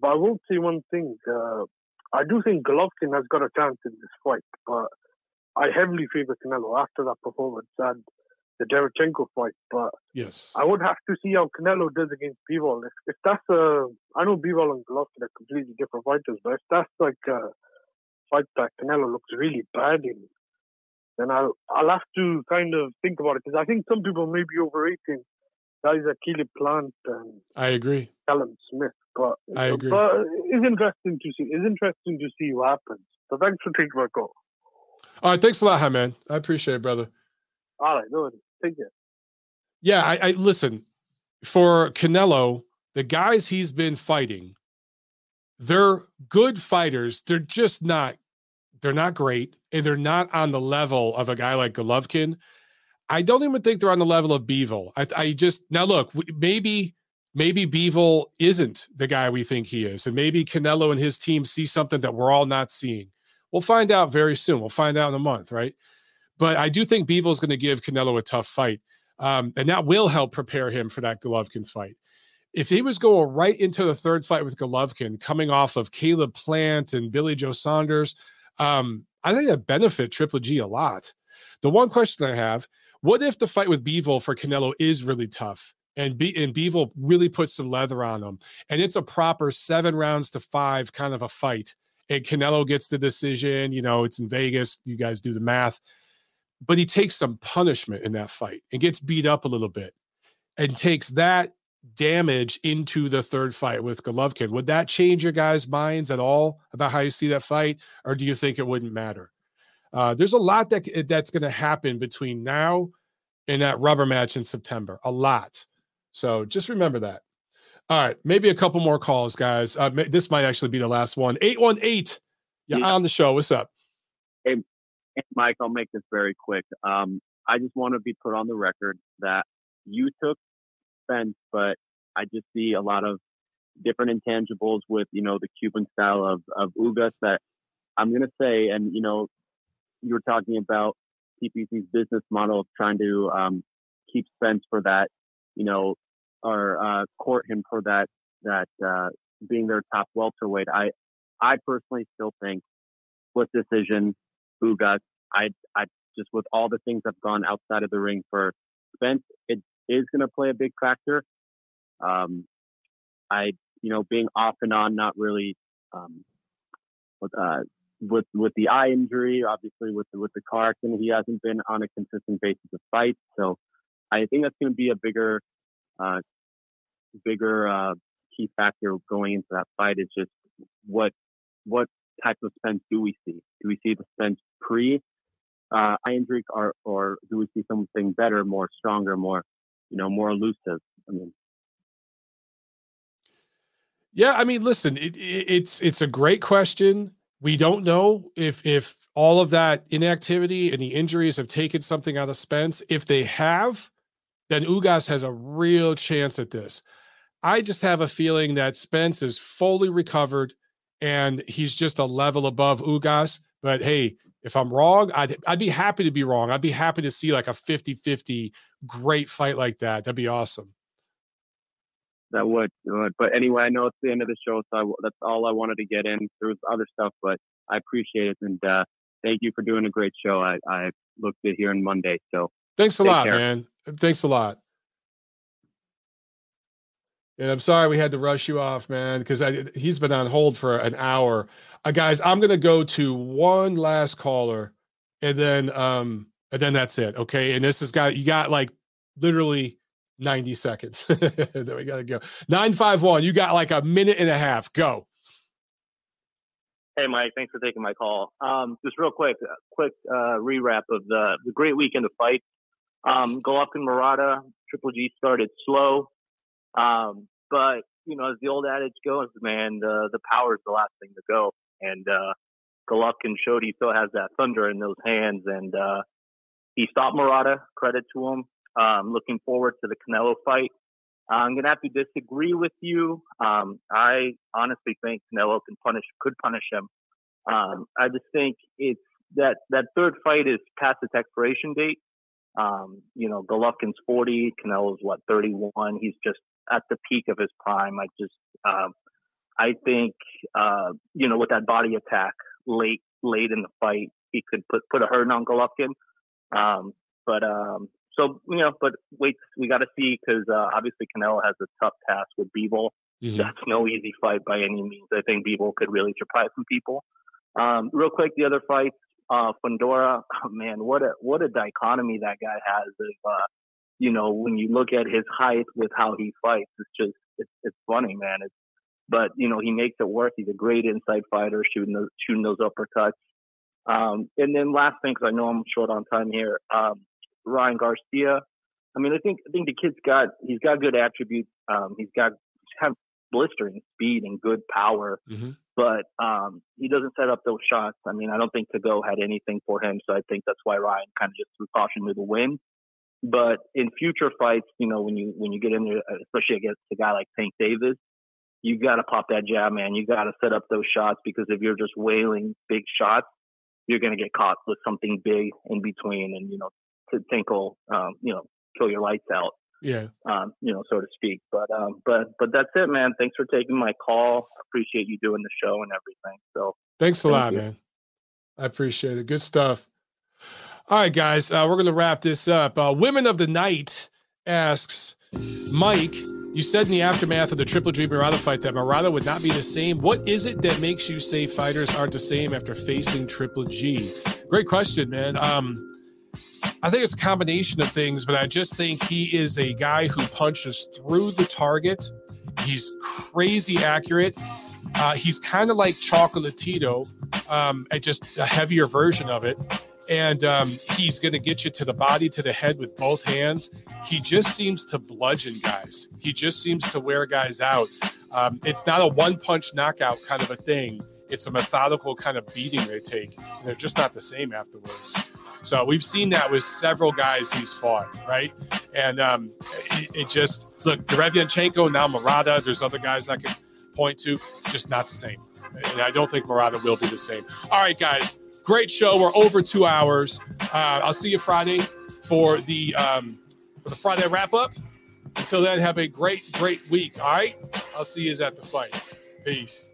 But I will say one thing. Uh, I do think Golovkin has got a chance in this fight, but I heavily favor Canelo after that performance and the Derevyanchenko fight. But yes, I would have to see how Canelo does against Bivol. If, if that's a, I know Bivol and Golovkin are completely different fighters, but if that's like a fight that Canelo looks really bad in, then I'll I'll have to kind of think about it because I think some people may be overrating guys like Caleb Plant and I agree. Callum Smith, but I agree. But it's interesting to see. It's interesting to see what happens. So thanks for taking my call. All right, thanks a lot, man. I appreciate it, brother. All right, no, take care. Yeah, I, I listen for Canelo. The guys he's been fighting, they're good fighters. They're just not They're not great, and they're not on the level of a guy like Golovkin. I don't even think they're on the level of Bivol. I, I just now look maybe maybe Bivol isn't the guy we think he is, and maybe Canelo and his team see something that we're all not seeing. We'll find out very soon. We'll find out in a month, right? But I do think Bivol is going to give Canelo a tough fight, um, and that will help prepare him for that Golovkin fight if he was going right into the third fight with Golovkin, coming off of Caleb Plant and Billy Joe Saunders, um, I think that benefit Triple G a lot. The one question I have: What if the fight with Bivol for Canelo is really tough, and Be- and Bivol really puts some leather on him, and it's a proper seven rounds to five kind of a fight, and Canelo gets the decision. You know, it's in Vegas. You guys do the math, but he takes some punishment in that fight and gets beat up a little bit, and takes that damage into the third fight with Golovkin. Would that change your guys' minds at all about how you see that fight, or do you think it wouldn't matter? Uh, there's a lot that that's going to happen between now and that rubber match in September. A lot. So just remember that. All right, maybe a couple more calls, guys. Uh, this might actually be the last one. Eight one eight. You're yeah. on the show. What's up? Hey, Mike. I'll make this very quick. Um, I just want to be put on the record that you took Spence, but I just see a lot of different intangibles with, you know, the Cuban style of, of Ugas that I'm going to say, and, you know, you were talking about PBC's business model of trying to um, keep Spence for that, you know, or uh, court him for that, that uh, being their top welterweight. I, I personally still think split decision, Ugas, I, I just with all the things have gone outside of the ring for Spence, it is going to play a big factor. Um, I, you know, being off and on, not really um, with, uh, with with the eye injury, obviously with the, with the car accident, he hasn't been on a consistent basis of fights. So I think that's going to be a bigger, uh, bigger uh, key factor going into that fight. Is just what what type of Spence do we see? Do we see the Spence pre uh, eye injury, or or do we see something better, more stronger, more you know, more elusive. I mean, yeah, I mean, listen, it, it, it's it's a great question. We don't know if if all of that inactivity and the injuries have taken something out of Spence. If they have, then Ugas has a real chance at this. I just have a feeling that Spence is fully recovered and he's just a level above Ugas. But hey, if I'm wrong, I'd, I'd be happy to be wrong. I'd be happy to see like a 50 50 great fight like that. That'd be awesome. That would, would. But anyway, I know it's the end of the show, so I, that's all I wanted to get in. There was other stuff, but I appreciate it. And uh, thank you for doing a great show. I, I looked at here on Monday. So thanks a lot, care. man. Thanks a lot. And I'm sorry we had to rush you off, man, because he's been on hold for an hour. Uh, guys, I'm gonna go to one last caller, and then um, and then that's it. Okay. And this has got you got like literally 90 seconds. then we gotta go. 951. You got like a minute and a half. Go. Hey Mike, thanks for taking my call. Um, just real quick, quick uh, rewrap of the the great weekend of fights. Um, Golovkin Murata, Triple G started slow, um, but you know as the old adage goes, man, the the power is the last thing to go. And uh, Golovkin showed he still has that thunder in those hands, and uh, he stopped Murata. Credit to him. Um, looking forward to the Canelo fight. I'm gonna have to disagree with you. Um, I honestly think Canelo can punish, could punish him. Um, I just think it's that that third fight is past its expiration date. Um, you know, Golovkin's 40, Canelo's what 31. He's just at the peak of his prime. I just, um, I think, uh, you know, with that body attack late, late in the fight, he could put put a hurt on Golovkin. Um, but um, so you know, but wait, we got to see because uh, obviously Canelo has a tough task with Bivol. Mm-hmm. That's no easy fight by any means. I think Bivol could really surprise some people. Um, real quick, the other fights, uh, Fundora, oh, man, what a what a dichotomy that guy has. Of, uh, you know, when you look at his height with how he fights, it's just it's, it's funny, man. It's but you know he makes it work. He's a great inside fighter, shooting those shooting those uppercuts. Um, and then last thing, because I know I'm short on time here, um, Ryan Garcia. I mean, I think I think the kid's got he's got good attributes. Um, he's got have blistering speed and good power. Mm-hmm. But um, he doesn't set up those shots. I mean, I don't think Tagoe had anything for him, so I think that's why Ryan kind of just threw caution to the wind. But in future fights, you know, when you when you get in there, especially against a guy like Tank Davis, you got to pop that jab, man. You got to set up those shots because if you're just wailing big shots, you're going to get caught with something big in between, and you know, to tinkle, um, you know, kill your lights out. Yeah. Um, you know, so to speak. But um, but but that's it, man. Thanks for taking my call. I appreciate you doing the show and everything. So thanks a thank lot, you. man. I appreciate it. Good stuff. All right, guys, uh, we're gonna wrap this up. Uh, Women of the Night asks Mike. You said in the aftermath of the Triple G Murata fight that Murata would not be the same. What is it that makes you say fighters aren't the same after facing Triple G? Great question, man. Um, I think it's a combination of things, but I just think he is a guy who punches through the target. He's crazy accurate. Uh, he's kind of like Chocolatito, um, just a heavier version of it. And um, he's going to get you to the body, to the head with both hands. He just seems to bludgeon guys. He just seems to wear guys out. Um, it's not a one punch knockout kind of a thing. It's a methodical kind of beating they take. They're just not the same afterwards. So we've seen that with several guys he's fought, right? And um, it, it just look Derevianchenko now Murata. There's other guys I can point to, just not the same. And I don't think Murata will be the same. All right, guys, great show. We're over two hours. Uh, I'll see you Friday for the um, for the Friday wrap up. Until then, have a great, great week. All right, I'll see you at the fights. Peace.